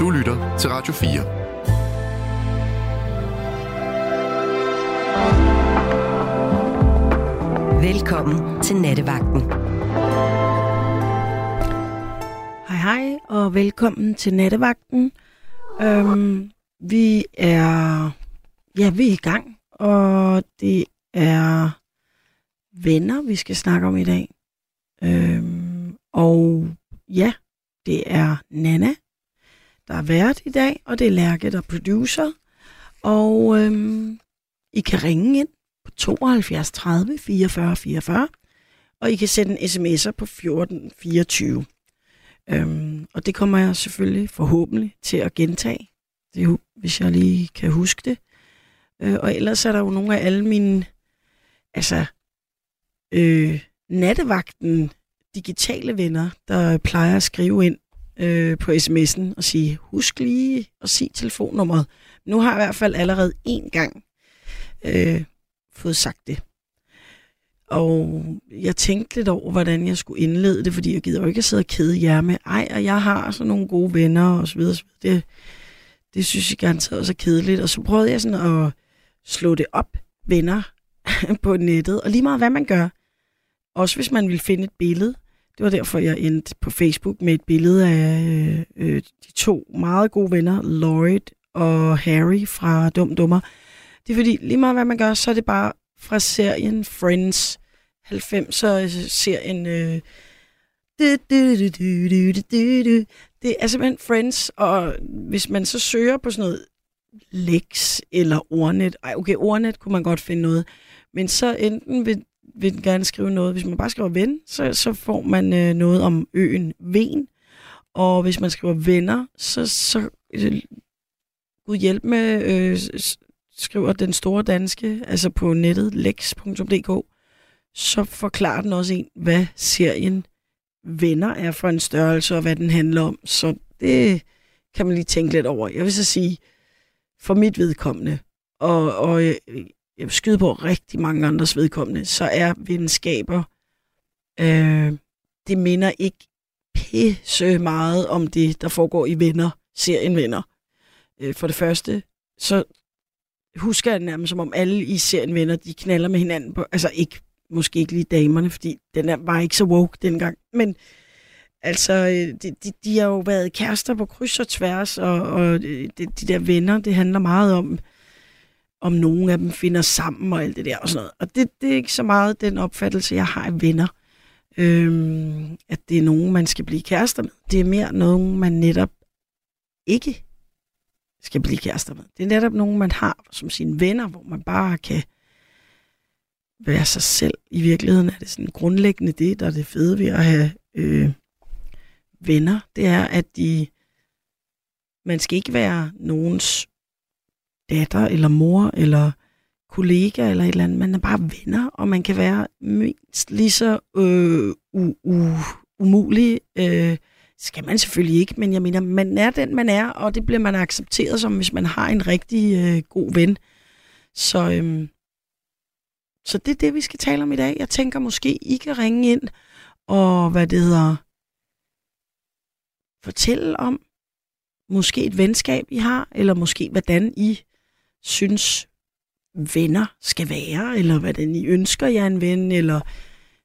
Du lytter til Radio 4. Velkommen til Nattevagten. Hej hej, og velkommen til Nattevagten. Øhm, vi er, ja, vi er i gang, og det er venner, vi skal snakke om i dag. Øhm, og ja, det er Nana, der er vært i dag, og det er Lærke, der er producer. Og øhm, I kan ringe ind på 72 30 44 44, og I kan sende en sms'er på 14 24. Øhm, og det kommer jeg selvfølgelig forhåbentlig til at gentage, det, hvis jeg lige kan huske det. Øh, og ellers er der jo nogle af alle mine, altså, øh, nattevagten digitale venner, der plejer at skrive ind øh, på sms'en og sige, husk lige at sige telefonnummeret. Nu har jeg i hvert fald allerede én gang øh, fået sagt det. Og jeg tænkte lidt over, hvordan jeg skulle indlede det, fordi jeg gider jo ikke at sidde og kede jer med, ej, og jeg har sådan nogle gode venner og så videre. Så videre. Det, det synes jeg gerne også er kedeligt. Og så prøvede jeg sådan at slå det op, venner, på nettet. Og lige meget hvad man gør, også hvis man vil finde et billede. Det var derfor, jeg endte på Facebook med et billede af øh, de to meget gode venner, Lloyd og Harry fra Dum Dummer. Det er fordi, lige meget hvad man gør, så er det bare fra serien Friends. 90'er serien. Øh, det er simpelthen Friends, og hvis man så søger på sådan noget Lex eller Ordnet, ej okay, Ordnet kunne man godt finde noget, men så enten ved vil gerne skrive noget, hvis man bare skriver ven, så, så får man øh, noget om øen Ven, og hvis man skriver venner, så, så øh, Gud hjælp med, øh, skriver den store danske, altså på nettet, lex.dk, så forklarer den også en, hvad serien Venner er for en størrelse, og hvad den handler om. Så det kan man lige tænke lidt over. Jeg vil så sige, for mit vedkommende, og, og øh, jeg, vil skyde på rigtig mange andres vedkommende, så er venskaber, øh, det minder ikke pisse meget om det, der foregår i Venner, serien Venner. Øh, for det første, så husker jeg nærmest, som om alle i serien Venner, de knaller med hinanden på, altså ikke måske ikke lige damerne, fordi den er, var ikke så woke dengang. Men altså, øh, de, de, de har jo været kærester på kryds og tværs, og, og øh, de, de der venner, det handler meget om, om nogen af dem finder sammen og alt det der og sådan noget. Og det, det er ikke så meget den opfattelse, jeg har af venner. Øhm, at det er nogen, man skal blive kærester med. Det er mere nogen, man netop ikke skal blive kærester med. Det er netop nogen, man har som sine venner, hvor man bare kan være sig selv. I virkeligheden er det sådan grundlæggende det, der er det fede ved at have øh, venner. Det er, at de, man skal ikke være nogens datter eller mor eller kollega eller et eller andet. Man er bare venner, og man kan være mindst lige så øh, u, u, umulig. Øh, skal man selvfølgelig ikke, men jeg mener, man er den, man er, og det bliver man accepteret som, hvis man har en rigtig øh, god ven. Så øhm, så det er det, vi skal tale om i dag. Jeg tænker måske, I kan ringe ind og, hvad det hedder, fortælle om måske et venskab, I har, eller måske hvordan I synes, venner skal være, eller hvordan I ønsker jer en ven, eller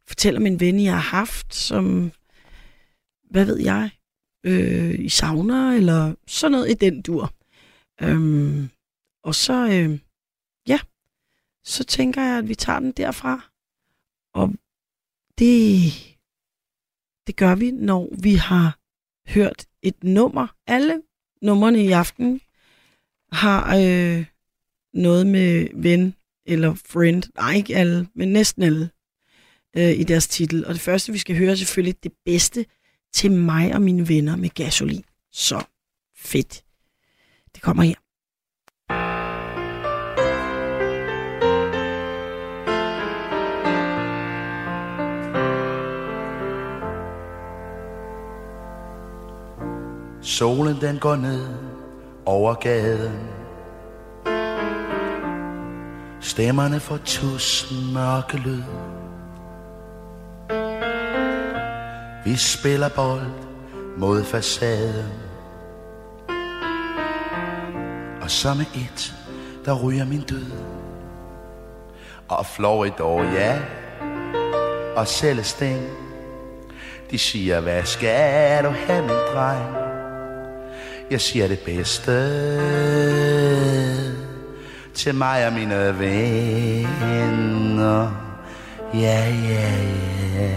fortæller om en ven, I har haft, som, hvad ved jeg, øh, I savner, eller sådan noget i den dur. Øhm, og så, øh, ja, så tænker jeg, at vi tager den derfra. Og det, det gør vi, når vi har hørt et nummer. Alle numrene i aften har øh, noget med ven eller friend. Nej, ikke alle, men næsten alle øh, i deres titel. Og det første, vi skal høre, er selvfølgelig det bedste til mig og mine venner med gasolin. Så fedt. Det kommer her. Solen den går ned over gaden Stemmerne får tusind mørke lyd Vi spiller bold mod facaden Og så med et, der ryger min død. Og Florida, ja, og Celestine, de siger, hvad skal du have, min dreng? Jeg siger det bedste til mig og mine venner. Ja, ja, ja.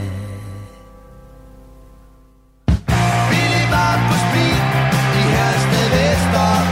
Billy var på speed i Hersted Vester.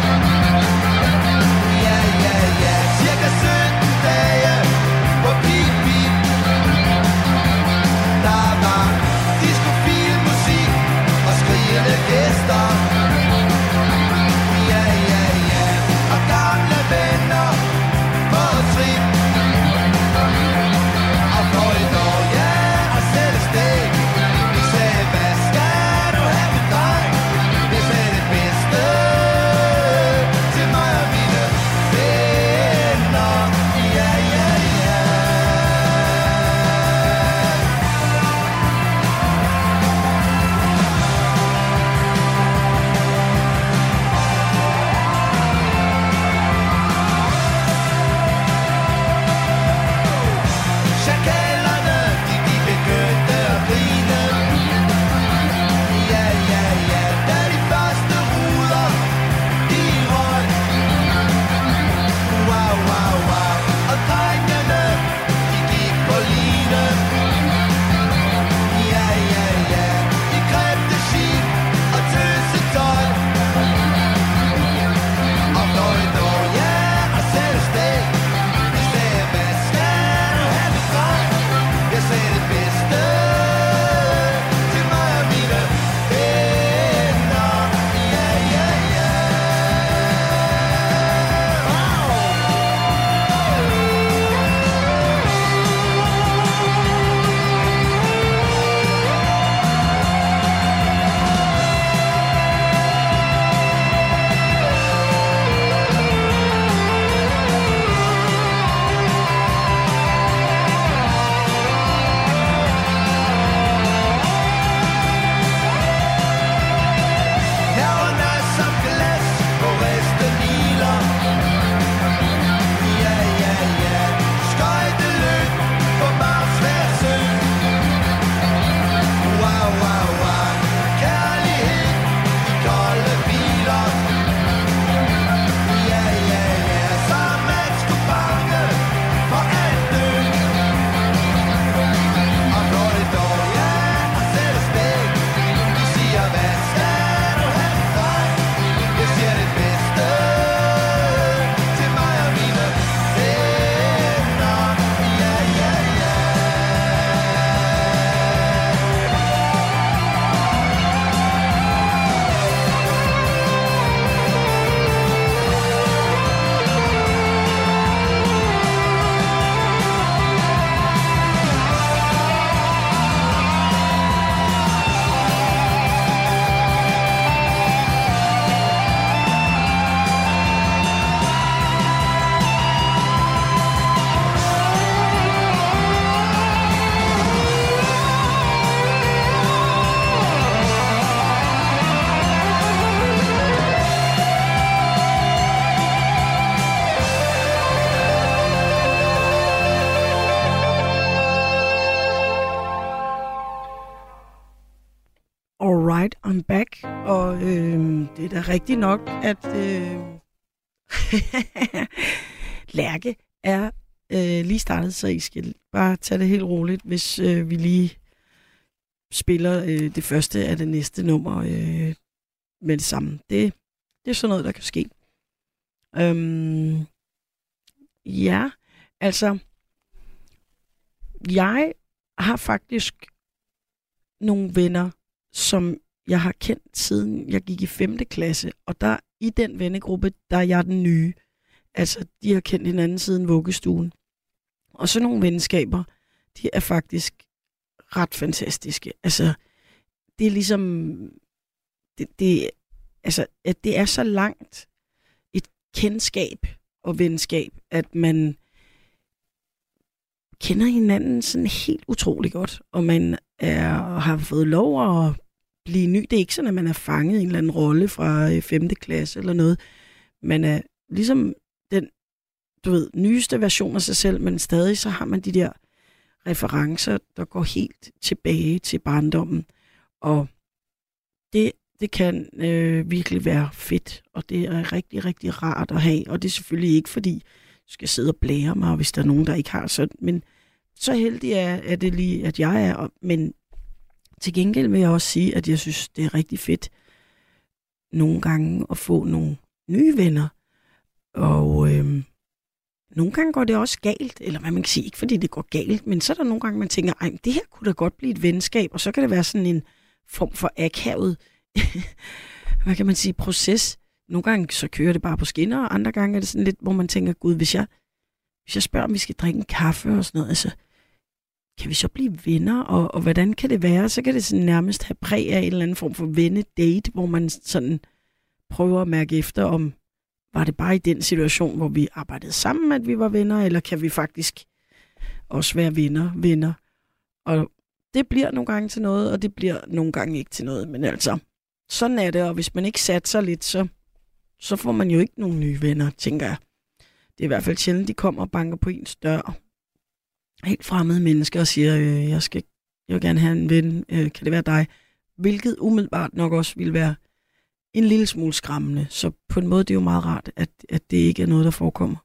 Er rigtigt nok, at øh, Lærke er øh, lige startet, så I skal bare tage det helt roligt, hvis øh, vi lige spiller øh, det første af det næste nummer øh, med det samme. Det, det er sådan noget, der kan ske. Øhm, ja, altså, jeg har faktisk nogle venner, som jeg har kendt siden jeg gik i 5. klasse, og der i den vennegruppe, der er jeg den nye. Altså, de har kendt hinanden siden vuggestuen. Og så nogle venskaber, de er faktisk ret fantastiske. Altså, det er ligesom, det, det, altså, at det er så langt et kendskab og venskab, at man kender hinanden sådan helt utrolig godt, og man er, har fået lov at blive ny. Det er ikke sådan, at man er fanget i en eller anden rolle fra øh, 5. klasse eller noget. Man er ligesom den, du ved, nyeste version af sig selv, men stadig så har man de der referencer, der går helt tilbage til barndommen. Og det, det kan øh, virkelig være fedt, og det er rigtig, rigtig rart at have. Og det er selvfølgelig ikke, fordi du skal sidde og blære mig, hvis der er nogen, der ikke har så. Men så heldig er, er det lige, at jeg er. Men til gengæld vil jeg også sige, at jeg synes, det er rigtig fedt nogle gange at få nogle nye venner. Og øhm, nogle gange går det også galt, eller hvad man kan sige, ikke fordi det går galt, men så er der nogle gange, man tænker, ej, det her kunne da godt blive et venskab, og så kan det være sådan en form for akavet, hvad kan man sige, proces. Nogle gange så kører det bare på skinner, og andre gange er det sådan lidt, hvor man tænker, gud, hvis jeg, hvis jeg spørger, om vi skal drikke en kaffe og sådan noget, altså, kan vi så blive venner, og, og hvordan kan det være? Så kan det sådan nærmest have præg af en eller anden form for vennedate, hvor man sådan prøver at mærke efter, om var det bare i den situation, hvor vi arbejdede sammen, at vi var venner, eller kan vi faktisk også være venner, venner? Og det bliver nogle gange til noget, og det bliver nogle gange ikke til noget. Men altså, sådan er det, og hvis man ikke satser lidt, så, så får man jo ikke nogen nye venner, tænker jeg. Det er i hvert fald sjældent, de kommer og banker på ens dør. Helt fremmede mennesker og siger, øh, jeg, skal, jeg vil gerne have en ven, øh, kan det være dig? Hvilket umiddelbart nok også vil være en lille smule skræmmende. Så på en måde det er jo meget rart, at, at det ikke er noget, der forekommer.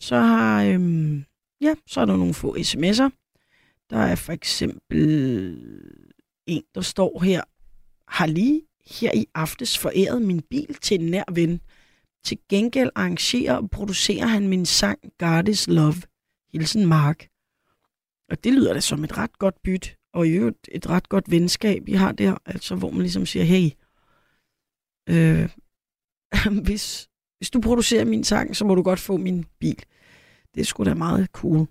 Så har øhm, ja, så er der nogle få sms'er. Der er for eksempel en, der står her, har lige her i aftes foræret min bil til en nær ven. Til gengæld arrangerer og producerer han min sang God is Love. Hilsen Mark. Og det lyder da som et ret godt byt, og i øvrigt et ret godt venskab, I har der, altså hvor man ligesom siger, hey, øh, hvis, hvis du producerer min sang, så må du godt få min bil. Det er sgu da meget cool.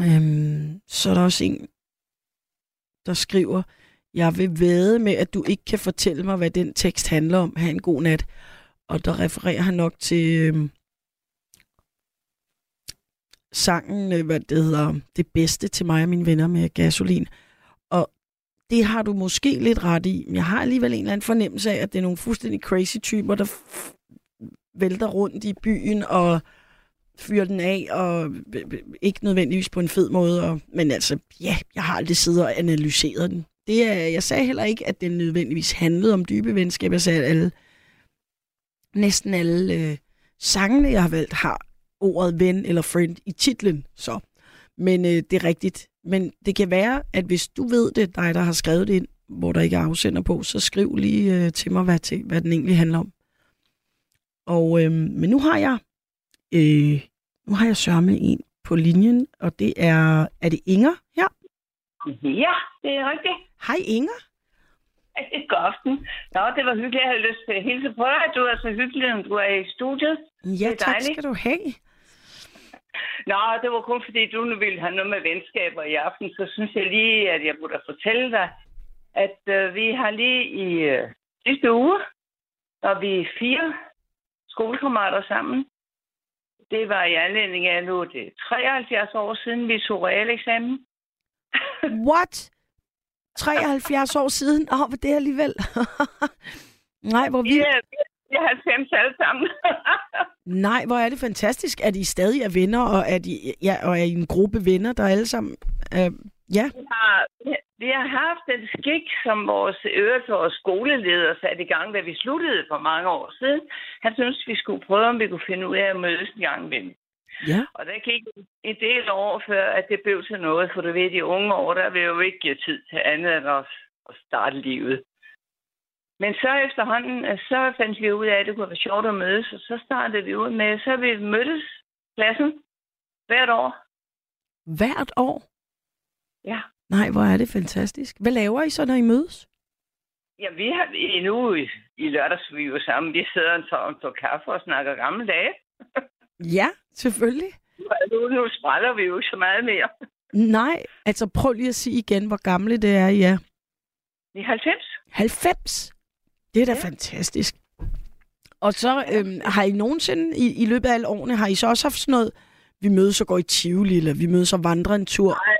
Øhm, så er der også en, der skriver, jeg vil væde med, at du ikke kan fortælle mig, hvad den tekst handler om. Ha' en god nat. Og der refererer han nok til øhm, sangen, øh, hvad det hedder, Det bedste til mig og mine venner med gasolin. Og det har du måske lidt ret i, men jeg har alligevel en eller anden fornemmelse af, at det er nogle fuldstændig crazy typer, der f- vælter rundt i byen og fyrer den af, og b- b- ikke nødvendigvis på en fed måde. Og, men altså, ja, jeg har aldrig siddet og analyseret den. Det er, jeg sagde heller ikke, at den nødvendigvis handlede om dybe venskaber. Jeg sagde, at alle, næsten alle øh, sangene, jeg har valgt, har ordet ven eller friend i titlen. Så. Men øh, det er rigtigt. Men det kan være, at hvis du ved det, dig der har skrevet det ind, hvor der ikke er afsender på, så skriv lige øh, til mig, hvad, til, hvad den egentlig handler om. Og, øh, men nu har jeg øh, nu har jeg sørme en på linjen, og det er, er det Inger her? Ja, det er rigtigt. Hej Inger. God aften. Nå, det var hyggeligt. Jeg havde lyst til at hilse på dig. Du er så hyggelig, når du er i studiet. Ja, Det er tak dejligt. skal du have. Nå, det var kun fordi, du nu ville have noget med venskaber i aften. Så synes jeg lige, at jeg burde fortælle dig, at øh, vi har lige i øh, sidste uge, og vi er fire skolekammerater sammen. Det var i anledning af nu, det er 73 år siden, vi tog realeksamen. What? 73 år siden? Åh, oh, det er alligevel. Nej, hvor Vi er, vi er 90 alle sammen. Nej, hvor er det fantastisk, at I stadig er venner, og at I, ja, og er I en gruppe venner, der alle sammen... Øh, ja, Vi har, vi har haft en skik, som vores øvrigt vores skoleleder satte i gang, da vi sluttede for mange år siden. Han syntes, vi skulle prøve, om vi kunne finde ud af at mødes en gang imellem. ja. Og der gik en del år før, at det blev til noget, for du ved, de unge år, der vil jo ikke give tid til andet end at, at starte livet. Men så efterhånden, øh, så fandt vi ud af, at det kunne være sjovt at mødes, og så startede vi ud med, så vi mødtes klassen hvert år. Hvert år? Ja. Nej, hvor er det fantastisk. Hvad laver I så, når I mødes? Ja, vi har i- nu i, i lørdags vi jo sammen. Vi sidder og tager, tager kaffe og snakker gamle dage. Ja, selvfølgelig. Nu, nu spræller vi jo ikke så meget mere. Nej, altså prøv lige at sige igen, hvor gamle det er, I er. Vi er 90. 90? Det er da ja. Fantastisk. Og så øhm, har I nogensinde i, i løbet af alle årene, har I så også haft sådan noget, vi mødes og går i Tivoli, eller vi mødes og vandrer en tur? Nej,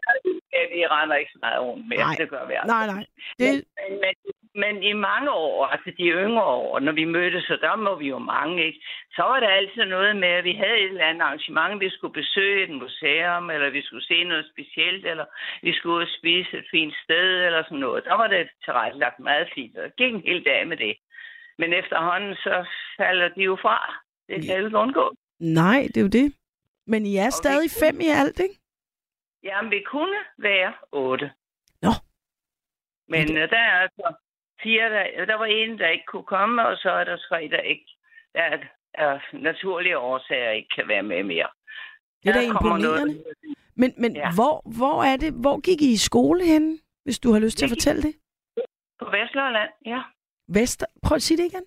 ja, vi render ikke så meget rundt mere. Nej. Det gør vi aldrig. Nej, nej. Det, Men, men, men i mange år, altså de yngre år, når vi mødtes, og der må vi jo mange, ikke? så var der altid noget med, at vi havde et eller andet arrangement, vi skulle besøge et museum, eller vi skulle se noget specielt, eller vi skulle ud og spise et fint sted, eller sådan noget. Der var det tilrettelagt meget fint, og det gik en hel dag med det. Men efterhånden, så falder de jo fra. Det kan jeg ikke undgå. Nej, det er jo det. Men I er vi stadig kunne- fem i alt, ikke? Jamen, vi kunne være otte. Nå. Men øh, der er altså fire, der, der var en, der ikke kunne komme, og så er der tre, der ikke der er, er naturlige årsager ikke kan være med mere. Det er da imponerende. Noget, Men, men Ja. hvor, hvor er det, hvor gik I i skole henne, hvis du har lyst til at fortælle det? på Vestlolland, ja. Vester, prøv at sige det igen.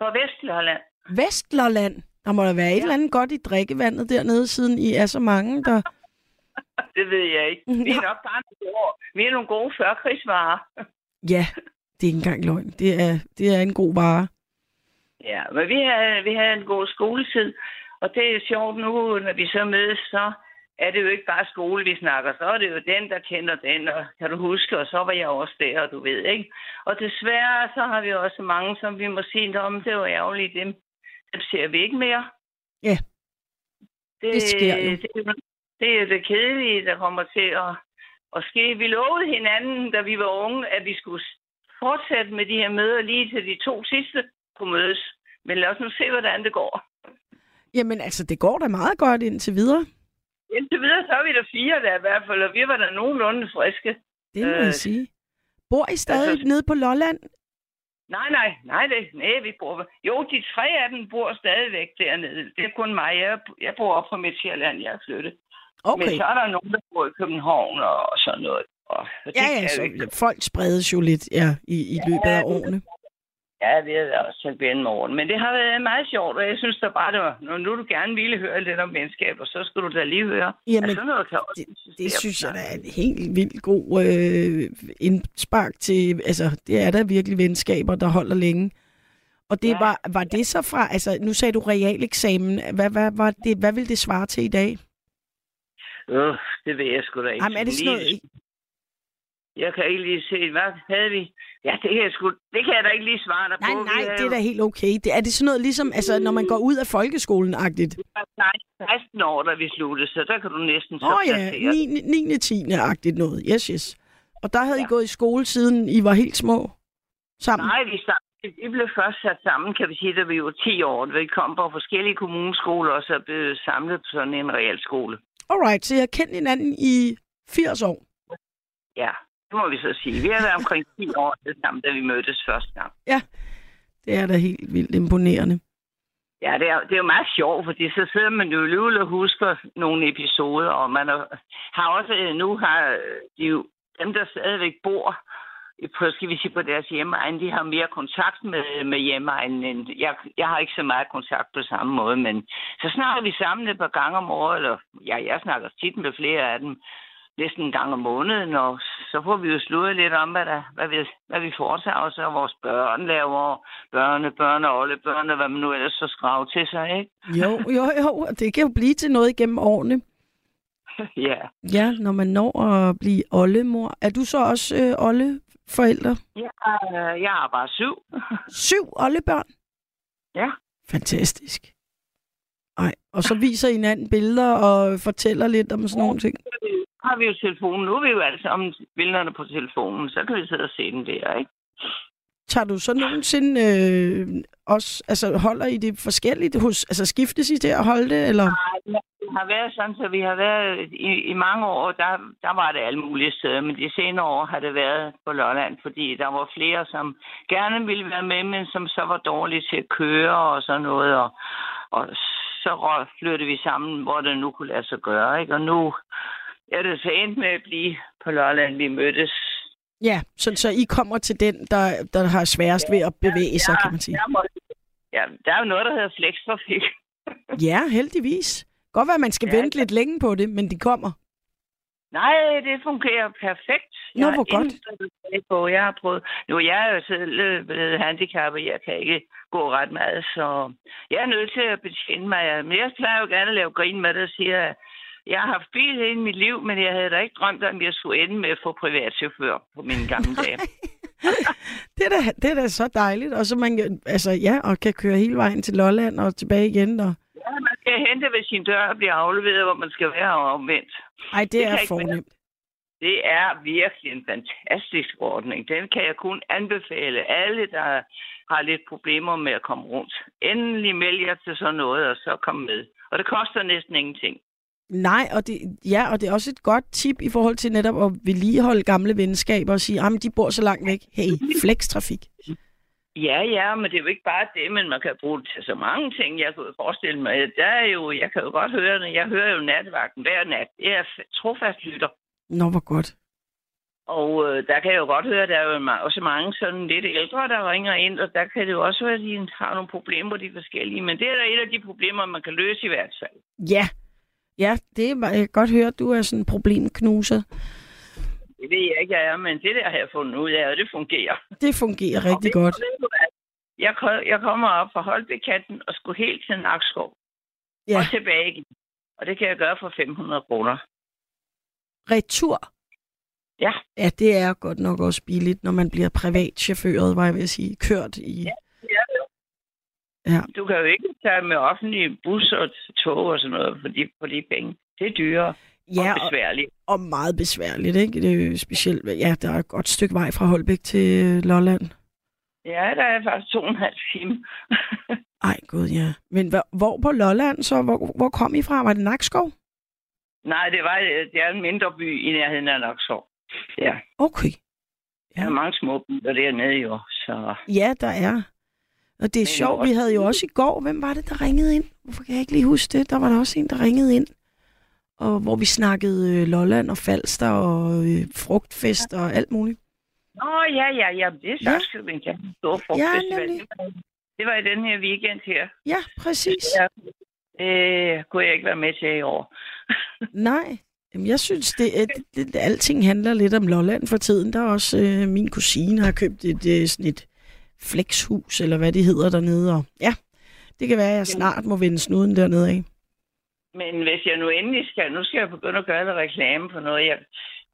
På Vestlolland. Vestlolland. Der må der være et Ja. eller andet godt i drikkevandet dernede, siden I er så mange, der... Det ved jeg ikke. Vi er nok bare nogle gode, vi er nogle gode førkrigsvarer. Ja, det er ikke engang løgn. Det er, det er en god vare. Ja, men vi havde, vi havde en god skoletid, og det er sjovt nu, når vi så mødes, så er det jo ikke bare skole, vi snakker. Så er det jo den, der kender den, og kan du huske, og så var jeg også der, og du ved, ikke? Og desværre, så har vi også mange, som vi må sige om, det var ærgerligt, dem, dem ser vi ikke mere. Ja. Det sker jo. Det, er det er det kedelige, der kommer til at, at ske. Vi lovede hinanden, da vi var unge, at vi skulle fortsætte med de her møder lige til de to sidste kunne mødes. Men lad os nu se, hvordan det går. Jamen altså, det går da meget godt indtil videre. Indtil videre, så er vi der fire der i hvert fald, og vi var da nogenlunde friske. Det må Øh, jeg sige. Bor I stadig altså- nede på Lolland? Nej, nej, nej, det, nej, vi bor... Jo, de tre af dem bor stadigvæk dernede. Det er kun mig. Jeg, jeg bor op på Midtjylland, jeg er flyttet. Okay. Men så er der nogen, der bor i København og sådan noget. Og, og det Ja, ja, jeg så ikke. folk spredes jo lidt ja, i, i løbet af Ja, årene. Ja, det er også selv Ben morgen. Men det har været meget sjovt, og jeg synes da bare, det var, når nu du gerne ville høre lidt om venskaber, så skulle du da lige høre. Jamen, altså, noget kan også Det eksistere synes jeg da er en helt vildt god øh, indspark til, altså det er der virkelig venskaber, der holder længe. Og det Ja. var, var det så fra, altså nu sagde du realeksamen, hvad, hvad, var det, hvad vil det svare til i dag? Øh, det ved jeg sgu da ikke. Jamen er det sådan noget, Jeg kan ikke lige se, hvad havde vi? Ja, det kan jeg, sgu, det kan jeg da ikke lige svare dig nej, på. nej, Vi det er da helt okay. Det, er det sådan noget ligesom, altså når man går ud af folkeskolen-agtigt? Nej, 16 år, da vi sluttede, så der kan du næsten så Åh oh, ja, placere 9. 9. 10. agtigt noget, yes, yes. Og der havde ja. I gået i skole siden I var helt små sammen? Nej, vi, vi blev først sat sammen, kan vi sige, da vi var 10 år. Vi kom på forskellige kommuneskoler, og så blev samlet på sådan en realskole. Alright, så jeg har kendt hinanden i 80 år. Ja, det må vi så sige. Vi har været omkring 10 år det sammen, da vi mødtes første gang. Det er da helt vildt imponerende. Ja, det er, det er jo meget sjovt, fordi så sidder man jo alligevel og husker nogle episoder, og man har også, øh, nu har øh, de jo, dem der stadigvæk bor på, skal vi sige, på deres hjemmeegn, de har mere kontakt med, med hjemmeegnen, end jeg, jeg har ikke så meget kontakt på samme måde, men så snakker vi sammen et par gange om året, eller ja, jeg snakker tit med flere af dem, næsten en gang om måneden, og så får vi jo slået lidt om, hvad, der, hvad, vi, hvad vi foretager os, og vores børn laver, børne, børne, oldebørn, og hvad man nu ellers så skrave til sig, ikke? Jo, jo, jo, og det kan jo blive til noget igennem årene. ja. Ja, når man når at blive oldemor. Er du så også øh, oldeforældre? Jeg, øh, jeg har bare syv. Syv oldebørn? Ja. Fantastisk. Ej, og så viser hinanden billeder og fortæller lidt om sådan nogle ting. Har vi jo telefonen. Nu er vi jo alle sammen billederne på telefonen, så kan vi sidde og se den der, ikke? Tager du så nogensinde øh, også, altså holder I det forskelligt hos, altså skiftes I til at holde det, eller? Nej, det har været sådan, så vi har været i, i mange år, der, der var det alle mulige steder, men de senere år har det været på Lolland, fordi der var flere, som gerne ville være med, men som så var dårlige til at køre og sådan noget, og, og så flyttede vi sammen, hvor det nu kunne lade sig gøre, ikke? Og nu er det så endt med at blive på Lolland, vi mødtes. Ja, så, så I kommer til den, der, der har sværest ved at bevæge sig, kan man sige. Der, må, ja, der er jo noget, der hedder flextrafik. Ja, heldigvis. Godt være, at man skal Ja, vente lidt længe på det, men de kommer. Nej, det fungerer perfekt. Nå, Jeg hvor godt. på. Jeg har prøvet... Nu er jeg jo selv blevet handicappet. Jeg kan ikke gå ret meget, så jeg er nødt til at betjene mig. Men jeg plejer jo gerne at lave grin med det og sige, at jeg har haft bil hele mit liv, men jeg havde da ikke drømt om, at jeg skulle ende med at få privatchauffør på mine gamle dage. det er da, det er da så dejligt. Og så man, altså, ja, og kan køre hele vejen til Lolland og tilbage igen. Og... Ja, man skal hente ved sin dør og blive afleveret, hvor man skal være og omvendt. Ej, det, Det er fornemt. Det er virkelig en fantastisk ordning. Den kan jeg kun anbefale alle, der har lidt problemer med at komme rundt. Endelig meld jer til sådan noget, og så kom med. Og det koster næsten ingenting. Nej, og det, ja, og det er også et godt tip i forhold til netop at vedligeholde gamle venskaber og sige, at de bor så langt væk. Hey, flextrafik. Ja, ja, men det er jo ikke bare det, men man kan bruge det til så mange ting. Jeg kunne forestille mig, der er jo, jeg kan jo godt høre det. Jeg hører jo nattevagten hver nat. Det er trofast lytter. Nå, hvor godt. Og øh, der kan jeg jo godt høre, at der er jo også mange sådan lidt ældre, der ringer ind, og der kan det jo også være, at de har nogle problemer, de forskellige. Men det er da et af de problemer, man kan løse i hvert fald. Ja, ja det er, jeg kan godt høre, at du er sådan en problemknuser. Det ved jeg ikke, jeg er, men det der har jeg fundet ud af, og det fungerer. Det fungerer Og rigtig ved- godt. du? Jeg, jeg kommer op fra Holbæk-kanten og skulle helt til Nakskov Ja, og tilbage igen. Og det kan jeg gøre for 500 kroner. retur. Ja. Ja, det er godt nok også billigt, når man bliver privatchaufføret, var jeg ved at sige, kørt i... Ja. Ja. Ja. Du kan jo ikke tage med offentlige bus og tog og sådan noget for de, for de penge. Det er dyrere Ja, og og, besværligt. og meget besværligt, ikke? Det er jo specielt, ja, der er et godt stykke vej fra Holbæk til øh, Lolland. Ja, der er faktisk to og en halv time. Ej, gud, ja. Men hvor, hvor på Lolland så? Hvor, hvor kom I fra? Var det Nakskov? Nej, det, var, det er en mindre by i nærheden af Nakskov. Ja, Okay. der er mange små byer dernede jo. Så Ja, der er. Og det er sjovt, vi havde jo også i går, hvem var det, der ringede ind? Hvorfor kan jeg ikke lige huske det? Der var der også en, der ringede ind. Og hvor vi snakkede øh, Lolland og Falster og øh, frugtfest og alt muligt. Nå, ja, ja, ja. Det er Ja. Sakskøbing, ja. Store frugtfestival. nemlig. det, var, det var i den her weekend her. Ja, præcis. Ja. Det kunne jeg ikke være med til i år. Nej. Jamen, jeg synes, det, at det, det, alting handler lidt om Lolland for tiden. Der er også øh, min kusine har købt et, øh, sådan et flexhus, eller hvad det hedder dernede. Og, ja, det kan være, at jeg snart må vende snuden dernede af. Men hvis jeg nu endelig skal, nu skal jeg begynde at gøre lidt reklame på noget. Jeg,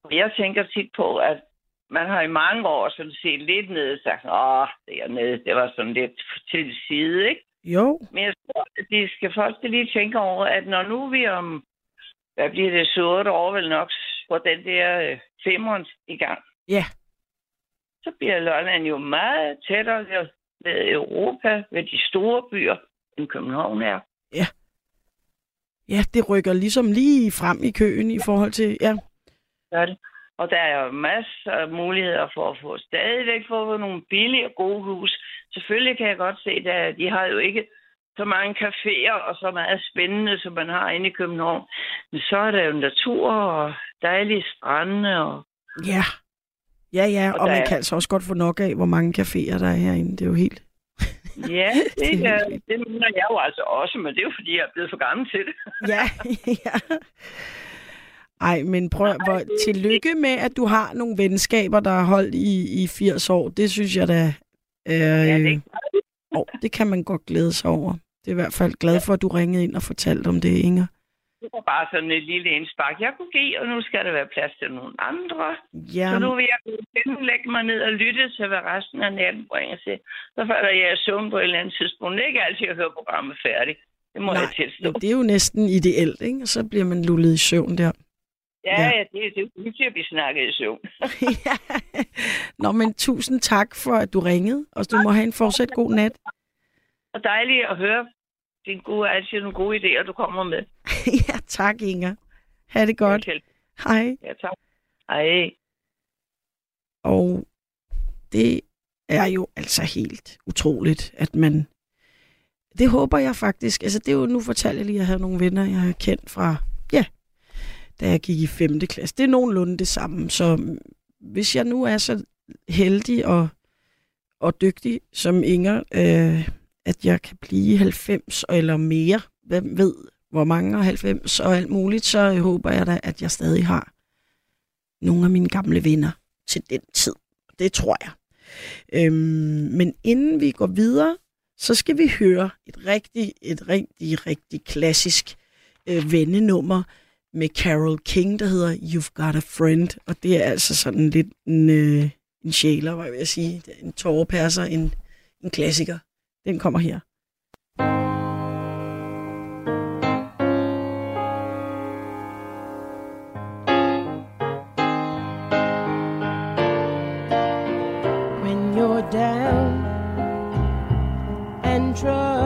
for jeg tænker tit på, at man har i mange år sådan set lidt ned og sagt, åh, det er nede, det var sådan lidt til side, ikke? Jo, Men jeg tror, at de skal folk lige tænke over, at når nu vi om, hvad bliver det, så otte år vel nok, hvor den der øh, femeren i gang, ja. Så bliver Lolland jo meget tættere ved- Europa, ved de store byer, end København er. Ja, det rykker ligesom lige frem i køen i forhold til, ja, Gør det. Og der er jo masser af muligheder for at få stadigvæk få nogle billige og gode hus. Selvfølgelig kan jeg godt se, at de har jo ikke så mange caféer og så meget spændende, som man har inde i København. Men så er der jo natur og dejlige strande. Og... ja. Ja, ja, Og og man er- kan altså også godt få nok af, hvor mange caféer der er herinde. Det er jo helt... Ja, Det det, er er, det mener jeg jo altså også, men det er jo fordi, jeg er blevet for gammel til det. Ja, ja. Ej, men prøv, hvor, tillykke med, at du har nogle venskaber, der har holdt i, i 80 år. Det synes jeg da... Øh, Ja, det, åh, det kan man godt glæde sig over. Det er i hvert fald glad for, at du ringede ind og fortalte om det, Inger. Det var bare sådan et lille indspark, jeg kunne give, og nu skal der være plads til nogle andre. Ja, Så nu vil jeg lægge mig ned og lytte til, hvad resten af natten bringer til. Så falder jeg i søvn på et eller andet tidspunkt. Det er ikke altid, at høre programmet færdigt. Det må Nej, jeg tilstå. det er jo næsten ideelt, ikke? Og så bliver man lullet i søvn der. Ja, ja. ja, det, det er hyggeligt at blive snakket i søvn. ja. Nå, men tusind tak for, at du ringede, og du må have en fortsat god nat. Og dejligt at høre din gode, altid nogle gode idéer, du kommer med. ja, tak, Inger. Ha' det godt. Ja, Hej. Ja, tak. Hej. Og det er jo altså helt utroligt, at man... Det håber jeg faktisk. Altså, det er jo, nu fortalte jeg lige, at jeg havde nogle venner, jeg har kendt fra, ja, da jeg gik i 5. klasse. Det er nogenlunde det samme. Så hvis jeg nu er så heldig og, og dygtig som Inger, øh, at jeg kan blive 90 eller mere, hvem ved, hvor mange er 90 og alt muligt, så håber jeg da, at jeg stadig har nogle af mine gamle venner til den tid. Det tror jeg. Øhm, men inden vi går videre, så skal vi høre et rigtig, et rigtig, rigtig klassisk øh, vennenummer med Carol King, der hedder You've Got a Friend. Og det er altså sådan lidt en, øh, en sjæler, hvad vil jeg sige. En tårerpasser, en, en klassiker. Den kommer her. when you're down and troubled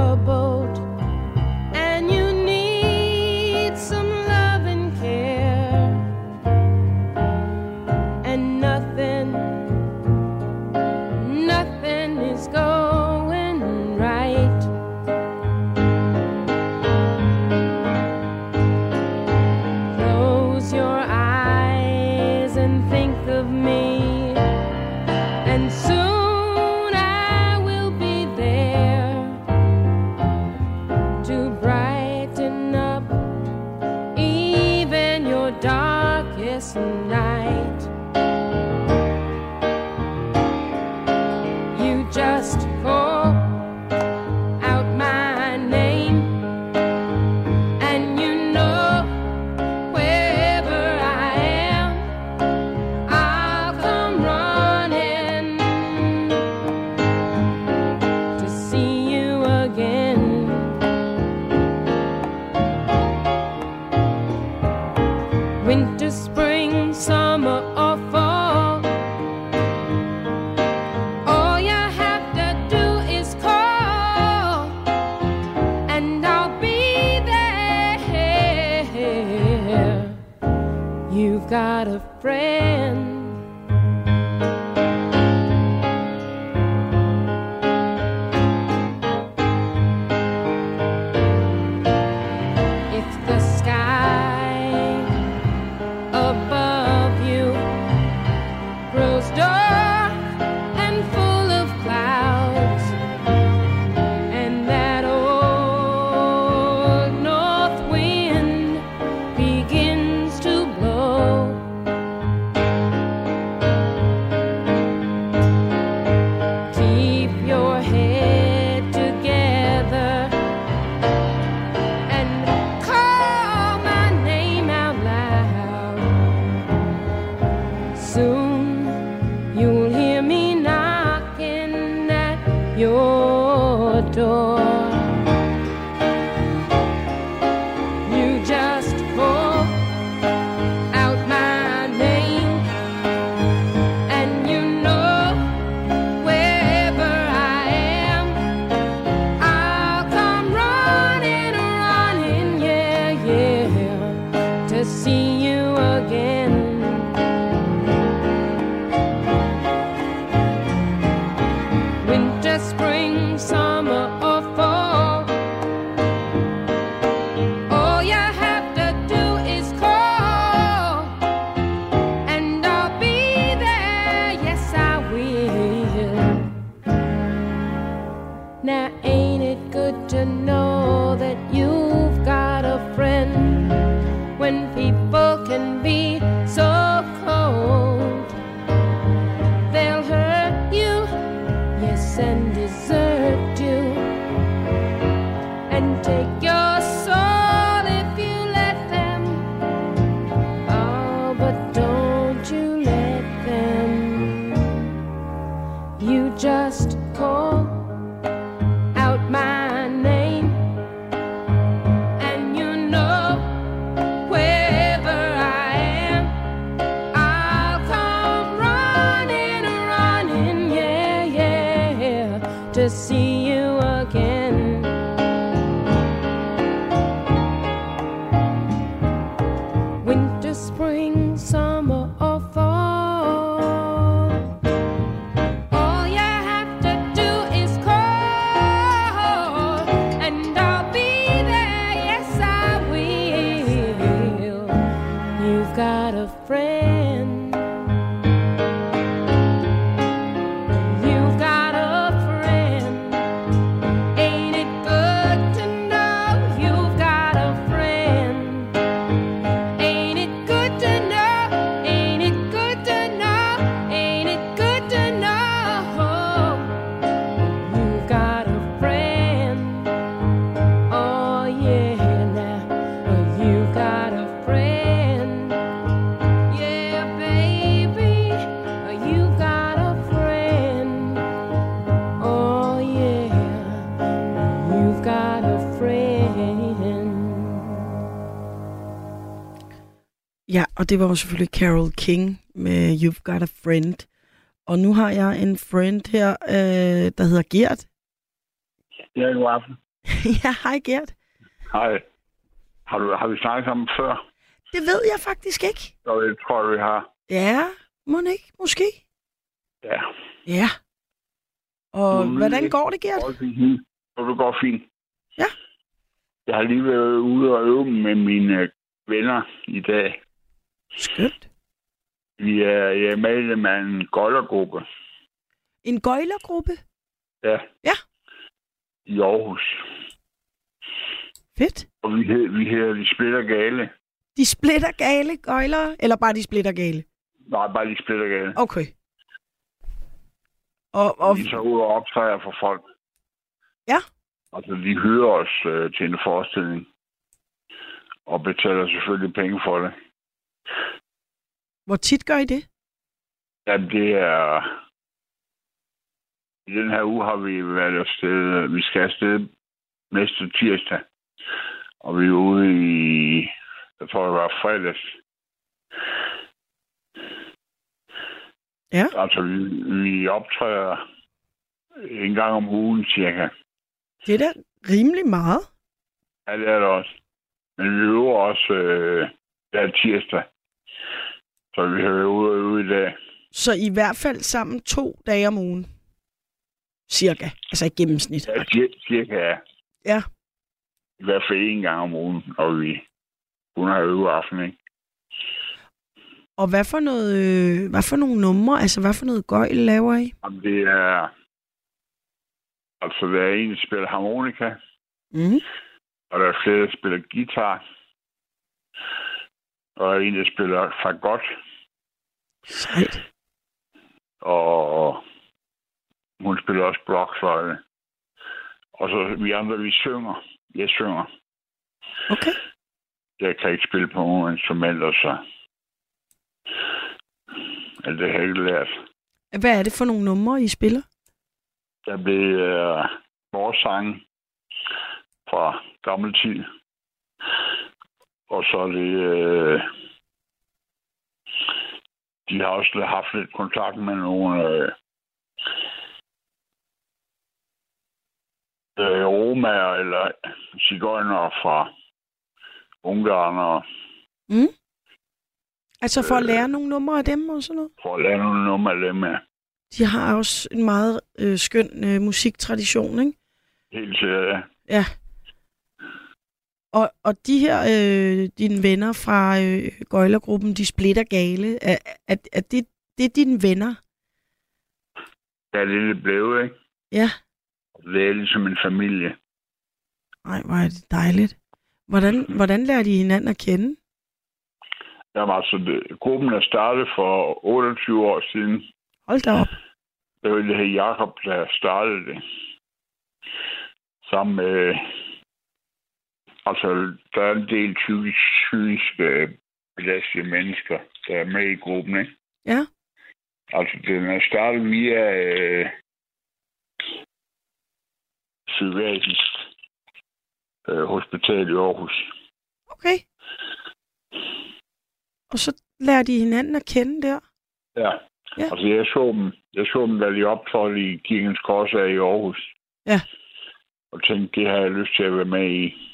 Og det var jo selvfølgelig Carol King med You've Got a Friend. Og nu har jeg en friend her, øh, der hedder Gert. Ja, god aften. ja, hej Gert. Hej. Har, du, har vi snakket sammen før? Det ved jeg faktisk ikke. Så det tror jeg, vi har. Ja, må ikke, måske. Ja. Ja. Og Mm, hvordan går det, Gert? Og det går fint. Ja. Jeg har lige været ude og øve med mine venner i dag. Skønt. Vi er, jeg er medlem af en gøjlergruppe. En gøjlergruppe? Ja. Ja. I Aarhus. Fedt. Og vi, hed, vi hedder De Splitter Gale. De splitter gale gøjlere, eller bare de splitter gale? Nej, bare De Splitter Gale. Okay. Og, og Vi tager ud og optræder for folk. Ja. Altså, de hyrer os øh, til en forestilling. Og betaler selvfølgelig penge for det. Hvor tit gør I det? Jamen, det er... I den her uge har vi været afsted. Vi skal afsted næste tirsdag. Og vi er ude i... Jeg tror, det var fredags. Ja. Altså, vi, vi optræder en gang om ugen cirka. Det er da rimelig meget. Ja, det er det også. Men vi øver også øh, hver tirsdag. Så vi har været ude og øve i dag. Så i hvert fald sammen to dage om ugen. Cirka. Altså i gennemsnit. Ja, cir- cirka ja. Ja. I hvert fald en gang om ugen, og vi kun har øve aften, ikke? Og hvad for noget, øh, hvad for nogle numre, altså hvad for noget gøjl laver I? Jamen, det er... Altså, der er en, der spiller harmonika, Mm. og der er flere, der spiller guitar. Og en, der spiller fagot, Sejt. og hun spiller også blokfløjte. Og så vi andre, vi synger. Jeg synger. Okay. Jeg kan ikke spille på nogen instrumenter, så... Ja, det har jeg ikke lært. Hvad er det for nogle numre, I spiller? Der blev øh, vores sang fra gammel tid. Og så er det... Øh, de har også haft lidt kontakt med nogle øh, øh, romager eller cigøjnere fra Ungarn og Mm. Altså for at lære nogle numre af dem og sådan noget? for at lave nogle nummer af dem med. De har også en meget øh, skøn øh, musiktradition, ikke? Helt sikkert, ja. Ja. Og, og de her, øh, dine venner fra øh, Gøjlergruppen, de splitter gale, er, er, er det, det er dine venner? Ja, det er det blevet, ikke? Ja. Det er ligesom en familie. Nej, hvor er det dejligt. Hvordan, hvordan lærer de hinanden at kende? Jamen altså, det, gruppen er startet for 28 år siden. Hold da op. Det var det her Jakob, der startede det. Sammen med... Altså, der er en del typisk psykiske belastede mennesker, der er med i gruppen, ikke? Ja. Altså, den er startet via øh, Sydvasisk øh, Hospital i Aarhus. Okay. Og så lærer de hinanden at kende der? Ja. Ja. ja. Altså, jeg så dem, jeg så dem, da de optrådte i Kirkens Korsager i Aarhus. Ja. Og tænkte, det har jeg lyst til at være med i.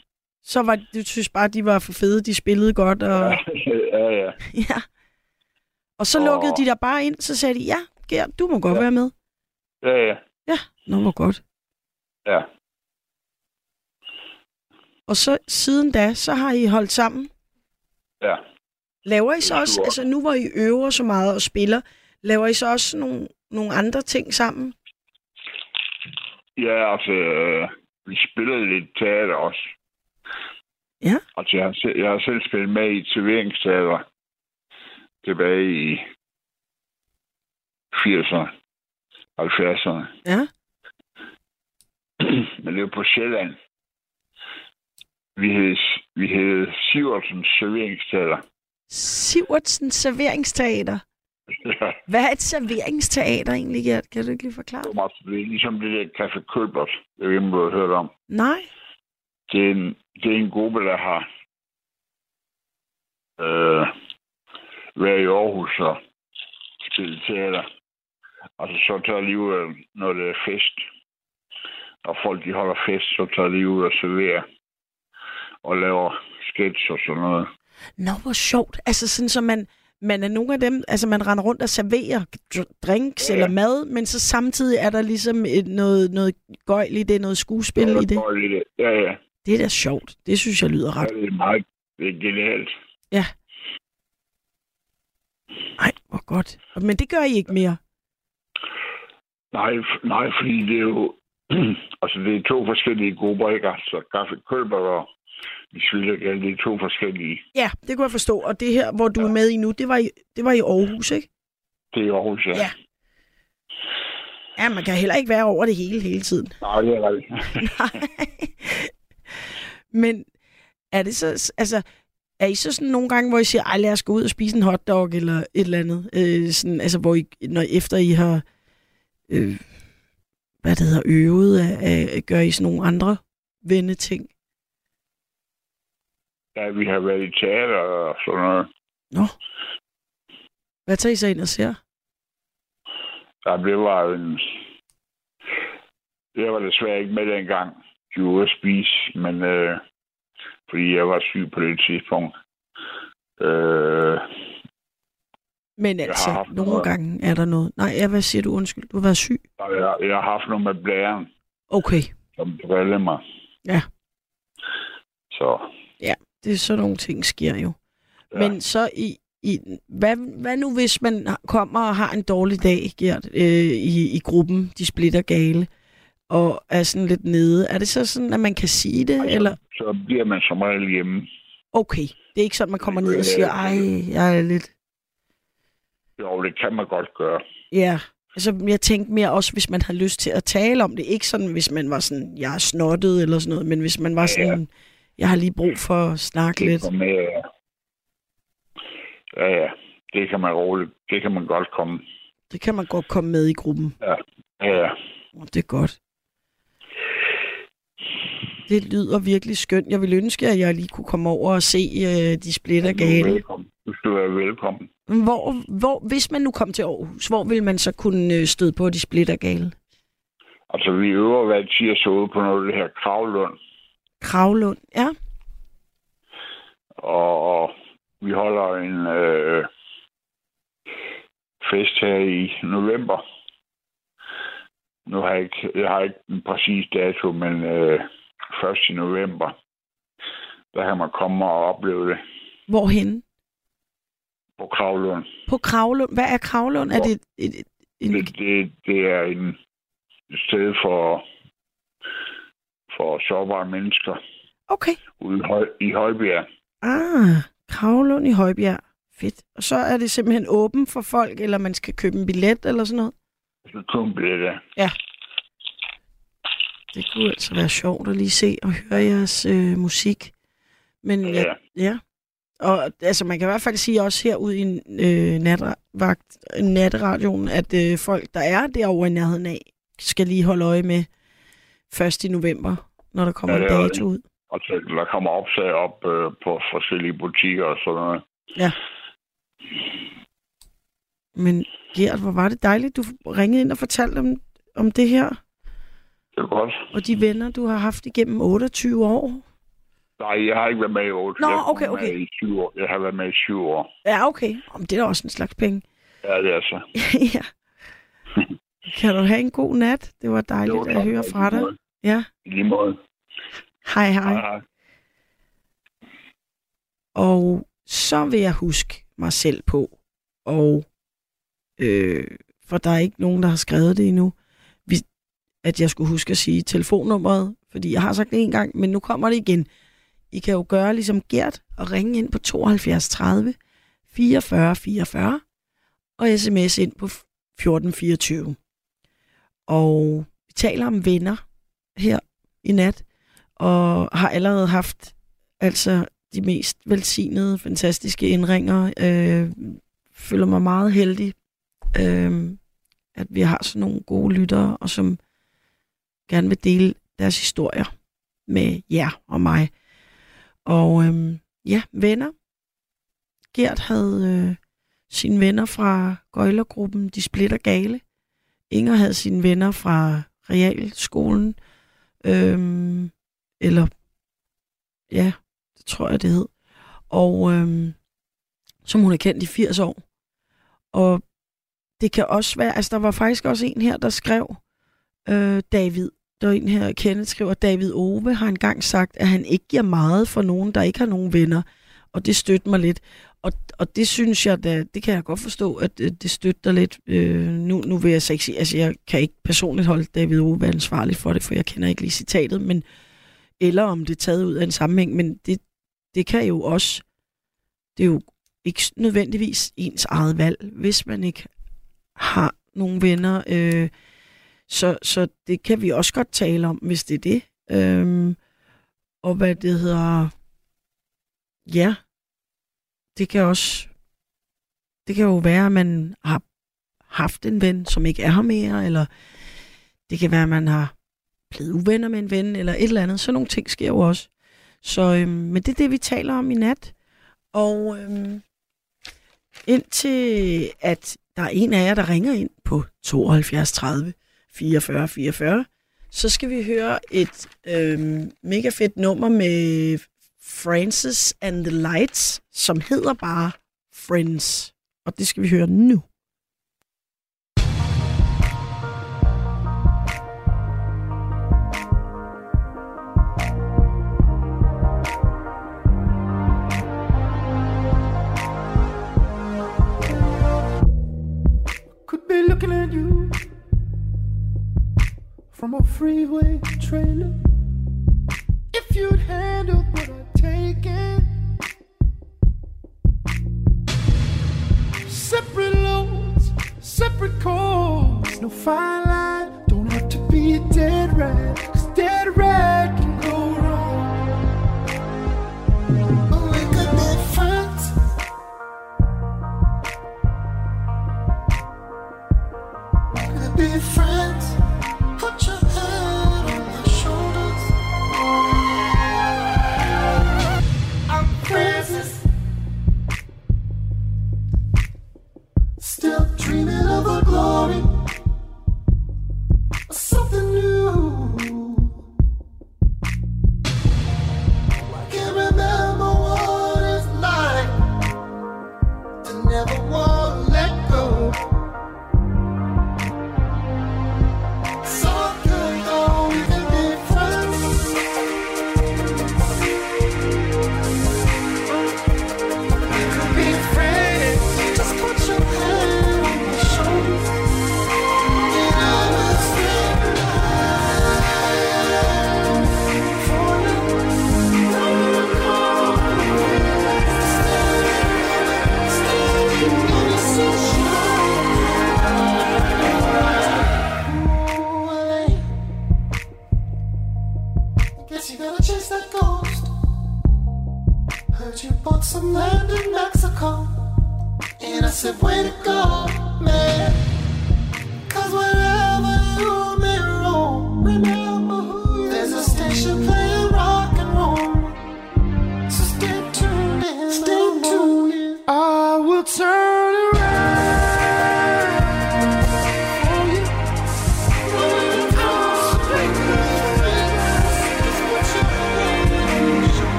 Så var du synes bare, de var for fede, de spillede godt, og ja, ja. ja. Og så Og- lukkede de der bare ind, så sagde de, ja, Gert, du må godt Ja. være med. Ja, ja. Ja, nå, hvor godt. Ja. Og så siden da, så har I holdt sammen. Ja. Laver I så også, super. altså nu hvor I øver så meget og spiller, laver I så også nogle, nogle andre ting sammen? Ja, altså, øh, vi spiller lidt teater også. Ja. Altså, jeg har, selv, jeg har selv spillet med i et serveringsteater tilbage i 80'erne, 70'erne. Ja. Men det var på Sjælland. Vi hed, vi hed Sivertsens serveringsteater. Sivertsen Serveringsteater. Ja, Hvad er et serveringsteater egentlig, Gert? Kan du ikke lige forklare? det det er ligesom det der Café Kølbert, jeg ved ikke, om du har hørt om. Nej. Det er en, det er en gruppe, der har øh, være i Aarhus og spille teater. Og så, så tager de ud, når det er fest. Og folk, de holder fest, så tager de ud og serverer. Og laver sketch og sådan noget. Nå, hvor sjovt. Altså sådan, så man, man er nogle af dem, altså man render rundt og serverer dr- drinks ja. Ja. eller mad, men så samtidig er der ligesom et, noget, noget gøjl i det, noget skuespil i det. Det. Ja, ja. Det er da sjovt. Det synes jeg lyder ret. ja. Det er meget det er genialt. Ja. Ej, hvor godt. Men det gør I ikke mere. Nej, nej, fordi det er jo... altså, det er to forskellige grupper, ikke? Altså, Kaffe Kølber og de Svildergal, det er to forskellige. Ja, det kunne jeg forstå. Og det her, hvor du er med i nu, det var i, det var i Aarhus, ikke? Det er i Aarhus, ja. Ja. Ja, man kan heller ikke være over det hele hele tiden. Nej, det er rigtigt. Men er det så, altså, er I så sådan nogle gange, hvor I siger, ej lad os gå ud og spise en hotdog eller et eller andet? Øh, sådan, altså, hvor I, når efter I har, øh, hvad det hedder, øvet, af, af, gør I sådan nogle andre venneting? Ja, vi har været i teater og sådan noget. Nå. Hvad tager I så ind og ser? Ja, det var en... Jeg var desværre ikke med dengang, var ude at spise, men øh, fordi jeg var syg på det tidspunkt. Øh, Men altså, haft nogle noget. gange er der noget. Nej, ja, hvad siger du? Undskyld, du været syg. jeg, jeg har haft noget med blæren, Okay, som drillede mig. Ja. Så det er sådan nogle ting sker jo. ja. Men så i, i hvad, hvad nu hvis man kommer og har en dårlig dag, Gert, øh, i, i gruppen, de splitter gale, og er sådan lidt nede. Er det så sådan, at man kan sige det? Altså, Eller, så bliver man som regel hjemme. okay, det er ikke sådan, man kommer ned og siger, ej, jeg er lidt... Jo, det kan man godt gøre. Ja, altså jeg tænkte mere også, hvis man havde lyst til at tale om det. Ikke sådan, hvis man var sådan, jeg er snottet eller sådan noget, men hvis man var sådan, jeg har lige brug for at snakke lidt. Med, ja. ja, ja. Det kan man roligt. Det kan man godt komme. Det kan man godt komme med i gruppen. Ja, ja. Oh, det er godt. Det lyder virkelig skønt. Jeg ville ønske, at jeg lige kunne komme over og se uh, de splitter er gale. velkommen. Du skal være velkommen. Hvor, hvor, hvis man nu kom til Aarhus, hvor vil man så kunne øh, støde på de splitter gale? Altså, vi øver hver tirsdag på noget det her Kravlund. Kravlund, ja. Og vi holder en øh, fest her i november. Nu har jeg ikke, jeg har ikke en præcis dato, men øh, først i november. Der kan man komme og opleve det Hvorhen? på Kravlund. På Kravlund. Hvad er Kravlund? Er det et, en... Det, det, det er en, et sted for, for sårbare mennesker Okay. ude i, Høj, i Højbjerg. Ah, Kravlund i Højbjerg. Fedt. Og så er det simpelthen åben for folk, eller man skal købe en billet eller sådan noget? Så bliver det. Det kunne altså være sjovt at lige se og høre jeres øh, musik. Men ja. Ja. ja, ja. Og altså, man kan i hvert fald sige også herude i øh, natvagt, natteradioen, at øh, folk, der er derovre i nærheden af, skal lige holde øje med 1. i november, når der kommer Ja, ja, en dato ud. Og så der kommer opslag op øh, på forskellige butikker og sådan noget. Men Gert, hvor var det dejligt, du ringede ind og fortalte om, om det her, Det er godt. og de venner, du har haft igennem 28 år. Nej, jeg har ikke været med i 8. Nå, jeg okay, okay. I 7 år. Jeg har været med i 7 år. Ja, okay. Om det er da også en slags penge. Ja, det er så. ja. Kan du have en god nat? Det var dejligt Jo, at tak. høre fra dig. Ja. I lige måde. Hej, hej. Hej, hej. Og så vil jeg huske mig selv på, og øh, for der er ikke nogen, der har skrevet det endnu, vi, at jeg skulle huske at sige telefonnummeret, fordi jeg har sagt det en gang, men nu kommer det igen. I kan jo gøre ligesom Gert og ringe ind på 72 30 44 44 og sms ind på 1424. Og vi taler om venner her i nat, og har allerede haft altså de mest velsignede, fantastiske indringer. Øh, føler mig meget heldig, øh, at vi har sådan nogle gode lyttere, og som gerne vil dele deres historier med jer og mig. Og øh, ja, venner. Gert havde øh, sine venner fra Gøjlergruppen, de splitter gale. Inger havde sine venner fra realskolen. Øhm, eller, ja, det tror jeg, det hed. Og øhm, som hun har kendt i 80 år. Og det kan også være, altså der var faktisk også en her, der skrev, øh, David, der er en her, Kenneth skriver, David Ove har engang sagt, at han ikke giver meget for nogen, der ikke har nogen venner. Og det støtter mig lidt. Og, og det synes jeg, da, det kan jeg godt forstå, at øh, det støtter lidt. Øh, nu, nu vil jeg så ikke sige, altså jeg kan ikke personligt holde David Ove ansvarlig for det, for jeg kender ikke lige citatet, men, eller om det er taget ud af en sammenhæng, men det, det kan jo også, det er jo ikke nødvendigvis ens eget valg, hvis man ikke har nogle venner. Øh, så, så det kan vi også godt tale om, hvis det er det. Øhm, og hvad det hedder... Ja, det kan også... Det kan jo være, at man har haft en ven, som ikke er her mere, eller det kan være, at man har blevet uvenner med en ven, eller et eller andet. Så nogle ting sker jo også. Så, øhm, men det er det, vi taler om i nat. Og øhm, indtil at der er en af jer, der ringer ind på 72 30 44 44, så skal vi høre et øhm, mega fedt nummer med Francis and the Lights, som hedder bare Friends. Og det skal vi høre nu. From a freeway trailer. If you'd handled what I'd taken, separate loads, separate calls, no fine line. Don't have to be dead rat, 'cause dead rat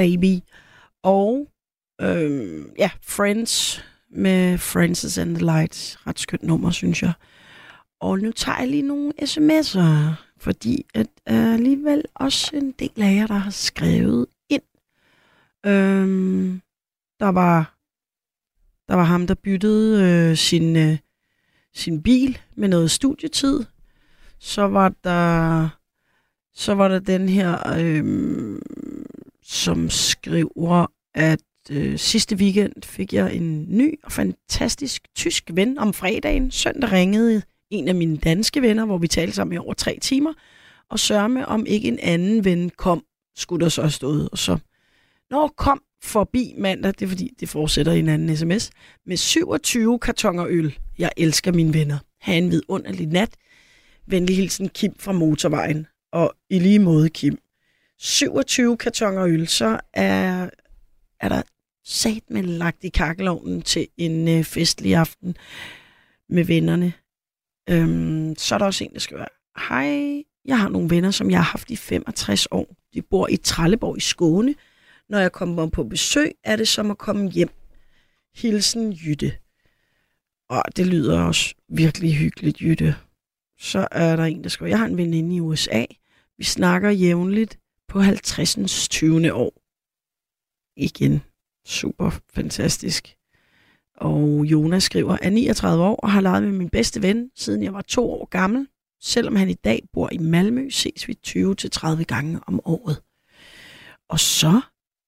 baby. Og øh, ja, Friends med Francis and the Lights. Ret skønt nummer, synes jeg. Og nu tager jeg lige nogle sms'er, fordi at er alligevel også en del af jer, der har skrevet ind. Øhm, der var, der var ham, der byttede øh, sin, øh, sin bil med noget studietid. Så var der, så var der den her, øh, som skriver, at øh, sidste weekend fik jeg en ny og fantastisk tysk ven om fredagen. Søndag ringede en af mine danske venner, hvor vi talte sammen i over tre timer, og sørme om ikke en anden ven kom, skulle der så have stået. Og så, når kom forbi mandag, det er fordi, det fortsætter i en anden sms, med 27 kartonger øl. Jeg elsker mine venner. Ha' en vidunderlig nat. Venlig hilsen Kim fra motorvejen. Og i lige måde Kim. 27 kartonger øl, så er, er der sat med lagt i kakkelovnen til en øh, festlig aften med vennerne. Øhm, så er der også en, der skriver, hej, jeg har nogle venner, som jeg har haft i 65 år. De bor i Trelleborg i Skåne. Når jeg kommer på besøg, er det som at komme hjem. Hilsen Jytte. Og det lyder også virkelig hyggeligt, Jytte. Så er der en, der skriver, jeg har en veninde i USA. Vi snakker jævnligt på 50. 20. år. Igen. Super fantastisk. Og Jonas skriver, er 39 år og har leget med min bedste ven, siden jeg var to år gammel. Selvom han i dag bor i Malmø, ses vi 20-30 gange om året. Og så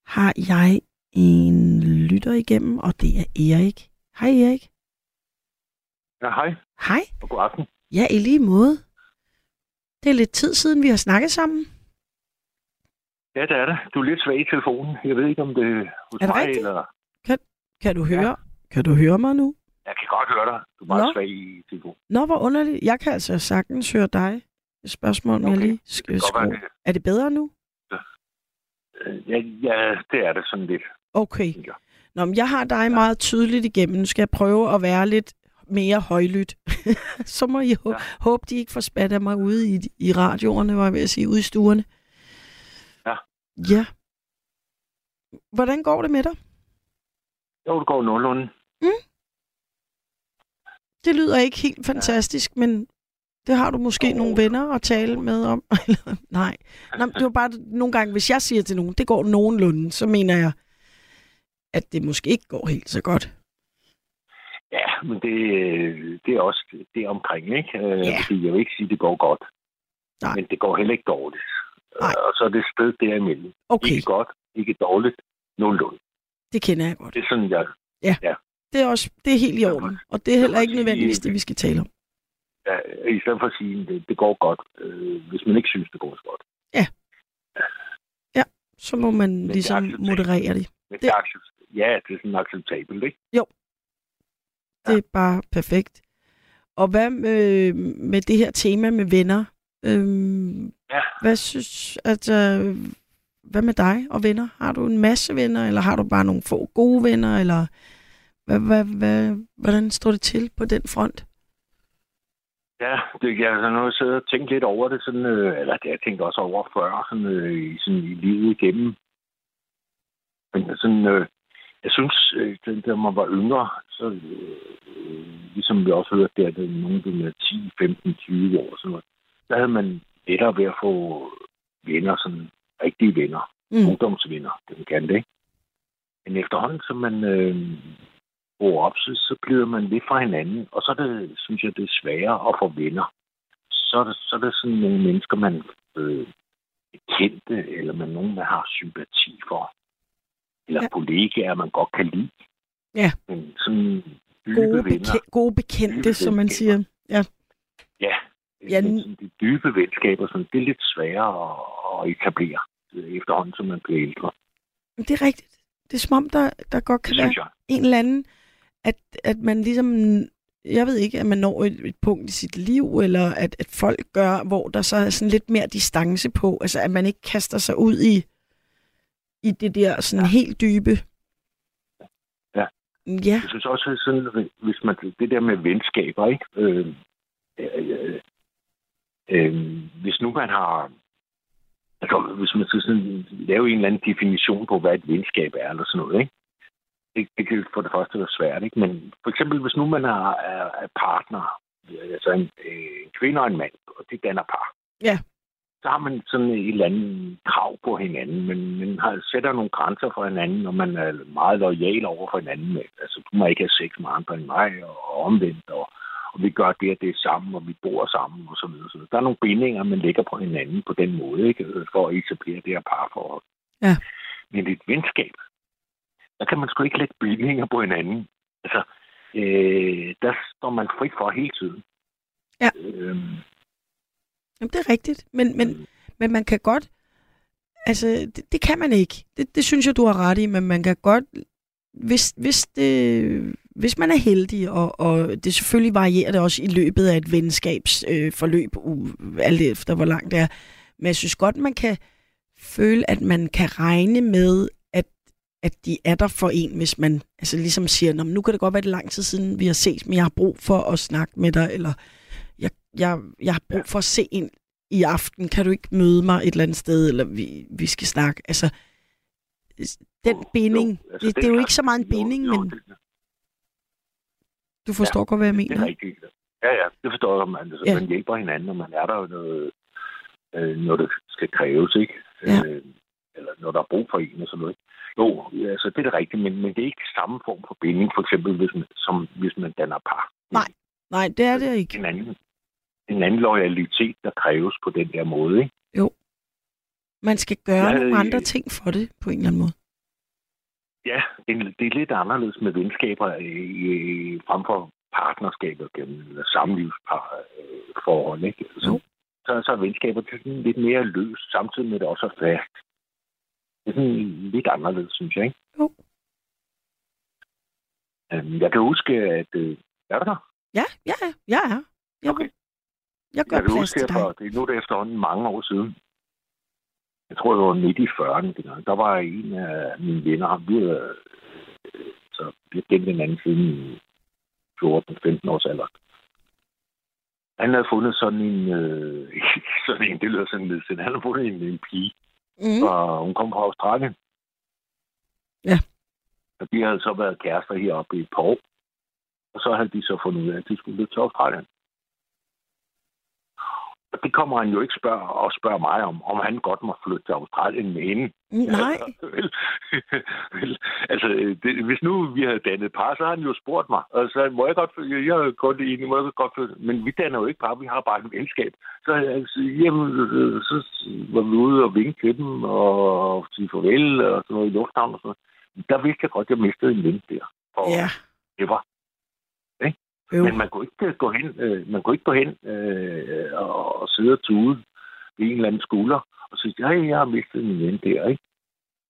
har jeg en lytter igennem, og det er Erik. Hej Erik. Ja, hej Hej. og god aften. Ja, i lige måde. Det er lidt tid siden, vi har snakket sammen. Ja, det er det. Du er lidt svag i telefonen. Jeg ved ikke, om det er hos Er det mig, rigtigt? eller... Kan du høre, kan du høre mig nu? Jeg kan godt høre dig. Du er meget Nå. svag i telefonen. Nå, hvor underligt. Jeg kan altså sagtens høre dig. Et spørgsmål, om jeg Okay. lige skal kan skrue. Er det bedre nu? Øh, Ja, ja, det er det sådan lidt. Okay. jeg. Nå, men jeg har dig meget tydeligt igennem. Nu skal jeg prøve at være lidt mere højlydt. Så må I hå- Ja. håbe, de ikke får spat af mig ude i, i radioerne, var jeg ved at sige, ude i stuerne. Ja. Ja. Hvordan går det med dig? Jo, det går nogenlunde. Det lyder ikke helt fantastisk, men det har du måske Jo. nogle venner at tale med om. Nej. Nå, det var bare nogle gange, hvis jeg siger til nogen, det går nogenlunde, så mener jeg, at det måske ikke går helt så godt. Ja, men det, det er også det er omkring, ikke? Øh, Ja. Fordi jeg vil ikke sige, at det går godt. Nej. Men det går heller ikke dårligt. Nej. Øh, Og så er det et sted derimellem. Okay, Ikke godt, ikke dårligt, nogenlunde. det kender jeg godt. Det er sådan, jeg... Det er, også, det er helt i orden, og det er heller ikke nødvendigvis det, vi skal tale om. Ja, I stedet for at sige, at det, det går godt, øh, hvis man ikke synes, det går så godt. Så må man det er ligesom acceptabelt. moderere det. Men Det- det... ja, det er sådan acceptabelt, ikke? Det er bare perfekt. Og hvad med, med det her tema med venner? Øhm, Ja. Hvad synes, altså, hvad med dig og venner? Har du en masse venner, eller har du bare nogle få gode venner, eller hvad, hvad, hvad, hvordan står det til på den front? Ja, det, jeg har nu siddet og tænkt lidt over det, sådan, øh, eller det jeg tænkt også over før, sådan, øh, i, sådan, i livet igennem. Men sådan, øh, jeg synes, øh, da, da man var yngre, så øh, ligesom vi også hørte der, da nogen blev med 10, 15, 20 år, sådan noget, der havde man lettere ved at få venner, sådan rigtige venner, Mm. ungdomsvenner, det man kan det, ikke? Men efterhånden, som man øh, går op, så, så glider man lidt fra hinanden, og så er det, synes jeg, det er sværere at få venner. Så er det, så er det sådan nogle mennesker, man øh, er kendte, eller man nogen, man har sympati for. Eller Ja. kollegaer, man godt kan lide. Ja. Men sådan Gode, beke- gode bekendte, som man siger. Ja. Ja. Ja, n- de dybe venskaber, sådan, det er lidt sværere at, at etablere øh, efterhånden, som man bliver ældre. Men Det er rigtigt. Det er som om, der, der godt kan være jeg. en eller anden, at, at man ligesom, jeg ved ikke, at man når et, et punkt i sit liv, eller at, at folk gør, hvor der så er sådan lidt mere distance på, altså at man ikke kaster sig ud i, i det der sådan ja. Helt dybe. Ja. Ja, Jeg synes også, sådan, hvis man, det der med venskaber, ikke? Øh, øh, øh, hvis nu man har... Altså, hvis man skal sådan lave en eller anden definition på, hvad et venskab er, eller sådan noget, ikke? Det, det kan for det første være svært, ikke? Men for eksempel, hvis nu man er, er, er partner, altså en, en kvinde og en mand, og det danner par. Ja. så har man sådan et eller andet krav på hinanden, men man har, sætter nogle grænser for hinanden, og man er meget lojal over for hinanden. Altså, du må ikke have sex med andre end mig, og omvendt, og, og vi gør det og det sammen, og vi bor sammen, og så videre. Så der er nogle bindinger, man lægger på hinanden på den måde, ikke? for at etablere det her parforhold. Ja. Men et venskab, der kan man sgu ikke lægge bindinger på hinanden. Altså, øh, der står man fri for hele tiden. Ja. Øhm, Jamen, det er rigtigt. Men, men, men man kan godt... Altså, det, det kan man ikke. Det, det synes jeg, du har ret i, men man kan godt... Hvis, hvis, det, hvis man er heldig, og, og det selvfølgelig varierer det også i løbet af et venskabsforløb, øh, alt efter hvor langt det er. Men jeg synes godt, man kan føle, at man kan regne med, at, at de er der for en, hvis man altså ligesom siger, "Nå, men nu kan det godt være, det lang tid siden, vi har set, men jeg har brug for at snakke med dig, eller jeg, jeg, jeg har brug for at se en i aften, kan du ikke møde mig et eller andet sted, eller vi, vi skal snakke. Altså, den Jo, binding, jo, altså, det, det er jo ikke så meget en jo, binding, jo, men det, du forstår godt, hvad jeg det mener. er rigtigt. Ja, ja, det forstår jeg. Man, altså, Ja. ja. man hjælper hinanden, og man er der jo noget, øh, når det skal kræves, ikke? Ja. Øh, eller når der er brug for en og sådan noget. Jo, altså det er det rigtigt, men, men det er ikke samme form for binding, for eksempel hvis man, som hvis man danner par. Nej. Nej, det er det ikke. En anden, en anden loyalitet, der kræves på den der måde, ikke? Man skal gøre Jeg- nogle andre ting for det, på en eller anden måde. Ja, det er, lidt anderledes med venskaber i, i, frem for partnerskaber gennem samlivsforhold, ikke? Jo. Så, så, så er venskaber er sådan lidt mere løst, samtidig med at det også er fast. Det er sådan lidt anderledes, synes jeg, ikke? Jo. Øhm, Jeg kan huske, at... øh, Er du der? Ja, ja, ja, ja. Jeg, Okay. jeg gør Jeg kan plads huske, til dig. for, det er nu det er efterhånden mange år siden. Jeg tror, det var midt i 40'erne. dengang. Der var en af mine venner, ham, vi havde, øh, så vi har kendt hinanden siden i 14-15 års alder. Han havde fundet sådan en, øh, sådan en, det lyder sådan lidt sådan, han havde fundet en, en pige, Mm. og hun kom fra Australien. Ja. Og de havde så været kærester heroppe i et par år. Og så havde de så fundet ud af, at de skulle til Australien. Og det kommer han jo ikke spørge, og spørge mig om, om han godt må flytte til Australien med hende. Nej, vel, vel, altså, det, hvis nu vi havde dannet par, så har han jo spurgt mig. Og så må jeg godt flytte, jeg har godt enig, må jeg godt flytte. Men vi danner jo ikke par, vi har bare et venskab. Så altså, jamen, øh, så var vi ude og vinke til dem, og sige farvel, og sådan noget i lufthavnen og sådan noget. Der vidste jeg godt, at jeg mistede en ven der. Og ja. det var. Jo. Men man kunne ikke gå hen, øh, man kunne ikke gå hen øh, og, og sidde og tude ved en eller anden skulder og sige, nej, jeg har mistet min ven der, ikke?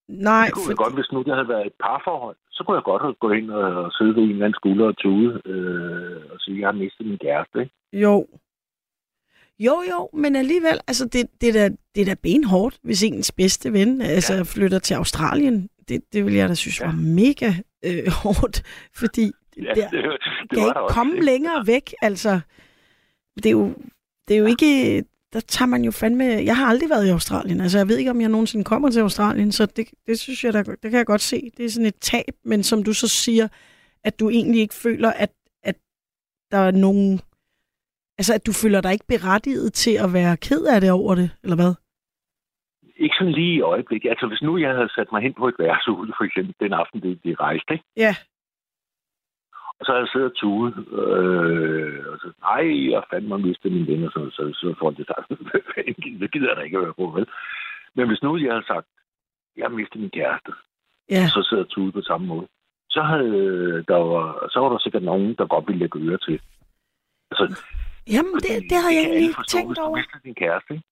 Nej, det kunne for, jeg godt, hvis nu det havde været et parforhold, så kunne jeg godt have gået ind og sidde ved en eller anden skulder og tude øh, og sige, jeg har mistet min kæreste, ikke? jo. Jo, jo, men alligevel, altså det, det, er da, det er da benhårdt, hvis ens bedste ven altså, ja. flytter til Australien. Det, det vil jeg da synes Ja. var mega øh, hårdt, fordi Ja, det, det, det kan var ikke der også, komme ikke? længere væk, altså. Det er jo, det er jo ikke... Der tager man jo fandme... Jeg har aldrig været i Australien, altså jeg ved ikke, om jeg nogensinde kommer til Australien, så det, det synes jeg, der, det kan jeg godt se. Det er sådan et tab, men som du så siger, at du egentlig ikke føler, at, at der er nogen... Altså, at du føler dig ikke berettiget til at være ked af det over det, eller hvad? Ikke sådan lige i øjeblikket. Altså, hvis nu jeg havde sat mig hen på et værtshus, for eksempel den aften, det, det rejste, ikke? Ja, Og så havde jeg siddet og tudet, øh, og så, nej, jeg fandt mig mistet min ven, og så, så, så får det sagt, det gider jeg da ikke at være på, vel? Men hvis nu jeg havde sagt, jeg har mistet min kæreste, ja. så sidder jeg og tudet på samme måde, så, havde, der var, så var der sikkert nogen, der godt ville lægge øre til. Altså, Jamen, det, det har jeg egentlig ikke tænkt hvis du over. mister din kæreste, ikke?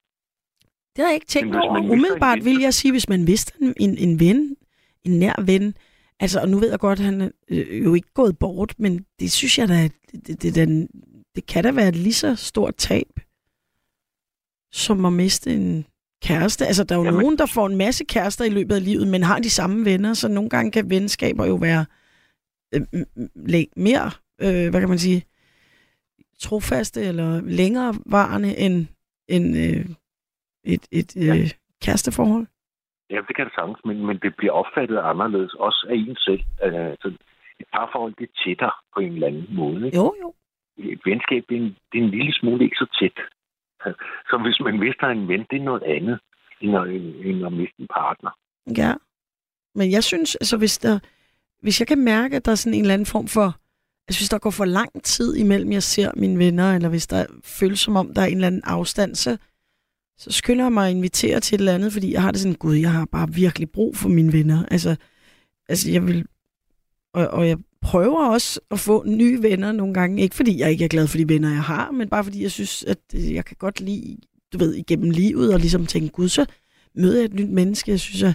Det har jeg ikke tænkt over. Umiddelbart vil jeg sige, hvis man mister en, en ven, en nær ven, altså, og nu ved jeg godt, at han er øh, jo ikke gået bort, men det synes jeg da, det, det, det, det, kan da være et lige så stort tab, som at miste en kæreste. Altså, der er jo Jamen- nogen, der får en masse kærester i løbet af livet, men har de samme venner, så nogle gange kan venskaber jo være øh, mere, øh, hvad kan man sige, trofaste eller længerevarende end, end øh, et, et øh, kæresteforhold. Ja, det kan det sagtens, men, men det bliver opfattet anderledes, også af en selv. Altså, et parforhold, det er tættere på en eller anden måde. Ikke? Jo, jo. Et venskab, det er, en, det er en lille smule ikke så tæt. Så hvis man mister en ven, det er noget andet, end at, end at miste en partner. Ja. Men jeg synes, altså hvis der, hvis jeg kan mærke, at der er sådan en eller anden form for, altså hvis der går for lang tid imellem, jeg ser mine venner, eller hvis der føles som om, der er en eller anden afstand, så, så skynder jeg mig at invitere til et eller andet, fordi jeg har det sådan, gud, jeg har bare virkelig brug for mine venner. Altså, altså jeg vil, og, og jeg prøver også at få nye venner nogle gange, ikke fordi jeg ikke er glad for de venner, jeg har, men bare fordi jeg synes, at øh, jeg kan godt lide, du ved, igennem livet, og ligesom tænke, gud, så møder jeg et nyt menneske, jeg synes er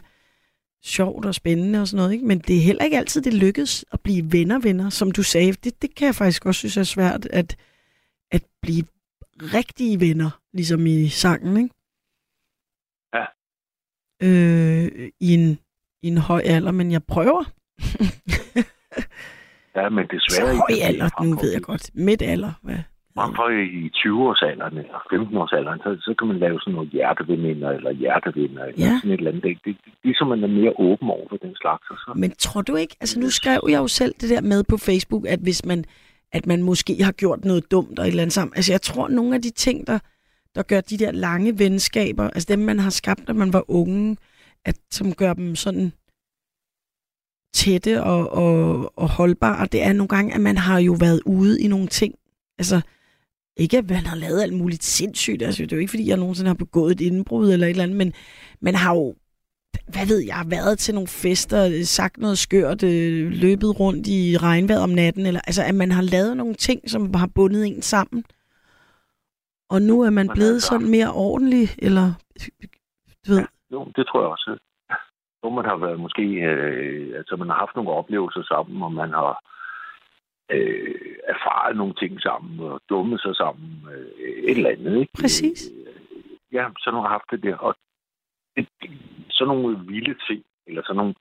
sjovt og spændende og sådan noget, ikke? men det er heller ikke altid, det lykkes at blive venner-venner, som du sagde. Det, det kan jeg faktisk også synes er svært, at, at blive rigtige venner, ligesom i sangen, ikke? Ja. Øh, i, en, I en høj alder, men jeg prøver. Ja, men det er Så svært. høj alder, nu ved jeg godt. Midt alder, hvad? Frem for i 20-årsalderen eller 15-årsalderen, så, så kan man lave sådan noget hjerteveninder eller hjertevenner eller Ja. sådan et eller andet. Det, det, det, ligesom man er mere åben over for den slags. Og så. Men tror du ikke, altså nu skrev jeg jo selv det der med på Facebook, at hvis man, at man måske har gjort noget dumt og et eller andet sammen. Altså jeg tror, nogle af de ting, der, der gør de der lange venskaber, altså dem, man har skabt, da man var unge, at, som gør dem sådan tætte og, og, og holdbare, det er nogle gange, at man har jo været ude i nogle ting. Altså, ikke at man har lavet alt muligt sindssygt. Altså, det er jo ikke, fordi jeg nogensinde har begået et indbrud eller et eller andet, men man har jo hvad ved jeg, været til nogle fester, sagt noget skørt, øh, løbet rundt i regnvejr om natten, eller altså, at man har lavet nogle ting, som har bundet en sammen. Og nu er man Man blevet er sådan mere ordentlig, eller du ved, Jo, det tror jeg også. Jo, man har været måske, øh, altså man har haft nogle oplevelser sammen, og man har øh, erfaret nogle ting sammen, og dummet sig sammen, øh, et eller andet, ikke? Præcis. Ja, så har haft det der, og det, sådan nogle vilde ting, eller sådan nogle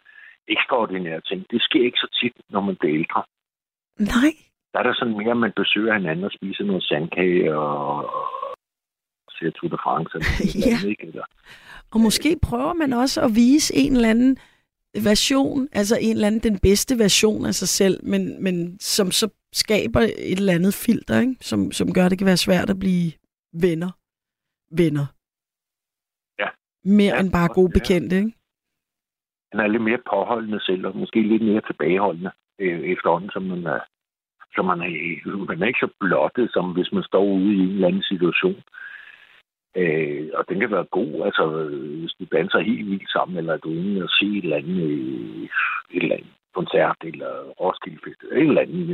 ekstraordinære ting, det sker ikke så tit, når man bliver ældre. nej, Der er der sådan mere, at man besøger hinanden og spiser noget sandkage og, og ser Tour de France eller Ja. ikke? Eller, Og måske prøver man også at vise en eller anden version, altså en eller anden den bedste version af sig selv, men, men som så skaber et eller andet filter, ikke? Som, som gør, at det kan være svært at blive venner. Venner. Ja. Mere Ja, end bare gode ja. bekendte, ikke? han er lidt mere påholdende selv, og måske lidt mere tilbageholdende øh, efterhånden, som man er. Så man er, man er ikke så blottet, som hvis man står ude i en eller anden situation. Øh, og den kan være god, altså hvis du danser helt vildt sammen, eller du er inde og se et eller andet, et eller andet koncert, eller Roskilde Fest, et eller andet.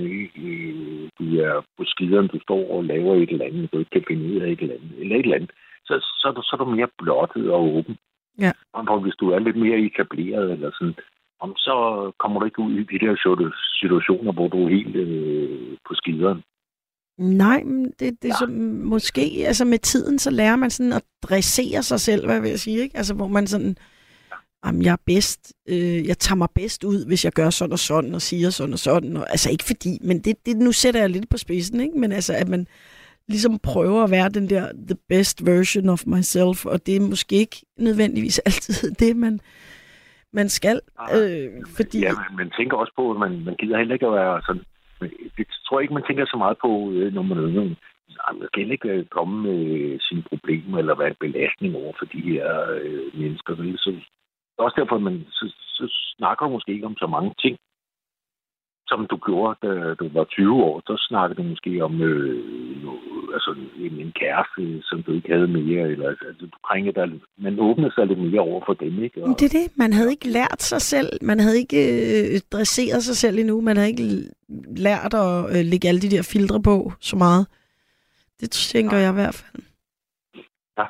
Øh, du er på skideren, du står og laver et eller andet, du ikke kan finde ud af et eller andet, eller et eller andet. Så, så, er du, så er du mere blottet og åben. Ja. For hvis du er lidt mere etableret, eller sådan, om så kommer du ikke ud i de der situ- situationer, hvor du er helt øh, på skideren. Nej, men det, det er som, måske, altså med tiden, så lærer man sådan at dressere sig selv, hvad vil jeg sige, ikke? Altså hvor man sådan, jamen jeg er bedst, øh, jeg tager mig bedst ud, hvis jeg gør sådan og sådan, og siger sådan og sådan, og, altså ikke fordi, men det, det, nu sætter jeg lidt på spidsen, ikke? Men altså, at man ligesom prøver at være den der, the best version of myself, og det er måske ikke nødvendigvis altid det, man, man skal, øh, fordi... Ja, men man tænker også på, at man, man gider heller ikke at være sådan... Det tror jeg ikke, man tænker så meget på, øh, når man er. Nej, man skal ikke øh, komme med øh, sine problemer, eller være en belastning over for de her øh, mennesker. Så, det er også derfor, at man så, så snakker måske ikke om så mange ting, som du gjorde, da du var 20 år. Så snakkede du måske om øh, noget altså, en, en kæreste, som du ikke havde mere. Eller, altså, du krænger dig, man åbner sig lidt mere over for dem, ikke? Men det er det. Man havde ikke lært sig selv. Man havde ikke øh, dresseret sig selv endnu. Man havde ikke lært at øh, lægge alle de der filtre på så meget. Det tænker jeg i hvert fald. Ja.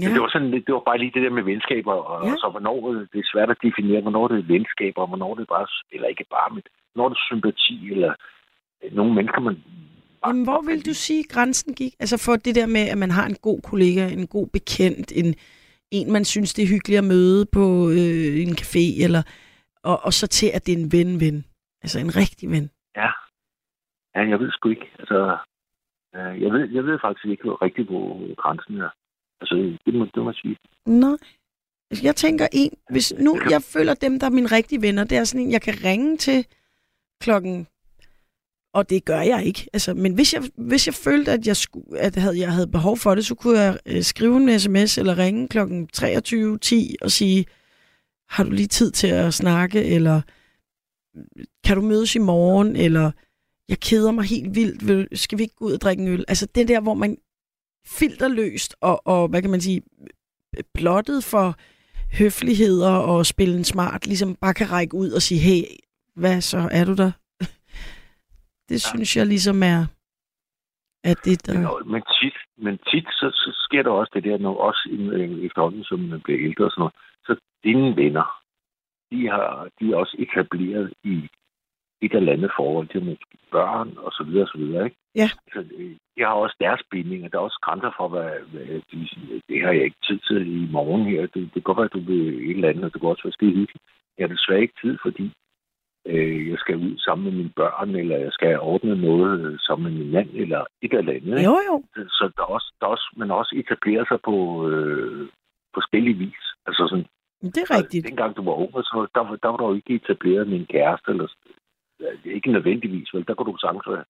Ja. Men det var, sådan, det var bare lige det der med venskaber, og Ja. ja. så hvornår øh, det er svært at definere, hvornår det er venskaber, og hvornår det er bare, eller ikke bare, men hvornår det er sympati, eller øh, nogle mennesker, man... Jamen, hvor vil du sige, grænsen gik? Altså for det der med, at man har en god kollega, en god bekendt, en, en man synes, det er hyggeligt at møde på øh, en café, eller, og, og så til, at det er en ven-ven. Altså en rigtig ven. Ja, ja jeg ved sgu ikke. Altså, øh, jeg, ved, jeg ved faktisk ikke rigtigt, hvor grænsen er. Altså, det må, det må jeg sige. Nej. Jeg tænker en, hvis nu jeg føler dem, der er mine rigtige venner, det er sådan en, jeg kan ringe til klokken og det gør jeg ikke. Altså, men hvis jeg, hvis jeg følte, at jeg, skulle, at havde, jeg havde behov for det, så kunne jeg øh, skrive en sms eller ringe kl. 23.10 og sige, har du lige tid til at snakke, eller kan du mødes i morgen, eller jeg keder mig helt vildt, vil, skal vi ikke gå ud og drikke en øl? Altså det der, hvor man filterløst og, og hvad kan man sige, blottet for høfligheder og spille en smart, ligesom bare kan række ud og sige, hey, hvad så, er du der? Det synes jeg ligesom er, at det der... Men, men tit, men tit så, så sker der også det der, når også øh, efterhånden, som man bliver ældre og sådan noget, så dine venner, de, har, de er også etableret i et eller andet forhold til måske børn og så videre og så videre, ikke? Ja. Så øh, de har også deres bindinger. Der er også grænser for, hvad, hvad de siger. Det har jeg ikke tid til i morgen her. Det, det kan godt være, at du vil et eller andet, og det kan også være skide hyggeligt. Jeg har desværre ikke tid, fordi øh, jeg skal ud sammen med mine børn, eller jeg skal ordne noget øh, sammen med min mand, eller et eller andet. Jo, jo. Så der er også, der er også, man også etablerer sig på øh, forskellige vis. Altså sådan, Det er rigtigt. dengang du var ung, så der, var- der var du ikke etableret med en kæreste, eller er ikke nødvendigvis, vel? Der kunne du sagtens være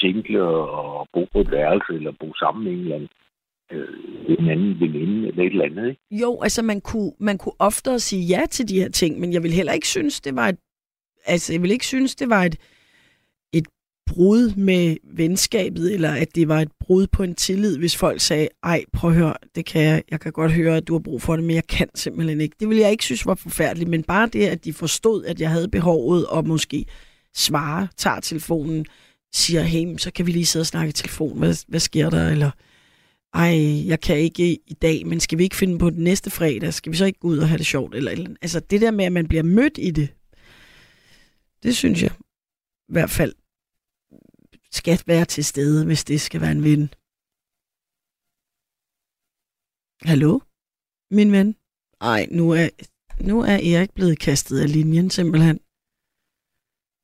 single og bo på et værelse, eller bo sammen med en eller anden øh, en anden veninde, eller et eller andet, ikke? Jo, altså man kunne, man kunne oftere sige ja til de her ting, men jeg vil heller ikke synes, det var et, altså jeg vil ikke synes, det var et, et brud med venskabet, eller at det var et brud på en tillid, hvis folk sagde, ej, prøv at høre, det kan jeg, jeg kan godt høre, at du har brug for det, men jeg kan simpelthen ikke. Det ville jeg ikke synes var forfærdeligt, men bare det, at de forstod, at jeg havde behovet, og måske svare, tager telefonen, siger, hey, så kan vi lige sidde og snakke i telefon, hvad, hvad sker der, eller ej, jeg kan ikke i dag, men skal vi ikke finde på den næste fredag? Skal vi så ikke gå ud og have det sjovt? Eller, eller, altså det der med, at man bliver mødt i det, det synes jeg i hvert fald skal være til stede, hvis det skal være en ven. Hallo? Min ven? Ej, nu er, nu er Erik blevet kastet af linjen simpelthen.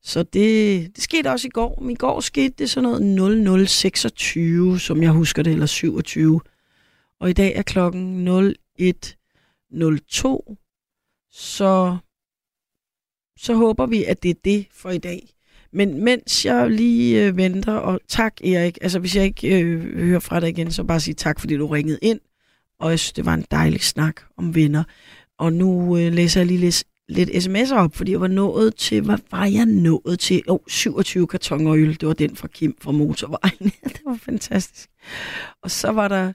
Så det, det skete også i går. Men I går skete det sådan noget 0026, som jeg husker det, eller 27. Og i dag er klokken 0102. Så, så håber vi, at det er det for i dag. Men mens jeg lige øh, venter, og tak Erik, altså hvis jeg ikke øh, hører fra dig igen, så bare sige tak, fordi du ringede ind. Og jeg synes, det var en dejlig snak om venner. Og nu øh, læser jeg lige lidt, lidt sms'er op, fordi jeg var nået til, hvad var jeg nået til? Åh, oh, 27 kartoner øl, det var den fra Kim fra Motorvejen. det var fantastisk. Og så var der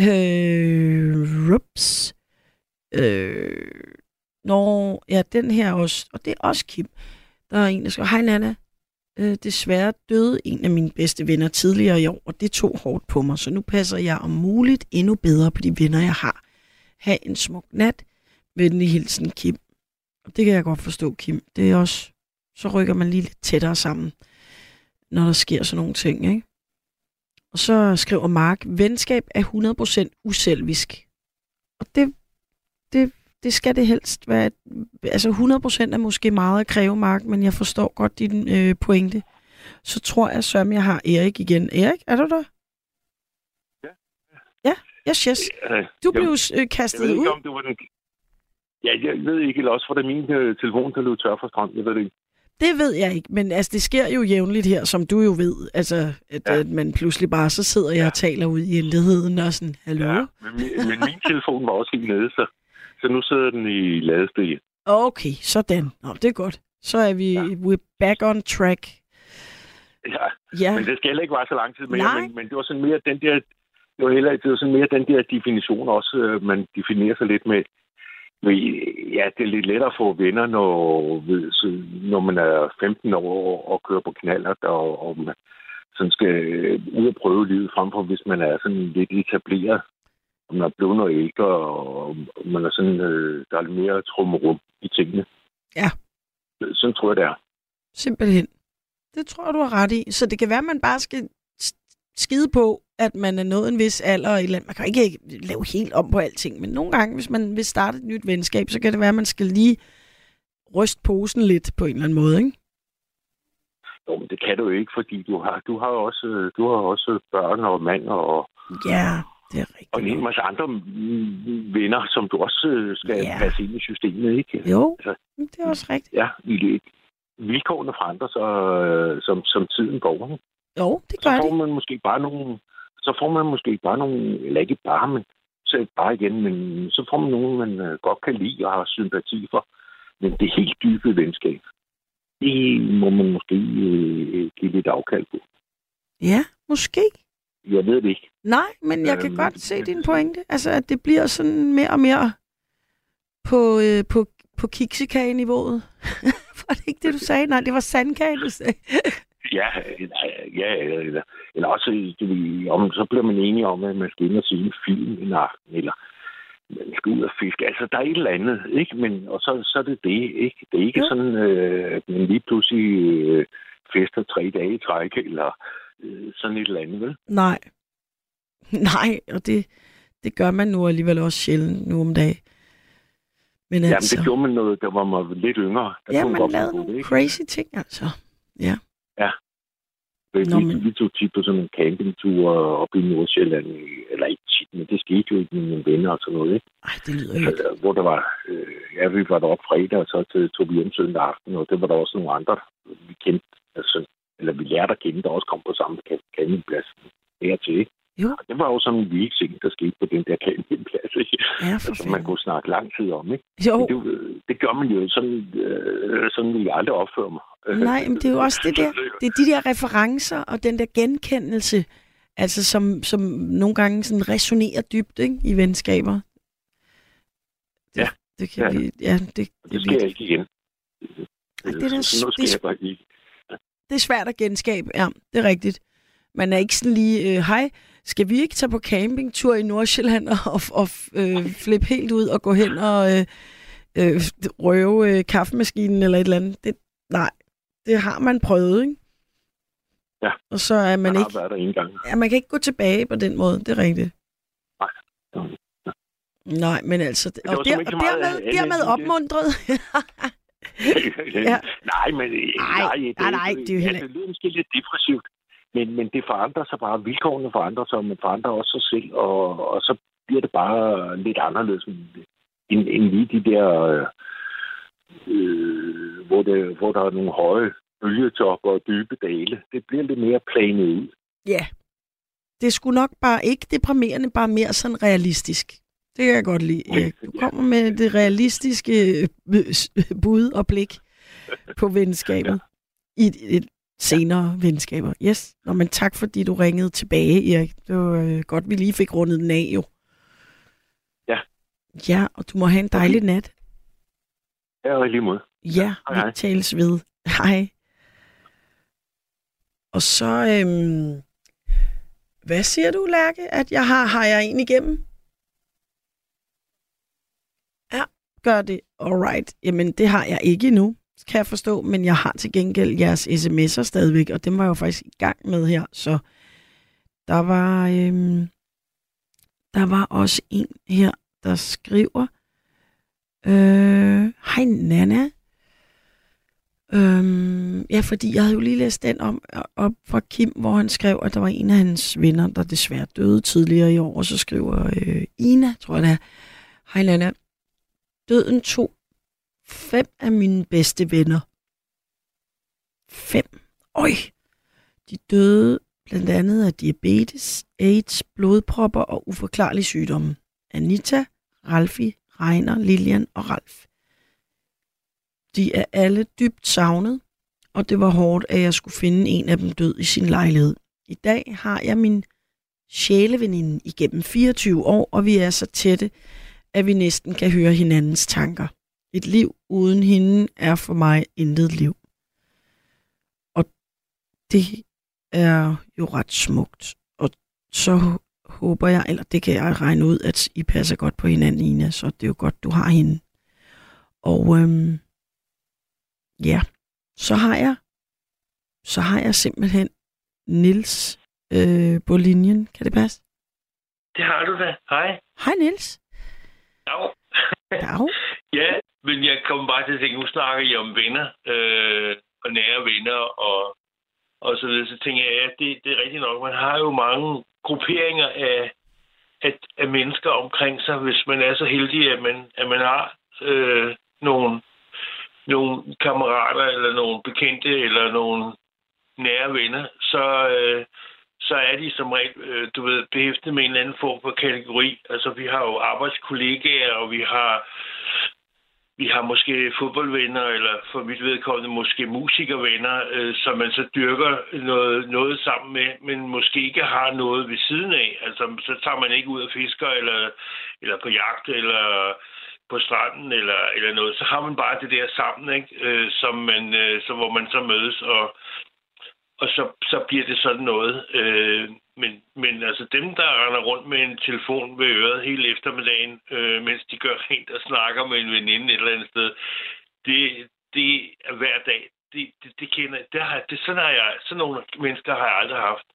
øh, Rups. Øh, Nå, ja, den her også, og det er også Kim. Der er en, der skriver, hej Nana, øh, desværre døde en af mine bedste venner tidligere i år, og det tog hårdt på mig, så nu passer jeg om muligt endnu bedre på de venner, jeg har. Ha' en smuk nat. Venlig hilsen, Kim. Og det kan jeg godt forstå, Kim. Det er også, så rykker man lige lidt tættere sammen, når der sker sådan nogle ting, ikke? Og så skriver Mark, venskab er 100% uselvisk. Og det, det, det skal det helst være. Altså 100% er måske meget at kræve, Mark, men jeg forstår godt din øh, pointe. Så tror jeg, Søren, jeg har Erik igen. Erik, er du der? Ja. Ja, yes, yes. Øh, Du jeg- blev øh, Jeg kastet ved ud. ikke, om det var den... Ja, jeg ved ikke, eller også for det min øh, telefon, der løb tør for strøm. Jeg ved det ikke. Det ved jeg ikke, men altså, det sker jo jævnligt her, som du jo ved. Altså, at, ja. Ja. at man pludselig bare, så sidder jeg og taler ud i intetheden og sådan, hallo? Ja, men, min, men min telefon var også helt nede, så, så nu sidder den i ladestik. Okay, sådan. Nå, det er godt. Så er vi, ja. we're back on track. Ja, Ja, men det skal heller ikke være så lang tid mere, Nej. men, men det var sådan mere den der, det var heller, det var sådan mere den der definition også, øh, man definerer sig lidt med, med, ja, det er lidt lettere at få venner, når, når man er 15 år og kører på knaller, og, og man sådan skal ud og prøve livet frem for, hvis man er sådan lidt etableret, man er blevet noget ældre, og man er sådan, øh, der er lidt mere trummerum i tingene. Ja. Sådan tror jeg, det er. simpelthen. Det tror jeg, du har ret i. Så det kan være, at man bare skal skide på, at man er nået en vis alder. Eller, man kan ikke lave helt om på alting, men nogle gange, hvis man vil starte et nyt venskab, så kan det være, at man skal lige ryste posen lidt på en eller anden måde, ikke? Jo, men det kan du jo ikke, fordi du har, du har også, øh, du har også børn og mand og, Ja, det er rigtigt. og en hel masse andre venner, som du også øh, skal Ja. passe ind i systemet, ikke? Jo, Altså, det er også rigtigt. Ja, i det. vilkårene forandrer sig, øh, som, som tiden går. ikke? Jo, det Så gør får det. man måske bare nogle, så får man måske bare nogle, eller ikke bare, men så bare igen, men så får man nogen, man øh, godt kan lide og har sympati for. Men det helt dybe venskab, det må man måske øh, give lidt afkald på. Ja, måske. Jeg ved det ikke. Nej, men jeg kan Øhm, godt se din pointe. Altså, at det bliver sådan mere og mere på, øh, på, på kiksekage-niveauet. var det ikke det, du sagde? Nej, det var sandkage, du sagde. Ja, ja eller, eller, også, du om, så bliver man enige om, at man skal ind og se en film en aften, eller man skal ud og fiske. Altså, der er et eller andet, ikke? Men, og så, så er det det, ikke? Det er ikke jo. sådan, øh, at man lige pludselig øh, fester tre dage i træk, eller øh, sådan et eller andet, vel? Nej. Nej, og det, det gør man nu alligevel også sjældent nu om dagen. Men Jamen, altså, det gjorde man noget, der var man lidt yngre. Der ja, man lavede nogle ikke? crazy ting, altså. Vi, Nå, vi, men- vi tog tit på sådan nogle campingture op i Nordsjælland, eller ikke tit, men det skete jo ikke med mine venner og sådan noget, ikke? Ej, det lyder ikke. Øh, hvor der var, øh, ja, vi var deroppe fredag, og så til, tog vi hjem søndag aften, og det var der også nogle andre, vi kendte, altså, eller vi lærte at kende, der også kom på samme camp- campingplads hertil, ikke? Jo. Og det var jo sådan en week ting, der skete på den der campingplads, ikke? Ja, for Altså, man kunne snakke lang tid om, ikke? Jo, Men det, det gør man jo sådan, øh, sådan vil jeg aldrig opføre mig. nej, men det er jo også det der. Det er de der referencer og den der genkendelse, altså som, som nogle gange sådan resonerer dybt ikke, i venskaber. Det, Ja, det kan ja. vi, ja, det, det, Det er sker ikke igen. Ej, det er så nu skal det er- jeg bare ikke. Det er svært at genskabe, ja, det er rigtigt. Man er ikke sådan lige, øh, hej, skal vi ikke tage på campingtur i Nordsjælland og, og, og øh, flippe helt ud og gå hen og øh, øh, røve øh, kaffemaskinen eller et eller andet? Det, nej, det har man prøvet, ikke? Ja. Og så er man har ikke, været der en gang. ja, man kan ikke gå tilbage på den måde, det er rigtigt. Nej. Nej, men altså, det og, der, og dermed, dermed opmuntret. ja. Nej, men Nej, nej, det, nej, nej, det er jo heller ja, det lyder måske lidt depressivt, men, men det forandrer sig bare. Vilkårene forandrer sig, og man forandrer også sig selv, og, og så bliver det bare lidt anderledes end, end lige de der, øh, øh, hvor, det, hvor der er nogle høje bølgetopper og dybe dale. Det bliver lidt mere planet ud. Ja. Det sgu nok bare ikke deprimerende, bare mere sådan realistisk. Det kan jeg godt lide, Erik. Du kommer med det realistiske øh, bud og blik på venskabet. I et, senere venskaber. Yes. Nå, men tak fordi du ringede tilbage, Erik. Det var øh, godt, vi lige fik rundet den af, jo. Ja. Ja, og du må have en dejlig nat. Ja, og i lige måde. Ja, Hej, vi tales ved. Hej. Og så, øhm, hvad siger du, Lærke? At jeg har, har jeg en igennem? Ja, gør det. Alright. Jamen, det har jeg ikke endnu, kan jeg forstå, men jeg har til gengæld jeres sms'er stadigvæk, og dem var jeg jo faktisk i gang med her, så der var, øhm, der var også en her, der skriver, øh, hej Nana, Øhm, ja, fordi jeg havde jo lige læst den om øh, op fra Kim, hvor han skrev, at der var en af hans venner, der desværre døde tidligere i år, og så skriver øh, Ina, tror jeg det er, Hej Nana, døden tog fem af mine bedste venner. Fem. Øj! De døde blandt andet af diabetes, AIDS, blodpropper og uforklarlige sygdomme. Anita, Ralfi, Reiner, Lilian og Ralf. De er alle dybt savnet, og det var hårdt, at jeg skulle finde en af dem død i sin lejlighed. I dag har jeg min sjæleveninde igennem 24 år, og vi er så tætte, at vi næsten kan høre hinandens tanker. Et liv uden hende er for mig intet liv. Og det er jo ret smukt. Og så håber jeg, eller det kan jeg regne ud, at I passer godt på hinanden, Ina, så det er jo godt, du har hende. Og øhm, ja, så har jeg, så har jeg simpelthen Nils øh, på linjen. Kan det passe? Det har du da. Hej. Hej Nils. Dag. Dag. ja, men jeg kommer bare til at tænke, nu snakker I om venner, øh, og nære venner, og, og så videre. Så tænker jeg, ja, det, det er rigtigt nok. Man har jo mange grupperinger af, af, af mennesker omkring sig, hvis man er så heldig, at man, at man har øh, nogle, nogle kammerater, eller nogle bekendte, eller nogle nære venner, så, øh, så er de som regel, øh, du ved, behæftet med en eller anden form for kategori. Altså, vi har jo arbejdskollegaer, og vi har vi har måske fodboldvenner, eller for mit vedkommende måske musikervenner, øh, som man så dyrker noget, noget sammen med, men måske ikke har noget ved siden af. Altså, så tager man ikke ud og fisker, eller, eller på jagt, eller på stranden, eller, eller noget. Så har man bare det der sammen, ikke? Øh, som man, øh, så, hvor man så mødes, og, og så, så bliver det sådan noget. Øh, men, men altså dem, der render rundt med en telefon ved øret hele eftermiddagen, øh, mens de gør rent og snakker med en veninde et eller andet sted, det, det er hver dag. Det, det, det kender det har, det, sådan, har jeg, sådan nogle mennesker har jeg aldrig haft.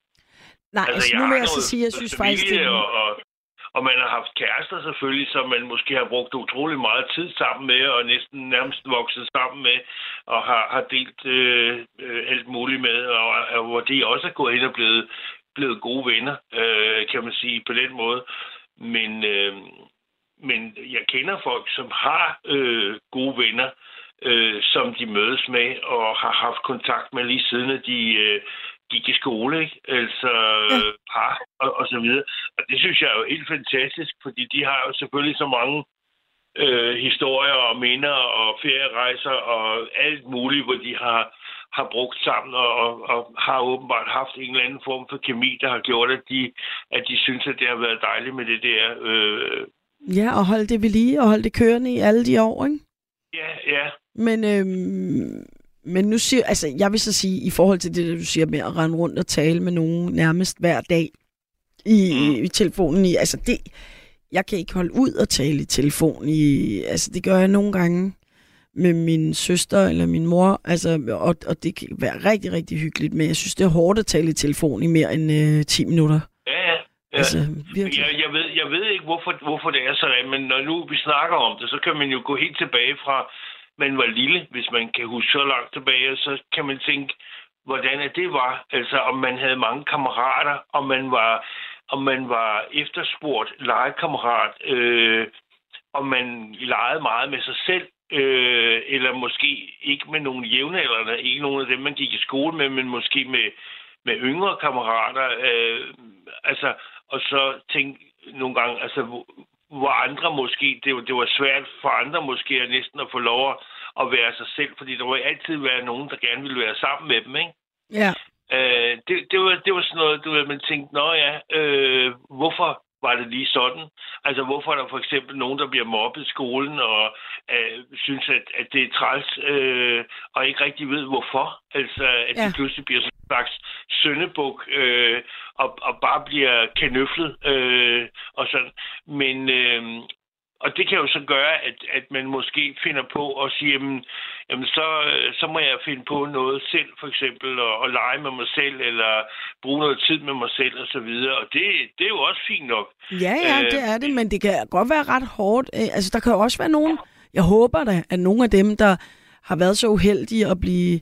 Nej, altså, altså jeg nu vil jeg så sige, jeg synes faktisk, det og, og, og man har haft kærester selvfølgelig, som man måske har brugt utrolig meget tid sammen med, og næsten nærmest vokset sammen med, og har, har delt øh, øh, alt muligt med, og, og hvor de også er gået hen og blevet, blevet gode venner, øh, kan man sige på den måde. Men, øh, men jeg kender folk, som har øh, gode venner, øh, som de mødes med og har haft kontakt med lige siden, at de øh, gik i skole, ikke? Altså Ja. par og, og så videre. Og det synes jeg er jo helt fantastisk, fordi de har jo selvfølgelig så mange øh, historier og minder og ferierejser og alt muligt, hvor de har, har brugt sammen og, og, og har åbenbart haft en eller anden form for kemi, der har gjort, at de, at de synes, at det har været dejligt med det der. Øh, Ja, og holde det ved lige, og holde det kørende i alle de år, ikke? ja, ja. Men, øhm, men nu siger, altså, jeg vil så sige, i forhold til det, du siger med at rende rundt og tale med nogen nærmest hver dag i, mm. i telefonen, i, altså det, jeg kan ikke holde ud at tale i telefon i, altså det gør jeg nogle gange med min søster eller min mor, altså, og, og det kan være rigtig, rigtig hyggeligt, men jeg synes, det er hårdt at tale i telefon i mere end øh, 10 minutter. Ja, ja. Ja. Altså, virkelig. Jeg, jeg, ved, jeg ved ikke, hvorfor, hvorfor det er sådan, men når nu vi snakker om det, så kan man jo gå helt tilbage fra, man var lille, hvis man kan huske så langt tilbage, så kan man tænke, hvordan det var. Altså, om man havde mange kammerater, om man var, om man var efterspurgt legekammerat, øh, om man legede meget med sig selv, øh, eller måske ikke med nogle jævnaldrende, ikke nogen af dem, man gik i skole med, men måske med, med yngre kammerater. Øh, altså, og så tænke nogle gange, altså, hvor, andre måske, det, var- det var svært for andre måske at næsten at få lov at, være sig selv, fordi der vil altid være nogen, der gerne ville være sammen med dem, ikke? Ja. Øh, det, det, var, det var sådan noget, du ved, man tænkte, nå ja, øh, hvorfor var det lige sådan? Altså, hvorfor er der for eksempel nogen, der bliver mobbet i skolen, og øh, synes, at, at det er træls, øh, og ikke rigtig ved, hvorfor? Altså, at ja. De pludselig bliver en slags søndebuk, øh, og, og bare bliver kanøflet, øh, og sådan. Men, øh, og det kan jo så gøre, at, at man måske finder på at sige, jamen, jamen så, så må jeg finde på noget selv, for eksempel, og, og lege med mig selv, eller bruge noget tid med mig selv, og så videre. Og det, det er jo også fint nok. Ja, ja, Øh, det er det, men det kan godt være ret hårdt. Øh, Altså, der kan jo også være nogen, jeg håber da, at nogle af dem, der har været så uheldige at blive,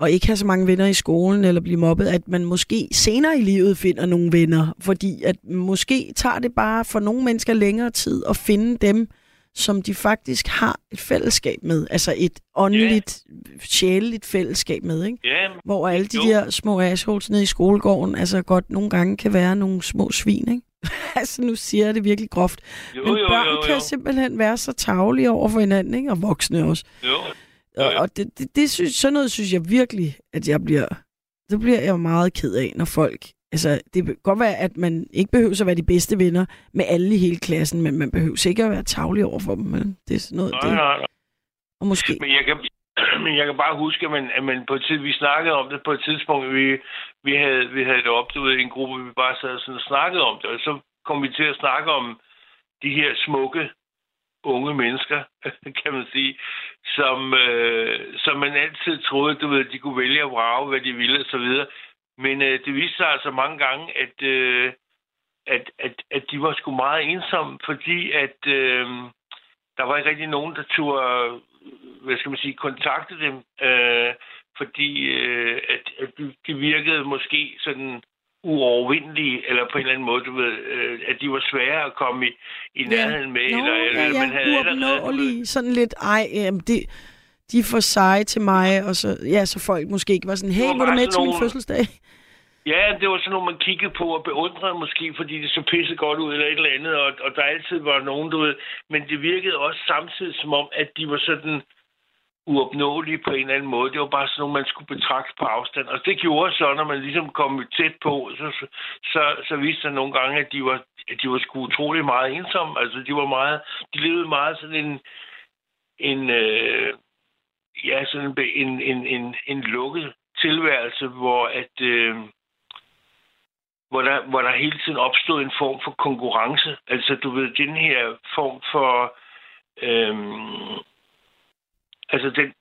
og ikke have så mange venner i skolen, eller blive mobbet, at man måske senere i livet finder nogle venner, fordi at måske tager det bare for nogle mennesker længere tid at finde dem, som de faktisk har et fællesskab med, altså et åndeligt, sjæleligt fællesskab med, ikke? Ja, Hvor alle de Jo. der små assholes nede i skolegården, altså godt nogle gange kan være nogle små svin, ikke? altså nu siger jeg det virkelig groft. jo, Men jo, børn jo, kan jo. simpelthen være så tavlige over for hinanden, ikke? Og voksne også. jo. Og, jo. og det, det, det synes, sådan noget synes jeg virkelig, at jeg bliver... Det bliver jeg meget ked af, når folk... Altså, det kan godt være, at man ikke behøver at være de bedste venner med alle i hele klassen, men man behøver ikke at være tavlig over for dem. Men det er sådan noget... Nej, Det, nej, nej. og måske... Men jeg kan, men jeg kan bare huske, at, man, at man på et tid, vi snakkede om det på et tidspunkt, vi, vi, havde, vi havde det op, du ved, i en gruppe, vi bare sad sådan og snakkede om det, og så kom vi til at snakke om de her smukke unge mennesker, kan man sige, som, øh, som man altid troede, du ved, de kunne vælge at vrage, hvad de ville, og så videre. Men øh, det viste sig altså mange gange, at, øh, at, at, at de var sgu meget ensomme, fordi at øh, der var ikke rigtig nogen, der turde, hvad skal man sige, kontakte dem, øh, fordi øh, at, at de, de virkede måske sådan uovervindelige, eller på en eller anden måde, du ved, øh, at de var svære at komme i, i nærheden med, Nå, eller, ja, eller ja, man havde allerede... sådan lidt, ej, jamen det, de er for seje til mig, og så, ja, så folk måske ikke var sådan, hey, var var du med til min nogle- fødselsdag? Ja, det var sådan noget, man kiggede på og beundrede måske, fordi det så pisse godt ud eller et eller andet, og, og der altid var nogen, du ved. Men det virkede også samtidig som om, at de var sådan uopnåelige på en eller anden måde. Det var bare sådan noget, man skulle betragte på afstand. Og det gjorde så, når man ligesom kom tæt på, så, så, så, viste sig nogle gange, at de var, at de var sgu utrolig meget ensomme. Altså, de var meget, de levede meget sådan en, en øh, ja, sådan en, en, en, en, en lukket tilværelse, hvor at, øh, hvor der, hvor der hele tiden opstod en form for konkurrence. Altså, du ved, den her form for... Øhm, altså, den,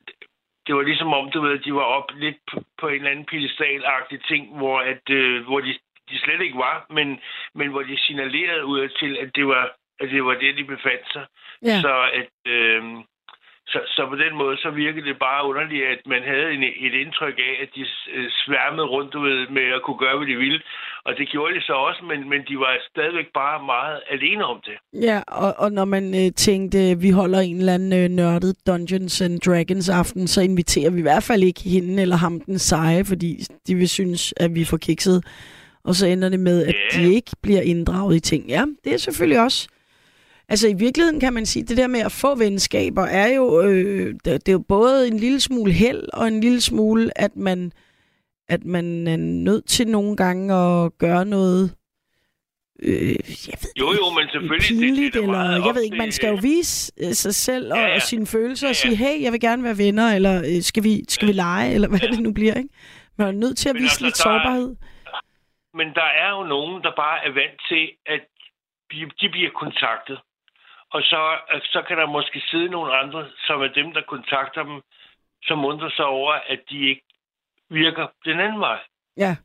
det var ligesom om, du ved, de var op lidt på, på en eller anden pedestal ting, hvor, at, øh, hvor de, de slet ikke var, men, men hvor de signalerede ud til, at det var, at det var det, de befandt sig. Ja. Så at... Øh, så, så på den måde, så virkede det bare underligt, at man havde en, et indtryk af, at de øh, sværmede rundt du ved, med at kunne gøre, hvad de ville. Og det gjorde de så også, men, men de var stadigvæk bare meget alene om det. Ja, og, og når man øh, tænkte, vi holder en eller anden øh, nørdet Dungeons and Dragons aften, så inviterer vi i hvert fald ikke hende eller ham den seje, fordi de vil synes, at vi er for kikset. Og så ender det med, at Ja. de ikke bliver inddraget i ting. Ja, det er selvfølgelig også... Altså i virkeligheden kan man sige, at det der med at få venskaber er jo, øh, det, det er jo både en lille smule held og en lille smule, at man, at man er nødt til nogle gange at gøre noget, øh, jeg ved Jo, jo, men selvfølgelig... det- pinligt, det, er da eller jeg ved ikke, man skal jo vise øh, sig selv og, Ja, ja. og sine følelser og Ja, ja. sige, hey, jeg vil gerne være venner, eller øh, skal vi, skal vi lege, eller hvad Ja. det nu bliver, ikke? Man er nødt til at Men vise altså, lidt er- sårbarhed. Men der er jo nogen, der bare er vant til, at de, de bliver kontaktet. Og så, så kan der måske sidde nogle andre, som er dem, der kontakter dem, som undrer sig over, at de ikke virker den anden vej. Ja,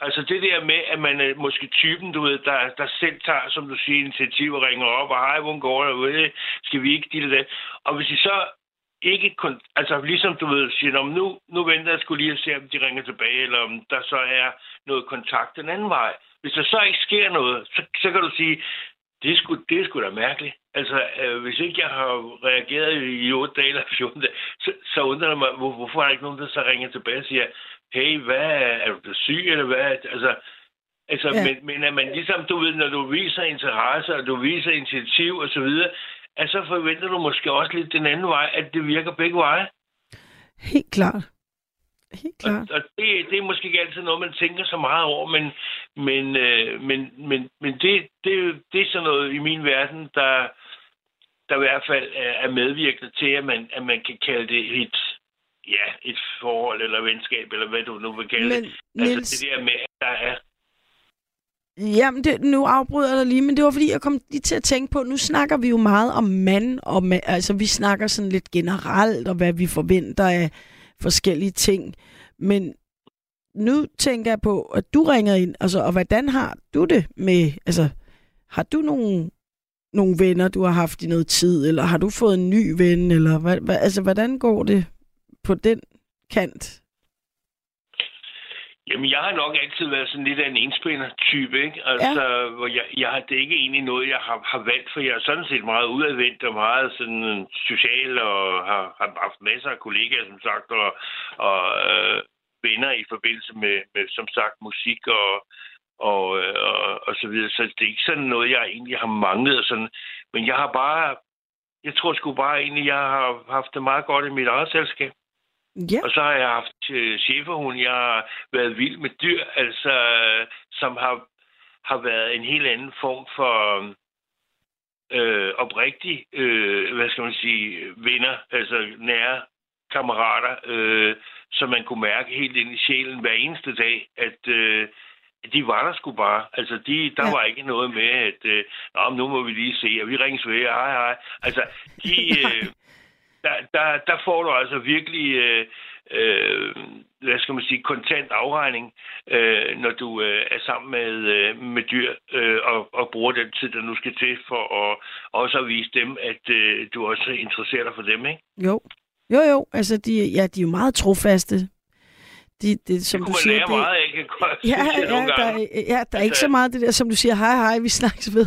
Altså det der med, at man er måske typen, du ved, der, der selv tager, som du siger, initiativ og ringer op, og hej, hvordan går det, ved, skal vi ikke det, det. Og hvis de så ikke kun, altså ligesom du ved, siger, "Nå, men nu, nu venter jeg skulle lige at se, om de ringer tilbage, eller om der så er noget kontakt den anden vej. Hvis der så ikke sker noget, så, så kan du sige, det er sgu, det er sgu da mærkeligt. Altså, øh, hvis ikke jeg har reageret i 8 dage eller 14 dage, så, så undrer det mig, hvor, hvorfor er der ikke nogen, der så ringer tilbage og siger, hey, hvad, er du syg, eller hvad? Altså, altså ja. men, men at man ligesom, du ved, når du viser interesse, og du viser initiativ og så videre, at så forventer du måske også lidt den anden vej, at det virker begge veje. helt klart. Helt klart. Og, og det, det er måske ikke altid noget, man tænker så meget over, men, men, øh, men, men, men det, det, det er sådan noget i min verden, der, der i hvert fald er, medvirkende til, at man, at man kan kalde det et, ja, et forhold eller venskab, eller hvad du nu vil kalde Men det. Altså Niels, det der med, at der er... Jamen, det, nu afbryder jeg dig lige, men det var fordi, jeg kom lige til at tænke på, nu snakker vi jo meget om mand, og ma- altså vi snakker sådan lidt generelt, og hvad vi forventer af forskellige ting. Men nu tænker jeg på, at du ringer ind, altså, og hvordan har du det med, altså, har du nogle, nogle venner, du har haft i noget tid, eller har du fået en ny ven, eller hvad, hvad, altså, hvordan går det på den kant? Jamen, jeg har nok altid været sådan lidt af en enspænder-type, ikke? Altså, ja. hvor jeg, jeg har, det er ikke egentlig noget, jeg har, har valgt, for jeg er sådan set meget udadvendt og meget sådan social, og har, har haft masser af kollegaer, som sagt, og, og øh, venner i forbindelse med, med, som sagt, musik og, og, øh, og, og så videre. Så det er ikke sådan noget, jeg egentlig har manglet. Og sådan. Men jeg har bare, jeg tror sgu bare egentlig, jeg har haft det meget godt i mit eget selskab. Ja, Og så har jeg haft øh, cheferhund. Jeg har været vild med dyr, altså, som har, har været en helt anden form for øh, oprigtig, øh, hvad skal man sige, venner, altså nære kammerater, øh, som man kunne mærke helt ind i sjælen hver eneste dag, at øh, de var der sgu bare. Altså, de, der Ja. var ikke noget med, at øh, nu må vi lige se, og vi ringes ved, hej hej. Altså, de, øh, der, der, der får du altså virkelig, øh, øh, hvad skal man sige, kontant afregning, øh, når du øh, er sammen med, øh, med dyr øh, og, og bruger den tid, der nu skal til for at også at vise dem, at øh, du også interesserer dig for dem, ikke? Jo. Jo, jo. Altså, de, ja, de er jo meget trofaste. de, det, som det du kunne man siger, lære det, meget jeg godt Ja, ja, der, er- ja, der er ikke Altså- så meget det der, som du siger, hej, hej, vi snakkes ved.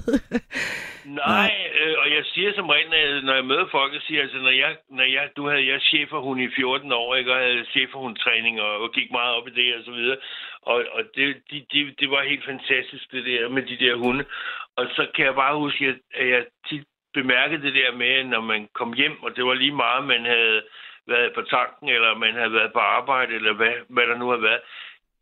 Nej, øh, og jeg siger som regel, når- når jeg møder folk, jeg siger, altså, når jeg, når jeg, du havde jeg cheferhund i 14 år, ikke, og havde cheferhundtræning, og, og gik meget op i det, og så videre. Og, og det, de, de, det var helt fantastisk, det der med de der hunde. Og så kan jeg bare huske, at at jeg tit bemærkede det der med, når man kom hjem, og det var lige meget, man havde været på tanken, eller man havde været på arbejde, eller hvad, hvad der nu har været.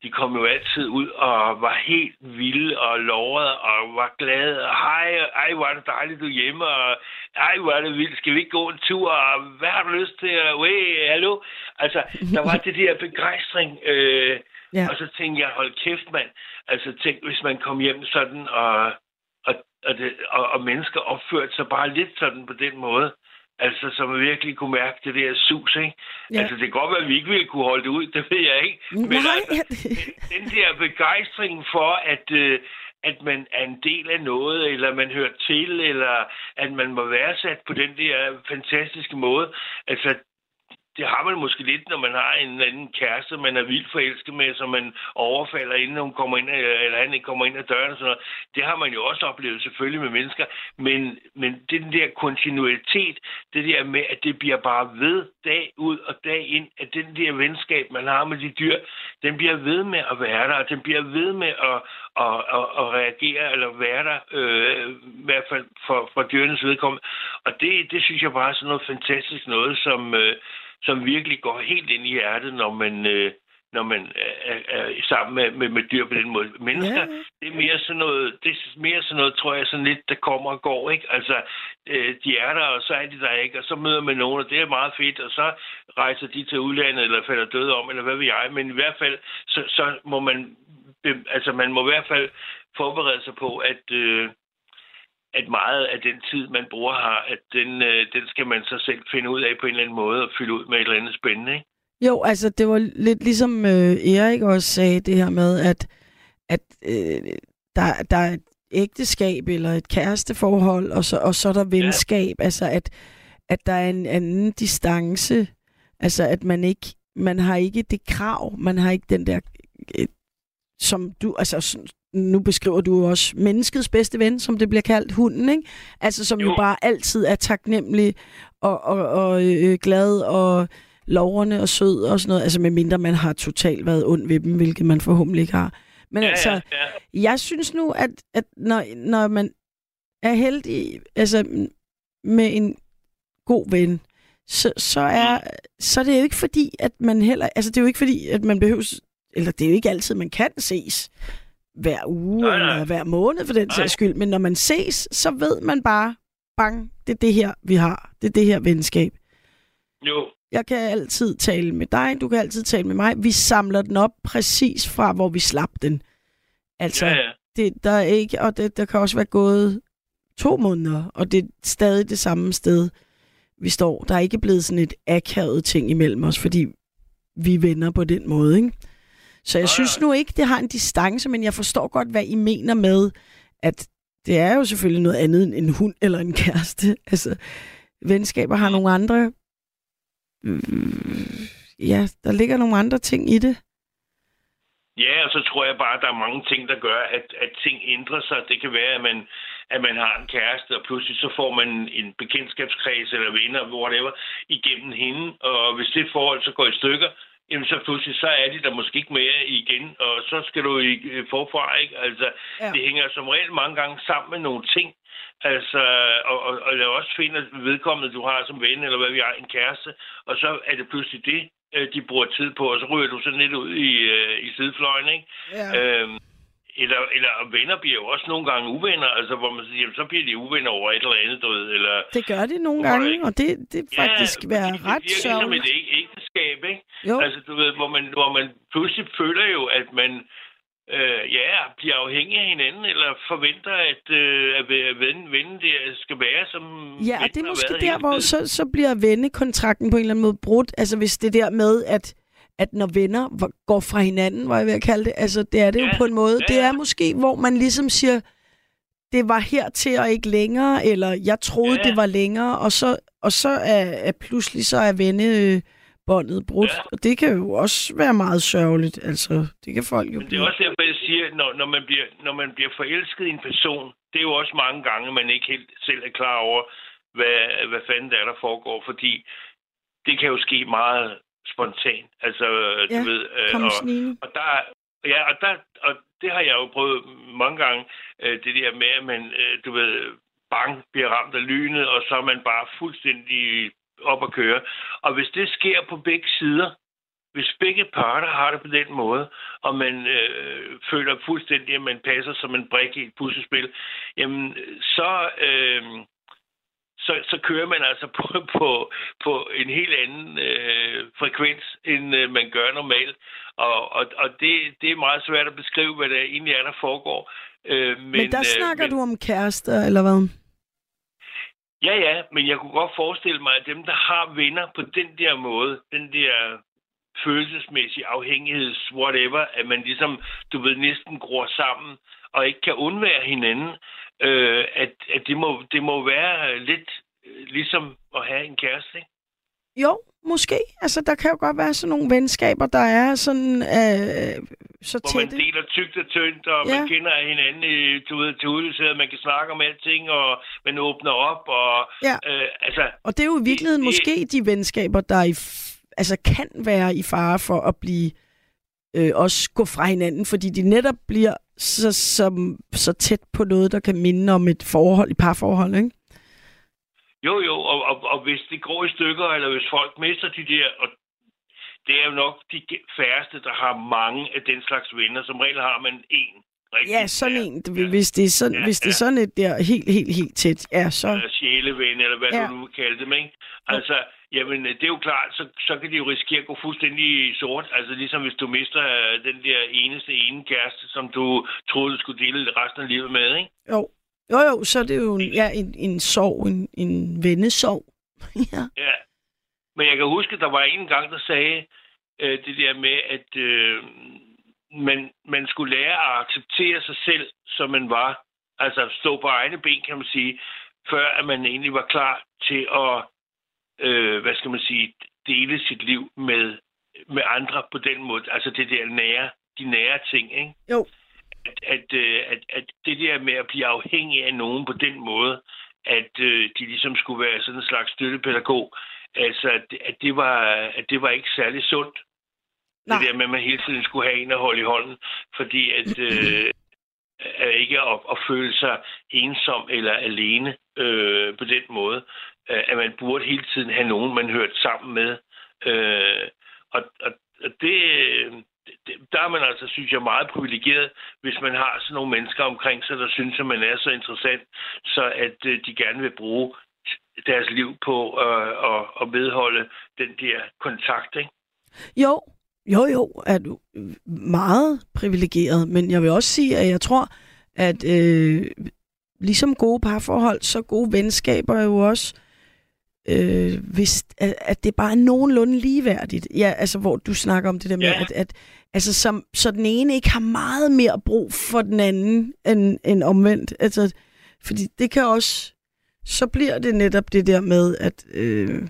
De kom jo altid ud og var helt vilde og lovede og var glade. Og, Hej, ej, hvor er det dejligt, du er hjemme. Og, ej, hvor er det vildt. Skal vi ikke gå en tur? Og, hvad har du lyst til? Og, hey, hallo? Altså, der var det der begejstring. Øh, Ja. Og så tænkte jeg, hold kæft, mand. Altså, tænk, hvis man kom hjem sådan, og, og, og, det, og, og mennesker opførte sig bare lidt sådan på den måde. Altså, så man virkelig kunne mærke det der sus, ikke? Ja. Altså, det kan godt være, at vi ikke ville kunne holde det ud, det ved jeg ikke. Men Nej, altså, den der begejstring for, at, øh, at man er en del af noget, eller man hører til, eller at man må være sat på den der fantastiske måde. Altså, det har man måske lidt, når man har en eller anden kæreste, man er vildt forelsket med, som man overfalder, inden hun kommer ind, øh, eller han ikke kommer ind ad døren og sådan noget. Det har man jo også oplevet selvfølgelig med mennesker. Men, men den der kontinuitet, det der med, at det bliver bare ved dag ud og dag ind, at den der venskab, man har med de dyr, den bliver ved med at være der, og den bliver ved med at, at, at, at reagere eller være der, øh, i hvert fald for, for dyrenes vedkommende. Og det, det synes jeg bare er sådan noget fantastisk noget, som, øh, som virkelig går helt ind i hjertet, når man, øh, når man er, er sammen med, med, med dyr på den måde. Mennesker, Ja, det er mere sådan noget, det er mere sådan noget, tror jeg, sådan lidt, der kommer og går, ikke? Altså, øh, de er der, og så er de der ikke, og så møder man nogen, og det er meget fedt, og så rejser de til udlandet, eller falder døde om, eller hvad ved jeg, men i hvert fald, så, så må man, altså man må i hvert fald forberede sig på, at, øh, at meget af den tid, man bruger her, at den, øh, den skal man så selv finde ud af på en eller anden måde, og fylde ud med et eller andet spændende, ikke? Jo, altså det var lidt ligesom øh, Erik også sagde det her med, at, at øh, der, der er et ægteskab eller et kæresteforhold, og så, og så er der venskab. Ja. Altså at, at der er en anden distance. Altså at man ikke, man har ikke det krav, man har ikke den der, øh, som du, altså nu beskriver du også menneskets bedste ven, som det bliver kaldt, hunden, ikke? Altså som jo, jo bare altid er taknemmelig og, og, og øh, glad og loverne og sød og sådan noget. Altså med mindre man har totalt været ond ved dem, hvilket man forhåbentlig ikke har. Men Ja, altså, ja, ja. jeg synes nu, at, at når, når man er heldig altså, med en god ven, så, så, er, så er det jo ikke fordi, at man heller... Altså, det er jo ikke fordi, at man behøver... Eller det er jo ikke altid, man kan ses hver uge Nej, nej. eller hver måned for den Nej. sags skyld. Men når man ses, så ved man bare, bang, det er det her, vi har. Det er det her venskab. Jo, Jeg kan altid tale med dig, du kan altid tale med mig. Vi samler den op præcis fra, hvor vi slap den. Altså, ja, ja. det, der er ikke, og det, der kan også være gået to måneder, og det er stadig det samme sted, vi står. Der er ikke blevet sådan et akavet ting imellem os, fordi vi er venner på den måde, ikke? Så jeg synes nu ikke, det har en distance, men jeg forstår godt, hvad I mener med, at det er jo selvfølgelig noget andet end en hund eller en kæreste. Altså, venskaber har nogle andre... Mm, ja, der ligger nogle andre ting i det. Ja, og så tror jeg bare, at der er mange ting, der gør, at, at ting ændrer sig. Det kan være, at man, at man har en kæreste, og pludselig så får man en bekendtskabskreds eller venner, whatever, igennem hende. Og hvis det forhold så går i stykker, jamen så pludselig så er de der måske ikke mere igen, og så skal du i øh, forfra, ikke? Altså, Ja. det hænger som regel mange gange sammen med nogle ting. Altså, og, og, og lad også finde at vedkommende, du har som ven, eller hvad vi har, en kæreste, og så er det pludselig det, øh, de bruger tid på, og så ryger du sådan lidt ud i, øh, i sidefløjen, ikke? Ja. Øhm, eller, eller venner bliver jo også nogle gange uvenner, altså hvor man siger, jamen, så bliver de uvenner over et eller andet, du ved, eller... Det gør det nogle gange, ikke? og det, det faktisk fordi være det ret virker som sørgeligt. et æg- ægteskab, ikke? Jo. Altså, du ved, hvor man, hvor man pludselig føler jo, at man øh, ja, bliver afhængig af hinanden, eller forventer, at, øh, at vennen, vennen der skal være som Ja, og det er måske der, hvor så, så bliver vennekontrakten på en eller anden måde brudt. Altså hvis det der med, at, at når venner går fra hinanden, var jeg ved at kalde det, altså det er det ja, jo på en måde. ja, Det er måske, hvor man ligesom siger, det var hertil og ikke længere, eller jeg troede, Ja. det var længere, og så, og så er, er pludselig så er båndet brudt. Ja. Og det kan jo også være meget sørgeligt. Altså, det kan folk jo Men det er også derfor, jeg siger, når, når, man bliver, når man bliver forelsket i en person, det er jo også mange gange, man ikke helt selv er klar over, hvad, hvad fanden der er, der foregår, fordi det kan jo ske meget spontant. Altså, Ja, du ved... øh, og, og der, ja, og, der, og det har jeg jo prøvet mange gange, øh, det der med, at man, øh, du ved, bang, bliver ramt af lynet, og så er man bare fuldstændig op at køre. Og hvis det sker på begge sider, hvis begge parter har det på den måde, og man øh, føler fuldstændig, at man passer som en brik i et puslespil, jamen så, øh, så, så kører man altså på, på, på en helt anden øh, frekvens, end øh, man gør normalt. Og, og, og det, det er meget svært at beskrive, hvad der egentlig er, der foregår. Øh, men, Men der øh, snakker men, du om kærester, eller hvad? Ja, ja, men jeg kunne godt forestille mig, at dem, der har venner på den der måde, den der følelsesmæssige afhængigheds, whatever, at man ligesom, du ved, næsten gror sammen og ikke kan undvære hinanden, øh, at, at det, må, det må være lidt øh, ligesom at have en kæreste, ikke? Jo, måske. Altså, der kan jo godt være sådan nogle venskaber, der er sådan øh, så Hvor man tætte. deler tygt og tyndt, og Ja. man kender hinanden i, du ved, til udløshed, man kan snakke om alting, og man åbner op, og Ja. øh, altså, Og det er jo i virkeligheden det- måske de venskaber, der i altså kan være i fare for at blive øh, også gå fra hinanden, fordi de netop bliver så, så, så tæt på noget, der kan minde om et forhold i parforhold, ikke? Jo, jo, og, og, og hvis det går i stykker, eller hvis folk mister de der, og det er jo nok de færreste, der har mange af den slags venner. Som regel har man en. Rigtig Ja, sådan en. Ja. Hvis det er sådan, Ja, hvis det er ja. sådan et der helt, helt, helt tæt, ja, så... Eller sjæleven, eller hvad Ja. ja. du nu vil kalde dem, ikke? Altså, jamen, det er jo klart, så, så kan det jo risikere at gå fuldstændig sort. Altså, ligesom hvis du mister øh, den der eneste ene kæreste, som du troede, du skulle dele resten af livet med, ikke? Jo, jo, jo så er det jo ja, en, en sorg, en, en vennesorg. ja. Ja. Men jeg kan huske, at der var en gang, der sagde øh, det der med, at øh, man, man skulle lære at acceptere sig selv, som man var. Altså stå på egne ben, kan man sige, før at man egentlig var klar til at, øh, hvad skal man sige, dele sit liv med, med andre på den måde. Altså det der nære, de nære ting, ikke? Jo. At, at, øh, at, at det der med at blive afhængig af nogen på den måde, at øh, de ligesom skulle være sådan en slags støttepædagog, altså at, at, det, var, at det var ikke særlig sundt. Nej. Det der med, at man hele tiden skulle have en at holde i hånden, fordi at, øh, at ikke at, at føle sig ensom eller alene øh, på den måde. Øh, at man burde hele tiden have nogen, man hørte sammen med. Øh, og, og, og det, det, der er man altså, synes jeg, meget privilegeret, hvis man har sådan nogle mennesker omkring sig, der synes, at man er så interessant, så at øh, de gerne vil bruge deres liv på øh, at, at vedholde den der kontakt, ikke? Jo, jo, jo, er du meget privilegeret, men jeg vil også sige, at jeg tror, at øh, ligesom gode parforhold, så gode venskaber er jo også, øh, hvis, at, at det bare er nogenlunde ligeværdigt. Ja, altså hvor du snakker om det der med, Ja. at, at altså, som, så den ene ikke har meget mere brug for den anden end, end omvendt. Altså, fordi det kan også, så bliver det netop det der med, at øh,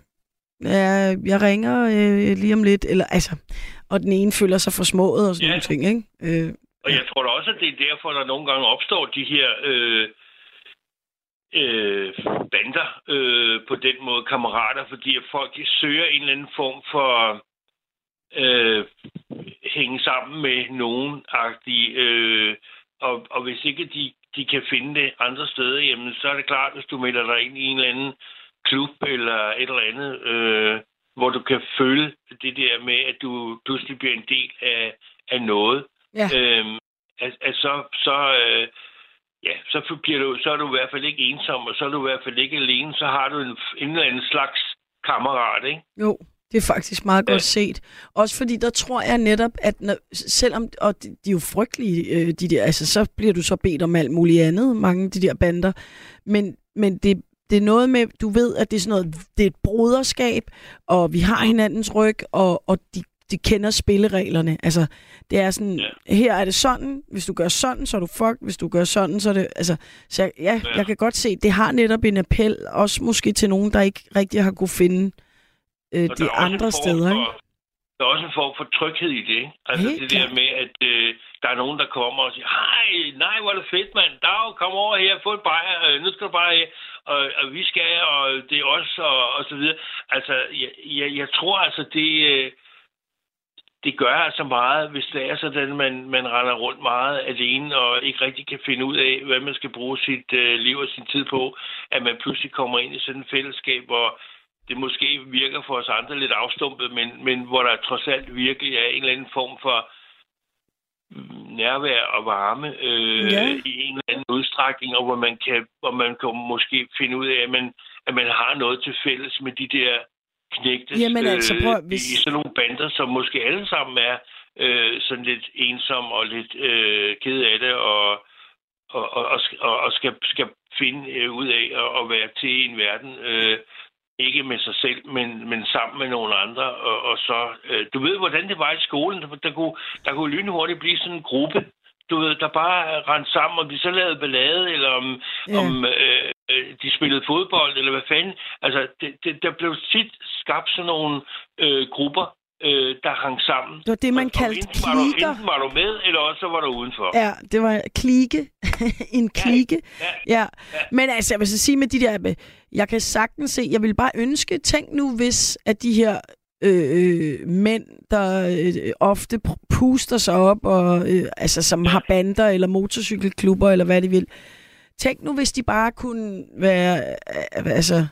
ja, jeg ringer øh, lige om lidt, eller altså, og den ene føler sig forsmået og sådan Ja. nogle ting, ikke? Øh, Og jeg tror da også, at det er derfor, der nogle gange opstår de her øh, øh, bander øh, på den måde, kammerater, fordi at folk de søger en eller anden form for øh, hænge sammen med nogen agtige, øh, og, og hvis ikke de, de kan finde det andre steder, jamen så er det klart, hvis du melder dig ind i en eller anden klub eller et eller andet, øh, hvor du kan føle det der med, at du pludselig bliver en del af, af noget, Ja. øhm, at, at så, så, øh, ja, så, bliver du, så er du i hvert fald ikke ensom, og så er du i hvert fald ikke alene, så har du en, en eller anden slags kammerat, ikke? Jo, det er faktisk meget Ja. godt set. Også fordi der tror jeg netop, at når, selvom, og de, de er jo frygtelige, øh, de der, altså så bliver du så bedt om alt muligt andet, mange af de der bander, men, men det, det er noget med, du ved, at det er sådan noget, det er et broderskab, og vi har hinandens ryg, og, og de, de kender spillereglerne. Altså, det er sådan, Ja. her er det sådan, hvis du gør sådan, så er du fuck, hvis du gør sådan, så er det, altså, så jeg, ja, Ja. jeg kan godt se, det har netop en appel, også måske til nogen, der ikke rigtig har kunne finde øh, de andre steder. for- Ikke? Der er også en form for tryghed i det, ikke? Altså Helt det der med, at øh, der er nogen, der kommer og siger, hej, nej, hvor er det fedt, mand. Dag, kom over her, få et bajer, øh, nu skal du bare her, og, og vi skal, og det er os, og, og så videre. Altså, jeg, jeg, jeg tror altså, det, øh, det gør altså meget, hvis det er sådan, man, man render rundt meget alene, og ikke rigtig kan finde ud af, hvad man skal bruge sit øh, liv og sin tid på, at man pludselig kommer ind i sådan et fællesskab, hvor det måske virker for os andre lidt afstumpet, men, men hvor der trods alt virkelig er en eller anden form for nærvær og varme øh, ja. i en eller anden udstrækning, og hvor man kan, hvor man kan måske finde ud af, at man, at man har noget til fælles med de der knægte Jamen altså, prøv hvis- i sådan nogle bander, som måske alle sammen er øh, sådan lidt ensom og lidt øh, ked af det, og, og, og, og, og, og skal, skal finde øh, ud af at, at være til i en verden, øh, ikke med sig selv, men, men sammen med nogle andre. Og, og så, øh, du ved, hvordan det var i skolen. Der, der, kunne, der kunne lynhurtigt blive sådan en gruppe, du ved, der bare rendte sammen, om de så lavede ballade, eller om, ja. om øh, øh, de spillede fodbold, eller hvad fanden. Altså, det, det, der blev tit skabt sådan nogle øh, grupper, øh, der hang sammen. Det var det, man Og- og kaldte enten var, du, enten var du med, eller også så var du udenfor. Ja, det var klike. en klike. Ja, Ja. Men altså, jeg vil så sige med de der... Jeg kan sagtens se... Jeg vil bare ønske... Tænk nu, hvis at de her øh, øh, mænd, der øh, ofte puster sig op, og øh, altså, som har bander eller motorcykelklubber, eller hvad de vil. Tænk nu, hvis de bare kunne være... Øh, altså,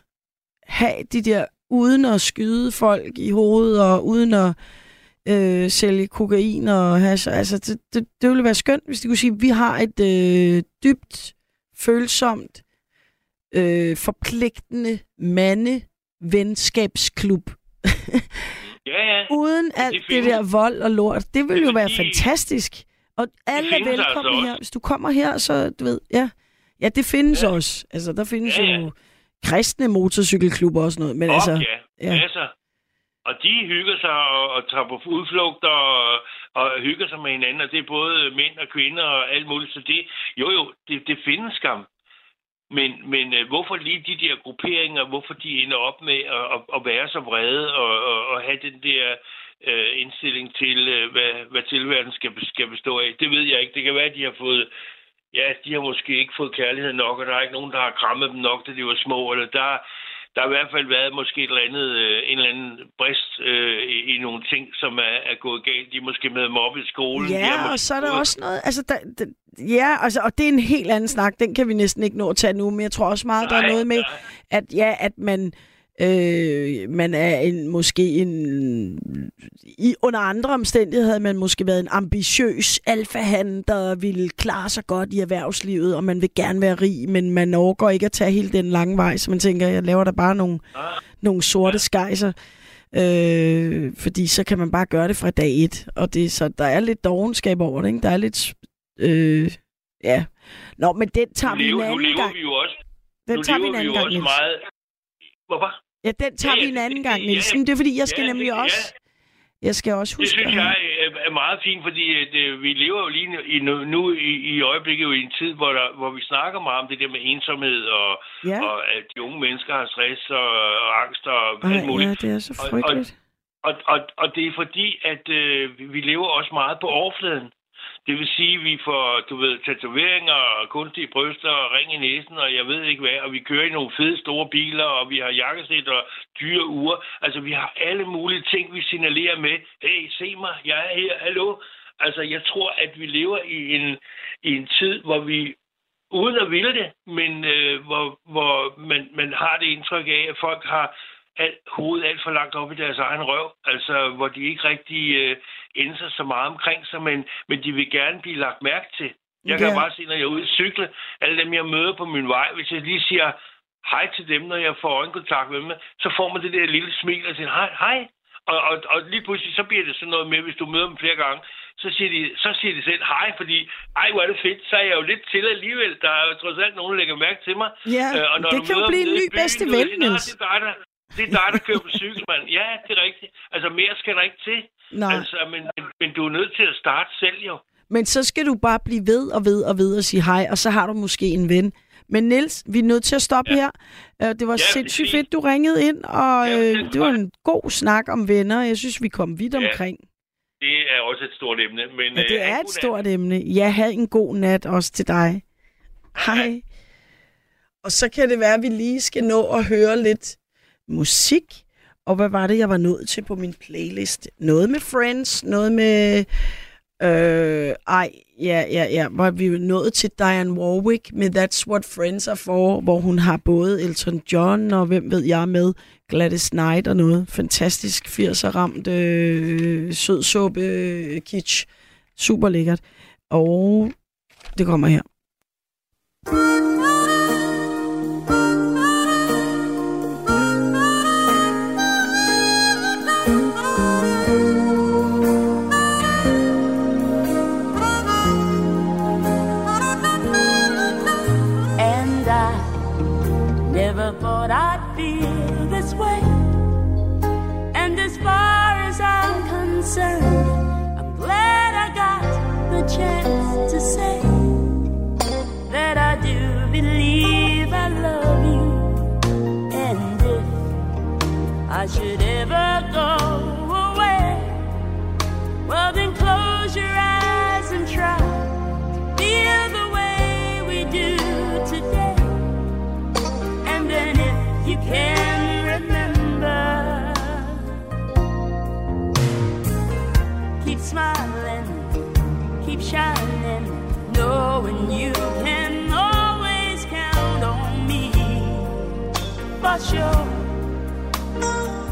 have de der uden at skyde folk i hovedet, og uden at øh, sælge kokain og hash. Altså, det, det, det ville være skønt, hvis de kunne sige, at vi har et øh, dybt, følsomt, øh, forpligtende mande venskabsklub. ja, ja. Uden alt det, findes. der vold og lort. Det ville jo være fantastisk. Og alle er altså velkomne også. her. Hvis du kommer her, så du ved, ja. Ja, det findes Ja. også. Altså, der findes Ja, ja. jo kristne motorcykelklubber og sådan noget. Men Op, altså, ja. ja. Masser. Og de hygger sig og, og tager på udflugter og, og hygger sig med hinanden, og det er både mænd og kvinder og alt muligt. Så det, jo jo, det, det findes skam. Men, men øh, hvorfor lige de der grupperinger, hvorfor de ender op med at, at, at være så vrede og, og, og have den der øh, indstilling til, øh, hvad, hvad tilværelsen skal, skal bestå af, det ved jeg ikke. Det kan være, at de har fået, ja, de har måske ikke fået kærlighed nok, og der er ikke nogen, der har krammet dem nok, da de var små, eller der, der har i hvert fald været måske et eller andet, øh, en eller anden brist øh, i, i nogle ting, som er, er gået galt. De er måske med dem op i skolen. Ja, måske og så er der også noget... Altså, der, der, ja, altså, og det er en helt anden snak. Den kan vi næsten ikke nå at tage nu, men jeg tror også meget, der er Nej, noget med, nej. at ja, at man... Øh, man er en, måske en... I, under andre omstændigheder havde man måske været en ambitiøs alfahan, der ville klare sig godt i erhvervslivet, og man vil gerne være rig, men man overgår ikke at tage hele den lange vej, så man tænker, jeg laver der bare nogle, nogle sorte skejser. Øh, fordi så kan man bare gøre det fra dag et. Og det, så der er lidt dogenskab over det, ikke? Der er lidt... Øh, ja. Nå, men den tager nu vi en lever, nu anden lever vi jo også, Den nu tager vi lever en vi jo anden gang, også Niels. meget... Hvorfor? Ja, den tager Ja, vi ja, en anden det- gang, ja, Niels. ja. Det er fordi, jeg skal Ja, nemlig det- også... Jeg skal også Det huske... synes at jeg have- er- meget fint, fordi at, øh, vi lever jo lige nu, i, nu, i, i øjeblikket jo i en tid, hvor, der, hvor vi snakker meget om det der med ensomhed, og, Ja, og at de unge mennesker har stress og, og angst og Ej, alt muligt. ja, det er så Og- og- frygteligt. Og, og, og det er fordi, at øh, vi lever også meget på overfladen. Det vil sige, at vi får, du ved, tatoveringer og kunstige bryster og ring i næsen, og jeg ved ikke hvad, og vi kører i nogle fede store biler, og vi har jakkesæt og dyre uger. Altså, vi har alle mulige ting, vi signalerer med. Hey, se mig, jeg er her, hallo. Altså, jeg tror, at vi lever i en, i en tid, hvor vi uden at ville det, men øh, hvor, hvor man, man har det indtryk af, at folk har alt, hovedet alt for langt op i deres egen røv, altså hvor de ikke rigtig øh, ændrer så meget omkring sig, men, men de vil gerne blive lagt mærke til. Jeg kan Ja. bare se, når jeg er ude at cykle, alle dem, jeg møder på min vej, hvis jeg lige siger hej til dem, når jeg får øjenkontakt med dem, så får man det der lille smil og siger hej, hej. Og, og, og lige pludselig, så bliver det sådan noget med, hvis du møder dem flere gange, så siger de, så siger de selv hej, fordi ej, hvor er det fedt, så er jeg jo lidt til alligevel. Der er jo trods alt nogen, der lægger mærke til mig. Ja, Øh, og når det du kan jo blive en ny byen, bedste ven, ved, "Nå, Niels. Det er dig, der, det er dig, der kører på cykel, mand. Ja, det er rigtigt. Altså, mere skal der ikke til. Nej. Altså, men, men, men du er nødt til at starte selv, jo. Men så skal du bare blive ved og ved og ved og sige hej, og så har du måske en ven. Men Niels, vi er nødt til at stoppe Ja. her. Øh, Det var Ja, sindssygt fedt, du ringede ind, og Ja, øh, det var en god snak om venner. Jeg synes, vi kom vidt Ja. omkring. Det er også et stort emne. Men, Ja, øh, det ha' er et stort emne. Ja, have en god nat også til dig. Hej. Og så kan det være, at vi lige skal nå at høre lidt musik. Og hvad var det, jeg var nået til på min playlist? Noget med Friends, noget med... Øh, ej, ja, ja, ja. Var vi nået til Diane Warwick med That's What Friends Are For, hvor hun har både Elton John og hvem ved jeg med, Gladys Knight og noget. Fantastisk 80'er ramt øh, sødsuppe øh, kitsch. Super lækkert. Og det kommer her. And Should ever go away, well, then close your eyes and try to feel the way we do today. And then if you can remember, keep smiling, keep shining, knowing you can always count on me for sure. That's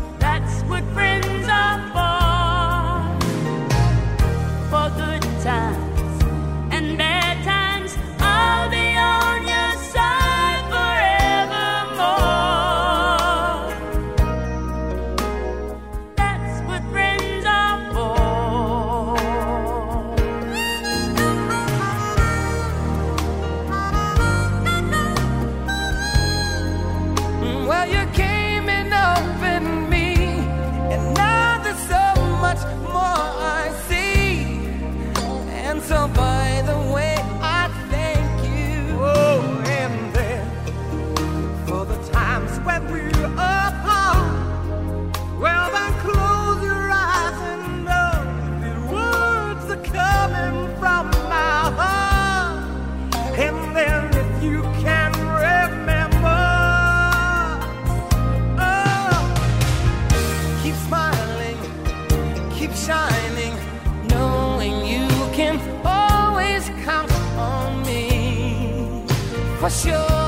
for sure.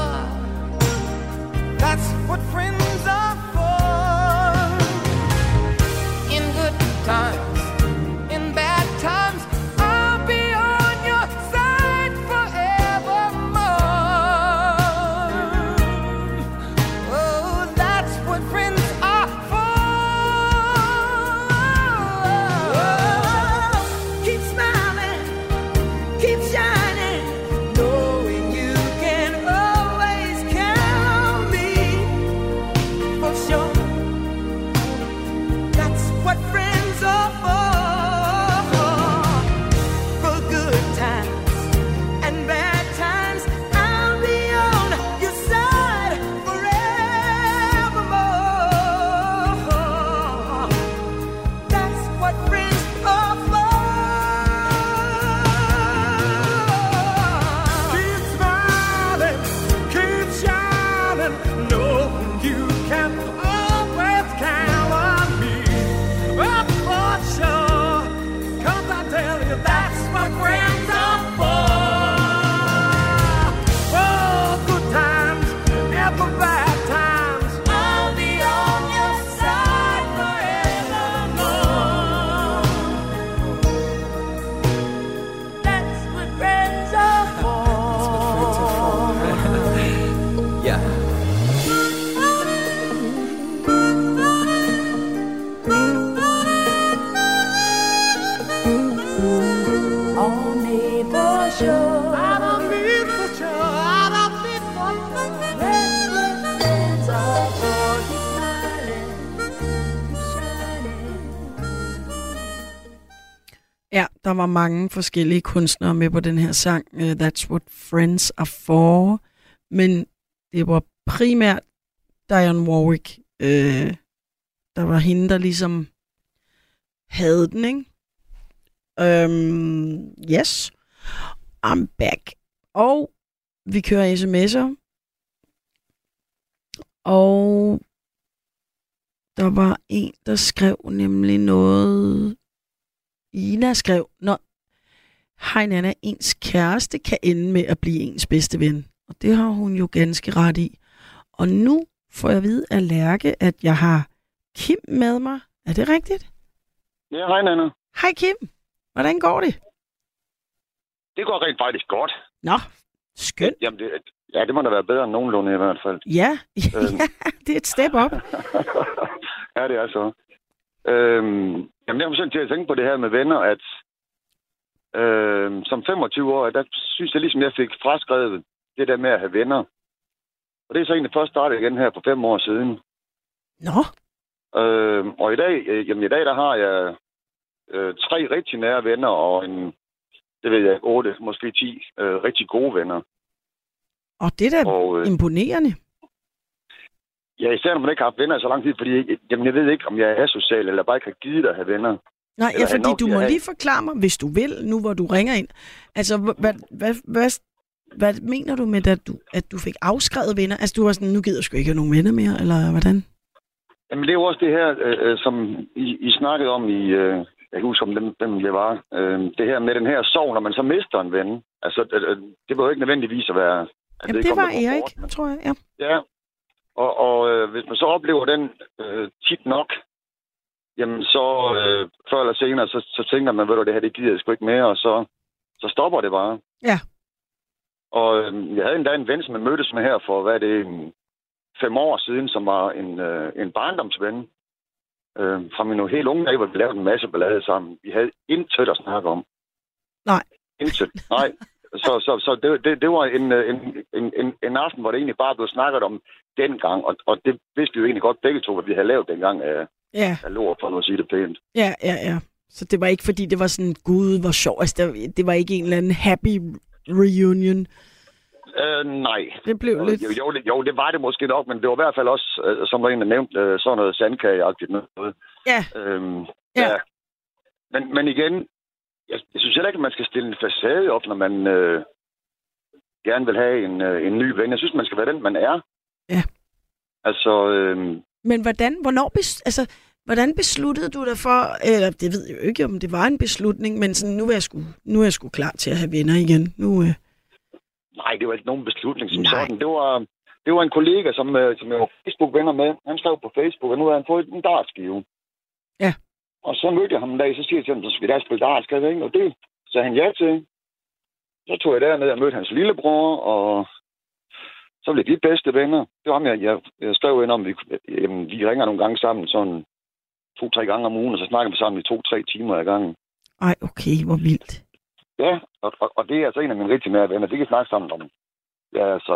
Var mange forskellige kunstnere med på den her sang. Uh, That's what friends are for. Men det var primært Diane Warwick, øh, der var hende, der ligesom havde den, ikke? Um, yes. I'm back. Og vi kører sms'er. Og der var en, der skrev nemlig noget. Ina skrev, Nå, hej Nana, ens kæreste kan ende med at blive ens bedste ven. Og det har hun jo ganske ret i. Og nu får jeg at vide af Lærke, at jeg har Kim med mig. Er det rigtigt? Ja, hej Nana. Hej Kim. Hvordan går det? Det går rent faktisk godt. Nå, skønt. Jamen, det, ja, det må da være bedre end nogenlunde i hvert fald. Ja, Øhm. ja det er et step op. ja, det er så. Øhm, jamen, jeg sådan til at tænke på det her med venner, at øhm, som 25 år, der synes jeg ligesom, jeg fik fraskrevet det der med at have venner. Og det er så egentlig først startet igen her for fem år siden. Nå, Øhm, og i dag, øh, jamen i dag, der har jeg øh, tre rigtig nære venner, og en, det ved jeg otte, måske ti øh, rigtig gode venner. og det er da Og, øh, imponerende. Ja, især når man ikke har haft venner i så lang tid, fordi jamen, jeg ved ikke, om jeg er social, eller bare ikke har givet at have venner. Nej, ja, fordi nok, du må lige forklare mig, hvis du vil, nu hvor du ringer ind. Altså, hva- hvad, hvad, hvad, hvad mener du med, at du, at du fik afskrevet venner? Altså, du var sådan, nu gider jeg sgu ikke have nogen venner mere, eller hvordan? Jamen, det er jo også det her, øh, øh, som I, I snakkede om i... Øh, jeg kan huske, om dem, dem det var. Øh, det her med den her sorg, når man så mister en ven. Altså, øh, øh, det jo ikke nødvendigvis at være... At Jamen, det vedkommende var Erik, tror jeg, ja. Ja, og, og øh, hvis man så oplever den øh, tit nok, jamen så øh, før eller senere, så, så tænker man, ved du, det her, det gider jeg sgu ikke mere, og så, så stopper det bare. Ja. Og øh, jeg havde endda en ven, som jeg mødtes med her for, hvad er det, en, fem år siden, som var en, øh, en barndomsven. Øh, fra mine helt unge dage, hvor vi lavede en masse ballade sammen. Vi havde intet at snakke om. Nej. Intet. Nej. Så, så, så det, det, det var en, øh, en, en, en, en aften, hvor det egentlig bare blev snakket om dengang, og, og det vidste vi jo egentlig godt begge to, hvad vi havde lavet dengang af, Ja, af lort, for at sige det pænt. ja, ja, ja. Så det var ikke, fordi det var sådan, gud, hvor sjov. Altså, det, det var ikke en eller anden happy reunion. Øh, nej. Det blev lidt... Jo, jo, jo, det var det måske nok, men det var i hvert fald også, øh, som der en, der nævnte, øh, sådan noget sandkageagtigt noget. Ja. Øhm, Ja. ja. Men, men igen, jeg, jeg synes heller ikke, at man skal stille en facade op, når man øh, gerne vil have en, øh, en ny ven. Jeg synes, man skal være den, man er. Ja. Altså, øh, Men hvordan, hvornår, bes, altså, hvordan besluttede du dig for, eller det ved jeg jo ikke, om det var en beslutning, men sådan, nu er jeg sgu, nu er jeg sgu klar til at have venner igen. Nu, øh, nej, det var ikke nogen beslutning som Nej. sådan. Det var, det var en kollega, som, øh, som jeg var Facebook-venner med. Han skrev på Facebook, og nu har han fået en dartskive. Ja. Og så mødte jeg ham en dag, så siger jeg til ham, så skal vi da spille dart, skal vi ikke? Og det sagde han ja til. Så tog jeg derned og mødte hans lillebror, og så blev vi bedste venner. Det var ham, jeg, jeg, jeg skrev ind om, vi, jamen, vi ringer nogle gange sammen, sådan to-tre gange om ugen, og så snakker vi sammen i to-tre timer ad gangen. ej, okay, hvor vildt. Ja, og, og, og det er altså en af mine rigtig nære venner. Vi kan snakke sammen om, ja, altså,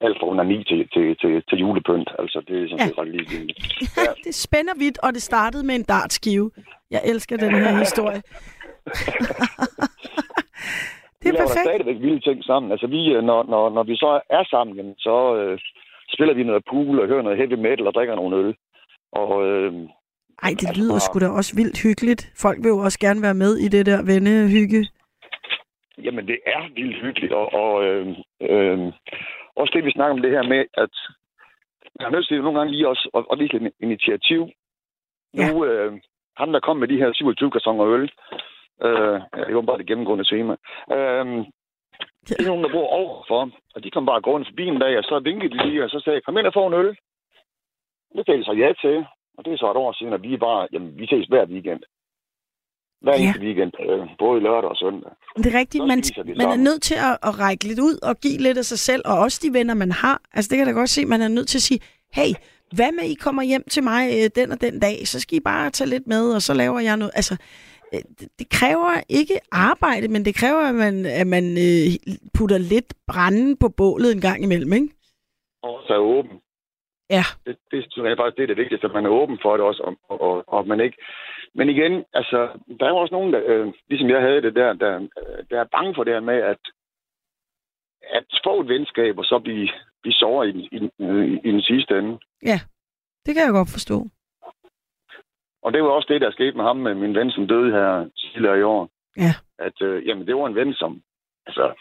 alt fra under 9 til, til, til, til julepynt. Altså, det er sådan Ja. set ret ligegyldigt. Ja. det spænder vidt, og det startede med en dartskive. Jeg elsker den her historie. det vi er da perfekt. stadigvæk vilde ting sammen. Altså, vi, øh, når, når, når vi så er sammen, jamen, så øh, spiller vi noget pool og hører noget heavy metal og drikker nogle øl. Og øh, Ej, det lyder sgu da også vildt hyggeligt. Folk vil jo også gerne være med i det der vennehygge. jamen, det er vildt hyggeligt. Og, og øh, øh, også det, vi snakker om det her med, at man er nødt til nogle gange lige også at, at vise lidt initiativ. Ja. Nu, øh, ham der kom med de her 27 kartoner øl, øh, det var bare det gennemgående tema. Øh, det er nogen, der bor overfor, og de kom bare gående forbi en dag, og så vinkede de lige, og så sagde jeg, kom ind og få en øl. Det sagde de så ja til, og det er så et år siden, at vi bare, jamen, vi ses hver weekend. Hver Ja. eneste weekend, øh, både lørdag og søndag. Det er rigtigt. Så Man, man er nødt til at, at række lidt ud og give lidt af sig selv, og også de venner, man har. Altså, det kan da godt se. Man er nødt til at sige, hey, hvad med, I kommer hjem til mig øh, den og den dag? Så skal I bare tage lidt med, og så laver jeg noget. Altså, øh, det, kræver ikke arbejde, men det kræver, at man, at man øh, putter lidt brænde på bålet en gang imellem, ikke? Og så er åben. Ja. Det, det synes jeg faktisk, det er det vigtigste, at man er åben for det også, og, og, og, og man ikke... Men igen, altså, der er jo også nogen, der, øh, ligesom jeg havde det der, der, der er bange for det her med, at, at få et venskab, og så blive, blive såret i, den- i, i, i den sidste ende. Ja, det kan jeg godt forstå. Og det var også det, der skete med ham, med min ven, som døde her tidligere i år. Ja. At, øh, jamen, det var en ven, som, altså,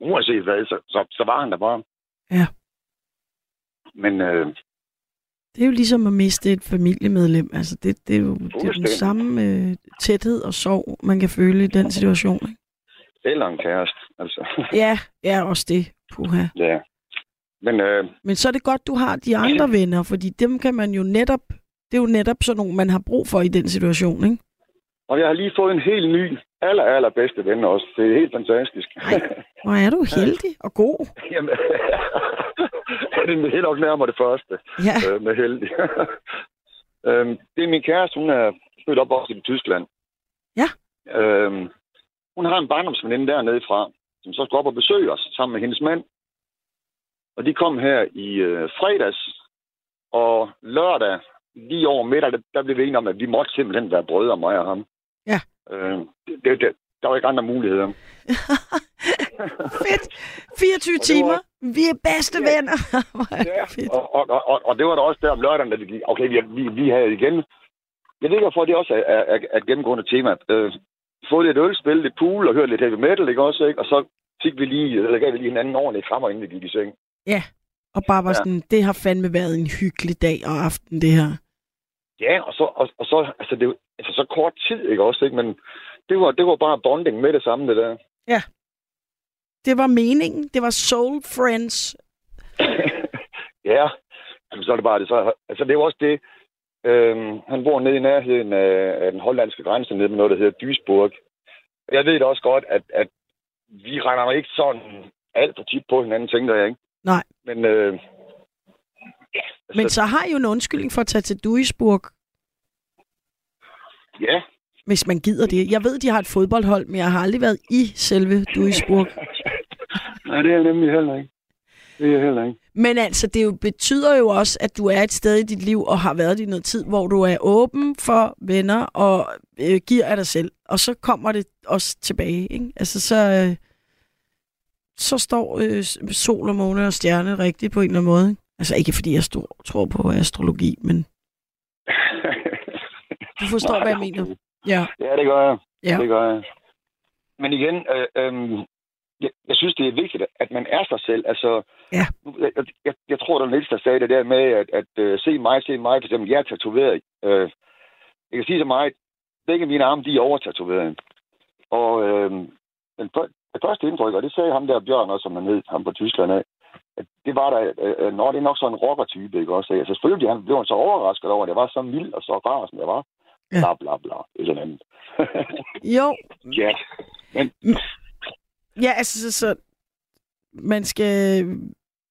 uanset hvad, så, så, så var han der bare. Ja. Men øh, Det er jo ligesom at miste et familiemedlem. Altså, det, det er jo det er den samme øh, tæthed og sorg, man kan føle i den situation. Ikke? eller en kæreste, altså. Ja, ja, også det. Puha. ja. Men øh, Men så er det godt, du har de andre venner, fordi dem kan man jo netop... Det er jo netop sådan nogle, man har brug for i den situation, ikke? og jeg har lige fået en helt ny, aller, aller bedste ven også. Det er helt fantastisk. Hvor er du heldig og god. Jamen, det er helt nok nærmere det første. Ja. øh, med heldig. øhm, det er min kæreste, hun er født op også i Tyskland. Ja. Øhm, hun har en barndomsveninde dernede fra, som så skulle op og besøge os sammen med hendes mand. Og de kom her i øh, fredags, og lørdag, lige over middag, der, der blev vi enige om, at vi måtte simpelthen være brødre, mig og ham. Ja. Øhm, det, det, der var ikke andre muligheder. Fedt. 24 Og det var- timer. Vi er bedste Ja. venner. Er Ja, og, og, og, og det var da også der om lørdagen, da vi gik, okay, vi, vi, vi havde igen. Jeg ved ikke, hvorfor det også er, er, er, er gennemgående tema. Øh, fået lidt øl, spillet lidt pool og hørt lidt heavy metal, ikke også, ikke? Og så fik vi lige, eller gav vi lige hinanden ordentligt krammer, inden vi gik i seng. Ja, og bare var Ja. sådan, det har fandme været en hyggelig dag og aften, det her. Ja, og så, og, og så, altså, det, altså, så kort tid, ikke også, ikke? Men det var, det var bare bonding med det samme, det der. Det var meningen. Det var soul friends. ja, Jamen, så er det bare det. Så, altså, det er jo også det. Øhm, han bor nede i nærheden af, af den hollandske grænse, nede med noget, der hedder Duisburg. Jeg ved da også godt, at, at vi regner ikke sådan alt for tit på hinanden, tænker jeg, ikke? Nej. Men, øh, ja, altså, Men så har I jo en undskyldning for at tage til Duisburg, ja, hvis man gider det. Jeg ved, de har et fodboldhold, men jeg har aldrig været i selve Duisburg. Nej, det er jeg nemlig heller ikke. Det er jeg heller ikke. Men altså, det jo betyder jo også, at du er et sted i dit liv, og har været i noget tid, hvor du er åben for venner, og øh, giver af dig selv. Og så kommer det også tilbage, ikke? Altså, så, øh, så står øh, sol og måne og stjerne rigtigt på en eller anden måde. Ikke? Altså, ikke fordi jeg stor, tror på astrologi, men du forstår, hvad jeg mener. Ja, Ja, det gør jeg. ja. Det gør jeg. Men igen, øh, øh, jeg, jeg synes, det er vigtigt, at man er sig selv. Altså, Ja. jeg, jeg, jeg tror, der er Niels, der sagde det der med, at, at uh, se mig, se mig. For eksempel, jeg er tatoveret. Øh, jeg kan sige så meget, begge mine arme, de er overtatoveret. Og øh, den, det første indtryk, og det sagde ham der Bjørn også, som han hed, ham på Tyskland af, at det var der, øh, når det er nok sådan en rocker-type, ikke også? Altså, selvfølgelig han blev han så overrasket over, at jeg var så mild og så rar, som jeg var. Ja. Bla, bla, bla. Et eller andet. Jo, ja. Men, Ja, altså, så, så man skal... Øh,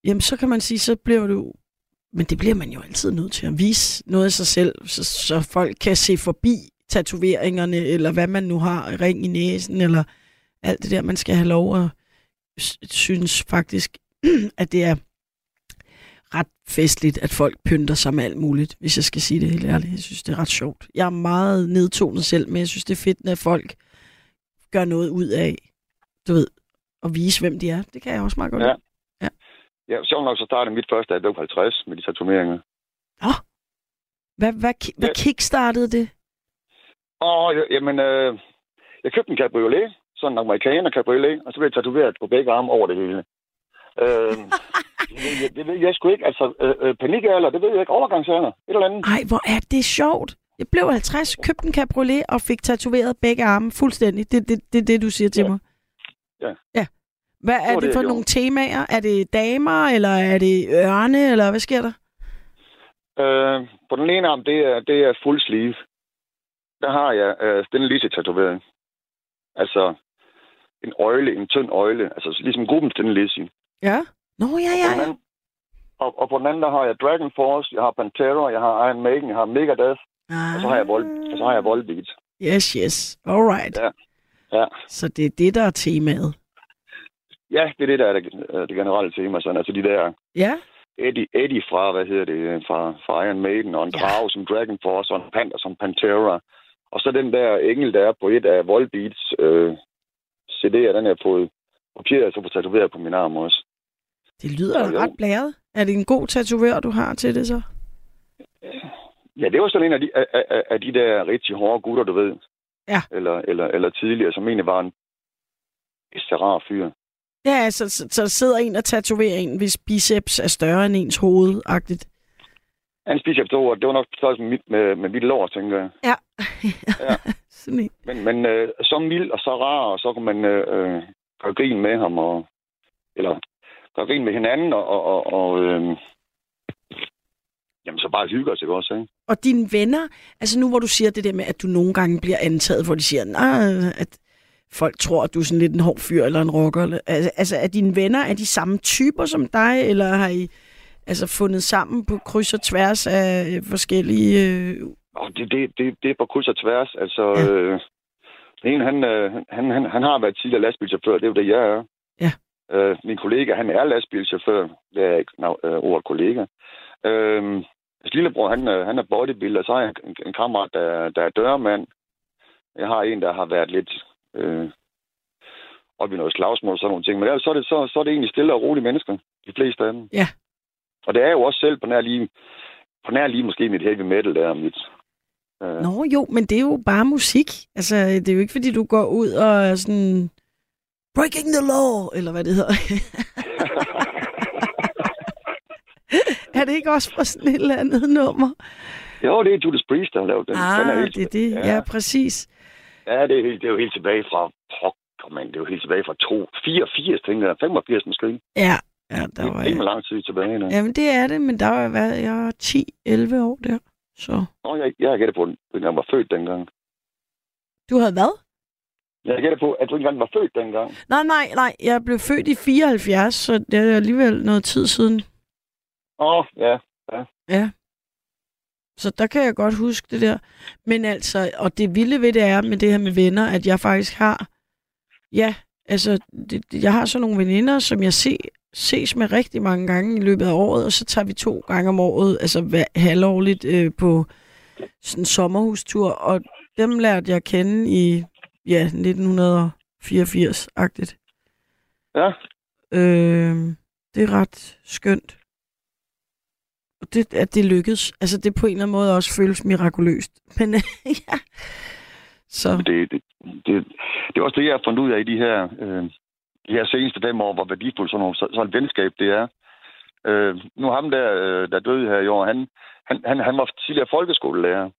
jamen, så kan man sige, så bliver du... Men det bliver man jo altid nødt til at vise noget af sig selv, så, så folk kan se forbi tatoveringerne, eller hvad man nu har, ring i næsen, eller alt det der, man skal have lov at synes faktisk, at det er ret festligt, at folk pynter sig med alt muligt, hvis jeg skal sige det helt ærligt. Jeg synes, det er ret sjovt. Jeg er meget nedtonet selv, men jeg synes, det er fedt, når folk gør noget ud af, du ved, at vise, hvem de er. Det kan jeg også meget godt Ja. lide. ja, sjovt nok, så startede mit første, blev 50 med de tatoveringer. Hvad, hvad, ki- hvad kickstartede det? Og jamen, øh, jeg købte en cabriolet, sådan en amerikaner cabriolet, og så blev jeg tatoveret på begge arme over det hele. Øh, det, det ved jeg sgu ikke. Altså, øh, øh, panikalder, det ved jeg ikke. Overgangsalder, et eller andet. Ej, hvor er det sjovt. Jeg blev 50, købte en cabriolet og fik tatoveret begge arme fuldstændig. Det er det, det, det, du siger til Ja. mig. Ja. ja. Hvad er det, det, for jeg nogle temaer? Er det damer, eller er det ørne, eller hvad sker der? Øh, på den ene arm, det er, det er full sleeve. Der har jeg øh, den lise tatovering. Altså, en øjle, en tynd øjle. Altså, ligesom gruppen den lise. Ja. Nå, ja, ja, ja. og, og på den anden, der har jeg Dragon Force, jeg har Pantera, jeg har Iron Maiden, jeg har Megadeth, og så har jeg, Vol og så har jeg Volbeat. Yes, yes. All right. Ja. Ja. Så det er det, der er temaet. Ja, det er det, der er det, øh, det generelle tema. Sådan. Altså de der Ja. Eddie, Eddie fra, hvad hedder det, fra, fra Iron Maiden, og en Ja. drage som Dragon Force, og en panda som Pantera. Og så den der engel, der er på et af Volbeats øh, CD'er, den har jeg fået er så på tatoveret på min arm også. Det lyder da ret blæret. Er det en god tatovør, du har til det så? Ja, det var sådan en af de, af, af, af de der rigtig hårde gutter, du ved. Ja. Eller, eller, eller tidligere, som egentlig var en så rar fyr. Ja, altså, så, så der sidder en og tatoverer en, hvis biceps er større end ens hoved -agtigt. Han spiser efter ord. Det var nok på størrelse med, mit, med, med mit lår, tænker jeg. Ja. Ja. Men, men øh, så mild og så rar, og så kunne man øh, øh, gøre grin med ham, og, eller gøre grin med hinanden, og, og, og, og øh, jamen så bare hygge os, ikke også, ikke? Og dine venner, altså nu hvor du siger det der med, at du nogle gange bliver antaget, hvor de siger, nej, at folk tror, at du er sådan lidt en hård fyr eller en rocker. Altså, altså er dine venner, er de samme typer som dig, eller har I altså fundet sammen på kryds og tværs af forskellige... Øh... Det, det, det, det er på kryds og tværs. Altså, Ja. øh, den ene, han, øh, han, han, han har været tidligere lastbilchauffør, det er jo det, jeg er. Ja. Øh, min kollega, han er lastbilchauffør. Det er ikke no, øh, ordet kollega. Øh, hans lillebror, han, øh, han er bodybuilder, så har jeg en, en kammerat, der, der er dørmand. Jeg har en, der har været lidt øh, op i noget slagsmål og sådan nogle ting. Men ellers så er, det, så, så er det egentlig stille og rolige mennesker, de fleste af dem. Ja. Og det er jo også selv på nær lige, på nær lige måske mit heavy metal der, mit, øh, Nå jo, men det er jo bare musik. Altså, det er jo ikke, fordi du går ud og sådan... Breaking the law, eller hvad det hedder. er det ikke også fra sådan et eller andet nummer? Jo, det er Judas Priest, der har lavet den. den Ah, helt det er det. Ja, Ja. præcis. Ja, det er, helt, det er jo helt tilbage fra... Pokker, man. Det er jo helt tilbage fra to, 84, tænker jeg. 85 måske. Ja, ja der Det var er ikke med lang tid tilbage. Nu. Jamen, det er det, men der har været, jeg var 10-11 år der. Så Nå, jeg, jeg har gættet på, at jeg var født dengang. du havde hvad? Jeg har gættet på, at du ikke engang var født dengang. Nej, nej, nej. Jeg blev født i 74, så det er alligevel noget tid siden. Åh, oh, ja. Ja. Så der kan jeg godt huske det der. Men altså, og det vilde ved det er med det her med venner, at jeg faktisk har, ja, altså, det, jeg har så nogle veninder, som jeg se, ses med rigtig mange gange i løbet af året, og så tager vi to gange om året, altså hver, halvårligt øh, på sådan en sommerhustur, og dem lærte jeg at kende i, ja, 1984-agtigt. Ja. Øh, det er ret skønt. Og det, at det lykkedes. Altså, det på en eller anden måde også føles mirakuløst. Men ja. Så, Det, det, det, det er også det, jeg har fundet ud af i de her, øh, de her seneste fem år, hvor værdifuldt sådan, nogle, så, sådan et venskab det er. Øh, nu ham der, øh, der døde her i år, han, han, han, han var tidligere folkeskolelærer.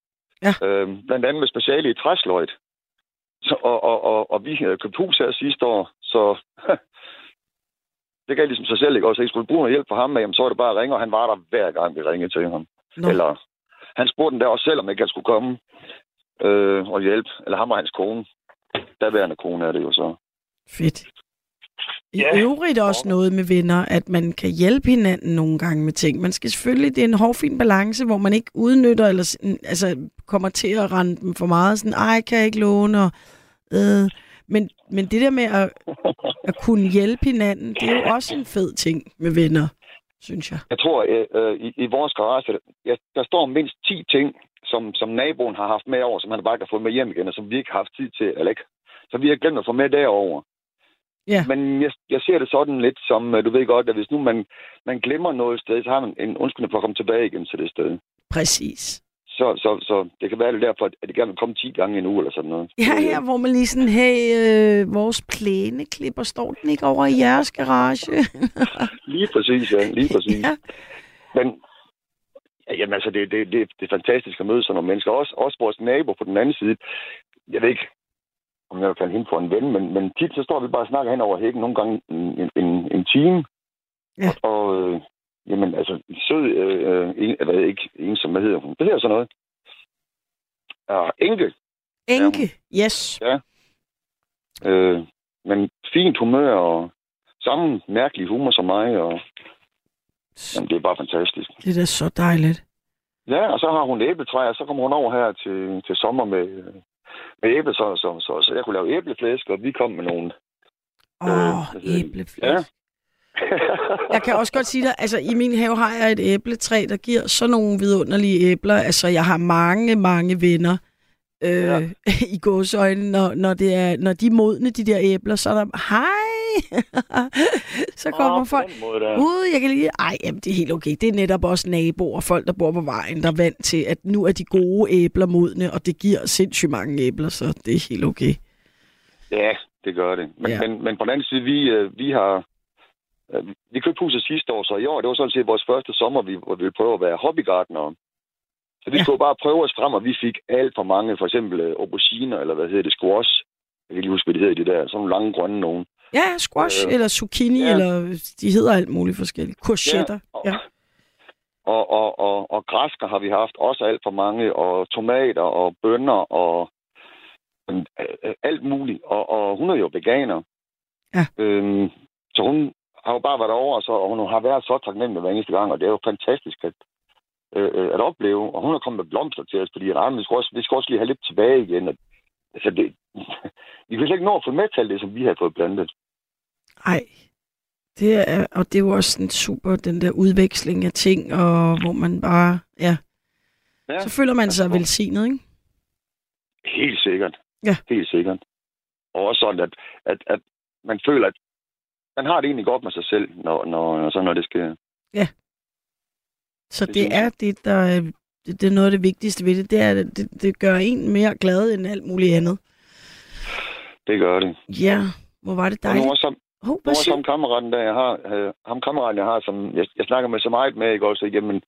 Ja. Øh, blandt andet med speciale i træsløjt. Så, og, og, og, og vi øh, købte hus her sidste år, så det gav ligesom sig selv, ikke? Også, jeg skulle bruge noget hjælp fra ham, jamen, så var det bare at ringe, og han var der hver gang, vi ringede til ham. Nå. Eller, han spurgte den der også selv, om ikke han skulle komme øh, og hjælpe. Eller ham og hans kone. Daværende kone er det jo så. fedt. I Ja. øvrigt også noget med venner, at man kan hjælpe hinanden nogle gange med ting. Man skal selvfølgelig, det er en hårfin balance, hvor man ikke udnytter, eller altså kommer til at rende dem for meget. Sådan, ej, kan jeg ikke låne? Og, øh. Men, men det der med at, at kunne hjælpe hinanden, det er jo også en fed ting med venner, synes jeg. Jeg tror, øh, øh, i, i vores garage, ja, der står mindst 10 ting, som, som naboen har haft med over, som han bare kan få med hjem igen, og som vi ikke har haft tid til, eller ikke. Så vi har glemt at få med derover. Ja. Men jeg, jeg ser det sådan lidt som, øh, du ved godt, at hvis nu man, man glemmer noget sted, så har man en undskyldning for at komme tilbage igen til det sted. Præcis. Så, så, så det kan være det er derfor, at det gerne vil komme 10 gange i en uge eller sådan noget. Ja, ja, hvor man lige sådan, hey, øh, vores plæneklipper, står den ikke over i jeres garage? Lige præcis, ja. Lige præcis. ja. Men ja, jamen, altså, det, det, det, det er fantastisk at møde sådan nogle mennesker. Også, også vores nabo på den anden side. Jeg ved ikke, om jeg kalde hende for en ven, men, men tit så står vi bare og snakker hen over hækken nogle gange en, en, en, time. Ja. Og, og øh, jamen, altså, sød, øh, øh, en, ved ikke, en som, hvad hedder hun? Det hedder sådan noget. Ja, enke. Enke, yes. Øh, men fint humør og samme mærkelig humor som mig. Og, jamen, det er bare fantastisk. Det er da så dejligt. Ja, og så har hun æbletræ, og så kommer hun over her til, til sommer med, med æble, så, så, så, så jeg kunne lave æbleflæsk, og vi kom med nogle... Åh, Øh, æbleflæsk. Ja. Jeg kan også godt sige dig, altså i min have har jeg et æbletræ, der giver så nogle vidunderlige æbler. Altså jeg har mange, mange venner øh, ja. i gåsøjne, når, når, det er, når de er modne, de der æbler, så er der, hej, så kommer på folk. Gud, jeg kan lige... Ej, jamen, det er helt okay. Det er netop også naboer, folk, der bor på vejen, der er vant til, at nu er de gode æbler modne, og det giver sindssygt mange æbler, så det er helt okay. Ja, det gør det. Men, Ja. ja. men, men på den anden side, vi, øh, vi har... øh, Vi købte huset sidste år, så i år, det var sådan set vores første sommer, vi, hvor vi ville prøve at være hobbygartnere. Så vi Ja. ja. skulle bare prøve os frem, og vi fik alt for mange, for eksempel øh, auberginer, eller hvad hedder det, squash. Jeg kan ikke lige huske, hvad de hedder, de der, sådan nogle lange grønne nogen. Ja, squash, Øh, eller zucchini, ja. eller de hedder alt muligt forskelligt. Courgetter. og, Ja. og, og, og, og græsker har vi haft også alt for mange, og tomater og bønner og øh, øh, alt muligt. Og, og hun er jo veganer. Ja. Øhm, så hun har jo bare været over, så, og hun har været så taknemmelig hver eneste gang, og det er jo fantastisk at, øh, øh, at opleve. Og hun har kommet med blomster til os, fordi ah, vi, skal også, vi skal også lige have lidt tilbage igen. Og, altså det, vi kan slet ikke nå at få med til det, som vi har fået plantet. Ej, det er, og det er jo også sådan super, den der udveksling af ting, og hvor man bare, ja, Ja, så føler man sig altså, velsignet, ikke? Helt sikkert. Ja. Helt sikkert. Og også sådan, at, at, at man føler, at man har det egentlig godt med sig selv, når, når, så når det sker. Så Det det, er det, der er, det, det er noget af det vigtigste ved det, det er, at det, det gør en mere glad end alt muligt andet. Det gør det. Ja, hvor var det Og dejligt. også som, Hov, nu også som kammeraten, der jeg har, øh, ham kammeraten, jeg har, som jeg, jeg snakker med så meget med, ikke også, jamen,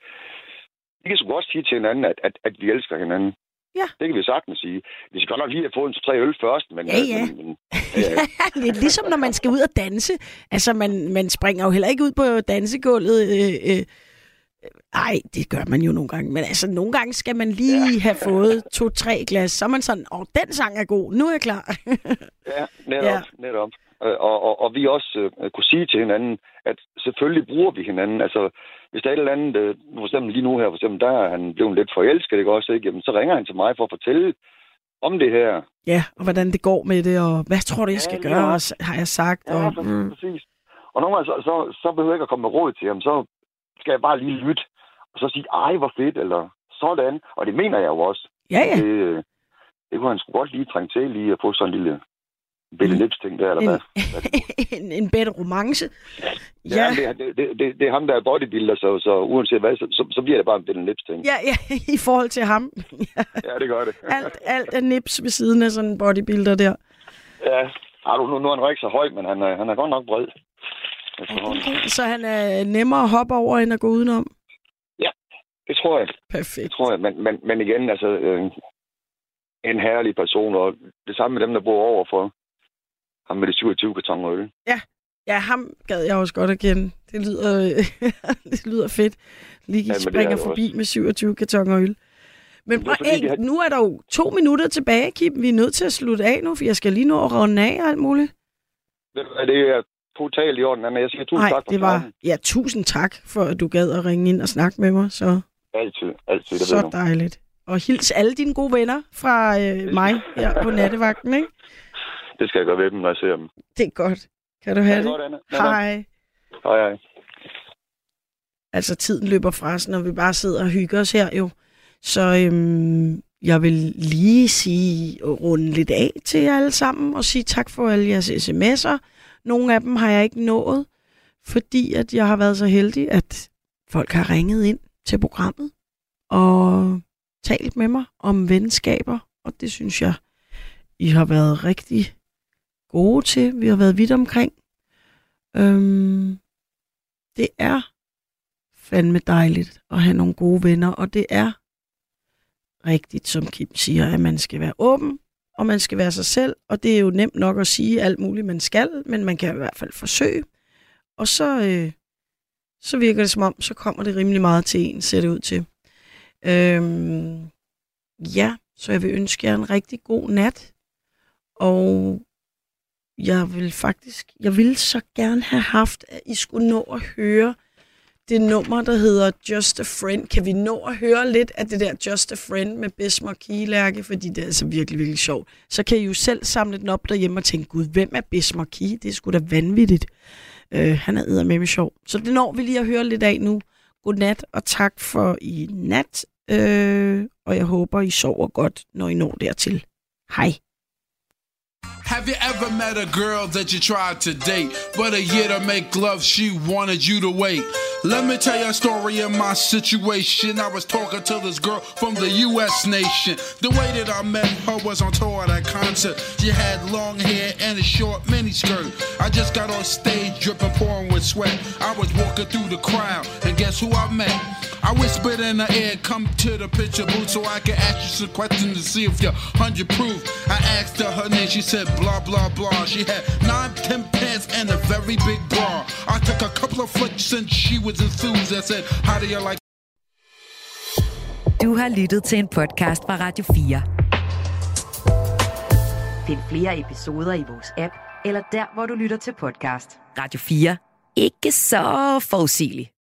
vi kan så godt sige til hinanden, at, at, at vi elsker hinanden. Ja. Det kan vi sagtens sige. Vi skal godt nok lige have fået en tre øl først, men... Ja, ja. Men, men, ja, ja. Lidt ligesom når man skal ud og danse. Altså, man, man springer jo heller ikke ud på dansegulvet. Øh, øh, ej, det gør man jo nogle gange. Men altså, nogle gange skal man lige ja. have fået to-tre glas. Så er man sådan, åh, den sang er god. Nu er jeg klar. Ja, netop, Ja. netop. Og, og, og vi også øh, kunne sige til hinanden, at selvfølgelig bruger vi hinanden. Altså, hvis der er et eller andet, øh, for eksempel lige nu her, for eksempel, der er han blevet lidt forelsket, ikke også, ikke? Jamen, så ringer han til mig for at fortælle om det her. ja, og hvordan det går med det, og hvad tror du, jeg skal Ja, gøre, ja. og s- har jeg sagt. Ja, Og, præcis. mm. Og nogle gange, så, så, så behøver jeg ikke at komme med råd til ham. Så skal jeg bare lige lytte, og så sige, ej, hvor fedt, eller sådan. Og det mener jeg jo også. ja, ja. Det, øh, det kunne han sgu godt lige trænge til, lige at få sådan en lille Bette Mm. Lips-ting der, eller hvad? en, en bedre romance. Ja, Ja, det, er- det, det, det, det er ham, der er bodybuilder, så, så uanset hvad, så, så, så bliver det bare en Bette Lips-ting. ja, ja, i forhold til ham. Ja, det gør det. alt, alt er nips ved siden af sådan en bodybuilder der. Ja, Ej, nu, nu er han ikke så høj, men han er, han er godt nok bred. Efterhånden. Så han er nemmere at hoppe over, end at gå udenom. Det tror jeg. Perfekt. Det tror jeg. Men, men, men igen, altså, øh, en herlig person, og det samme med dem, der bor overfor. Ham med de 27 kartoner øl. Ja, ham gad jeg også godt at kende. Det lyder, det lyder fedt. Lige er springer forbi også. med 27 kartoner øl. Men prøv, fordi, hey, har- nu er der jo to minutter tilbage, Kim. Vi er nødt til at slutte af nu, for jeg skal lige nå at runde af og alt muligt. Det er totalt i orden, Anna. Jeg siger tusind Nej, tak for det var... Ja, tusind tak for, at du gad at ringe ind og snakke med mig. Så, Altid, altid, det så dejligt. Og hils alle dine gode venner fra øh, mig her på nattevagten, ikke? Det skal jeg gøre ved dem, når jeg ser dem. Det er godt. Kan du have Ja, det? godt, Anna. Hej. Hej, hej. Altså, tiden løber fra os, når vi bare sidder og hygger os her jo. Så øhm, jeg vil lige sige, runde lidt af til jer alle sammen, og sige tak for alle jeres sms'er. Nogle af dem har jeg ikke nået, fordi at jeg har været så heldig, at folk har ringet ind til programmet og talt med mig om venskaber, og det synes jeg, I har været rigtig gode til. Vi har været vidt omkring. Øhm, det er fandme dejligt at have nogle gode venner, og det er rigtigt, som Kim siger, at man skal være åben, og man skal være sig selv, og det er jo nemt nok at sige alt muligt, man skal, men man kan i hvert fald forsøge. Og så, øh, så virker det som om, så kommer det rimelig meget til en, ser det ud til. Øhm, ja, så jeg vil ønske jer en rigtig god nat, og jeg vil faktisk, jeg ville så gerne have haft, at I skulle nå at høre det nummer, der hedder Just a Friend. Kan vi nå at høre lidt af det der Just a Friend med Bismarck Kielærke? Fordi det er altså virkelig, virkelig sjovt. Så kan I jo selv samle den op derhjemme og tænke, gud, hvem er Bismarck Kie? Det er sgu da vanvittigt. Øh, han er med sjov. Så det når vi lige at høre lidt af nu. Godnat, og tak for i nat. Øh, og jeg håber, I sover godt, når I når dertil. Hej. Have you ever met a girl that you tried to date, but a year to make love, she wanted you to wait? Let me tell you a story of my situation. I was talking to this girl from the U.S. nation. The way that I met her was on tour at a concert. She had long hair and a short miniskirt. I just got on stage dripping, pouring with sweat. I was walking through the crowd, and guess who I met? I whispered in her ear, come to the picture booth so I can ask you some questions to see if you're 100 proof. I asked her her name, she said blah, blah, blah. She had nine, ten pants and a very big bra. I took a couple of flicks and she was enthused. I said, how do you like Du har lyttet til en podcast fra Radio 4. Find flere episoder i vores app, eller der, hvor du lytter til podcast. Radio 4. Ikke så forudsigeligt.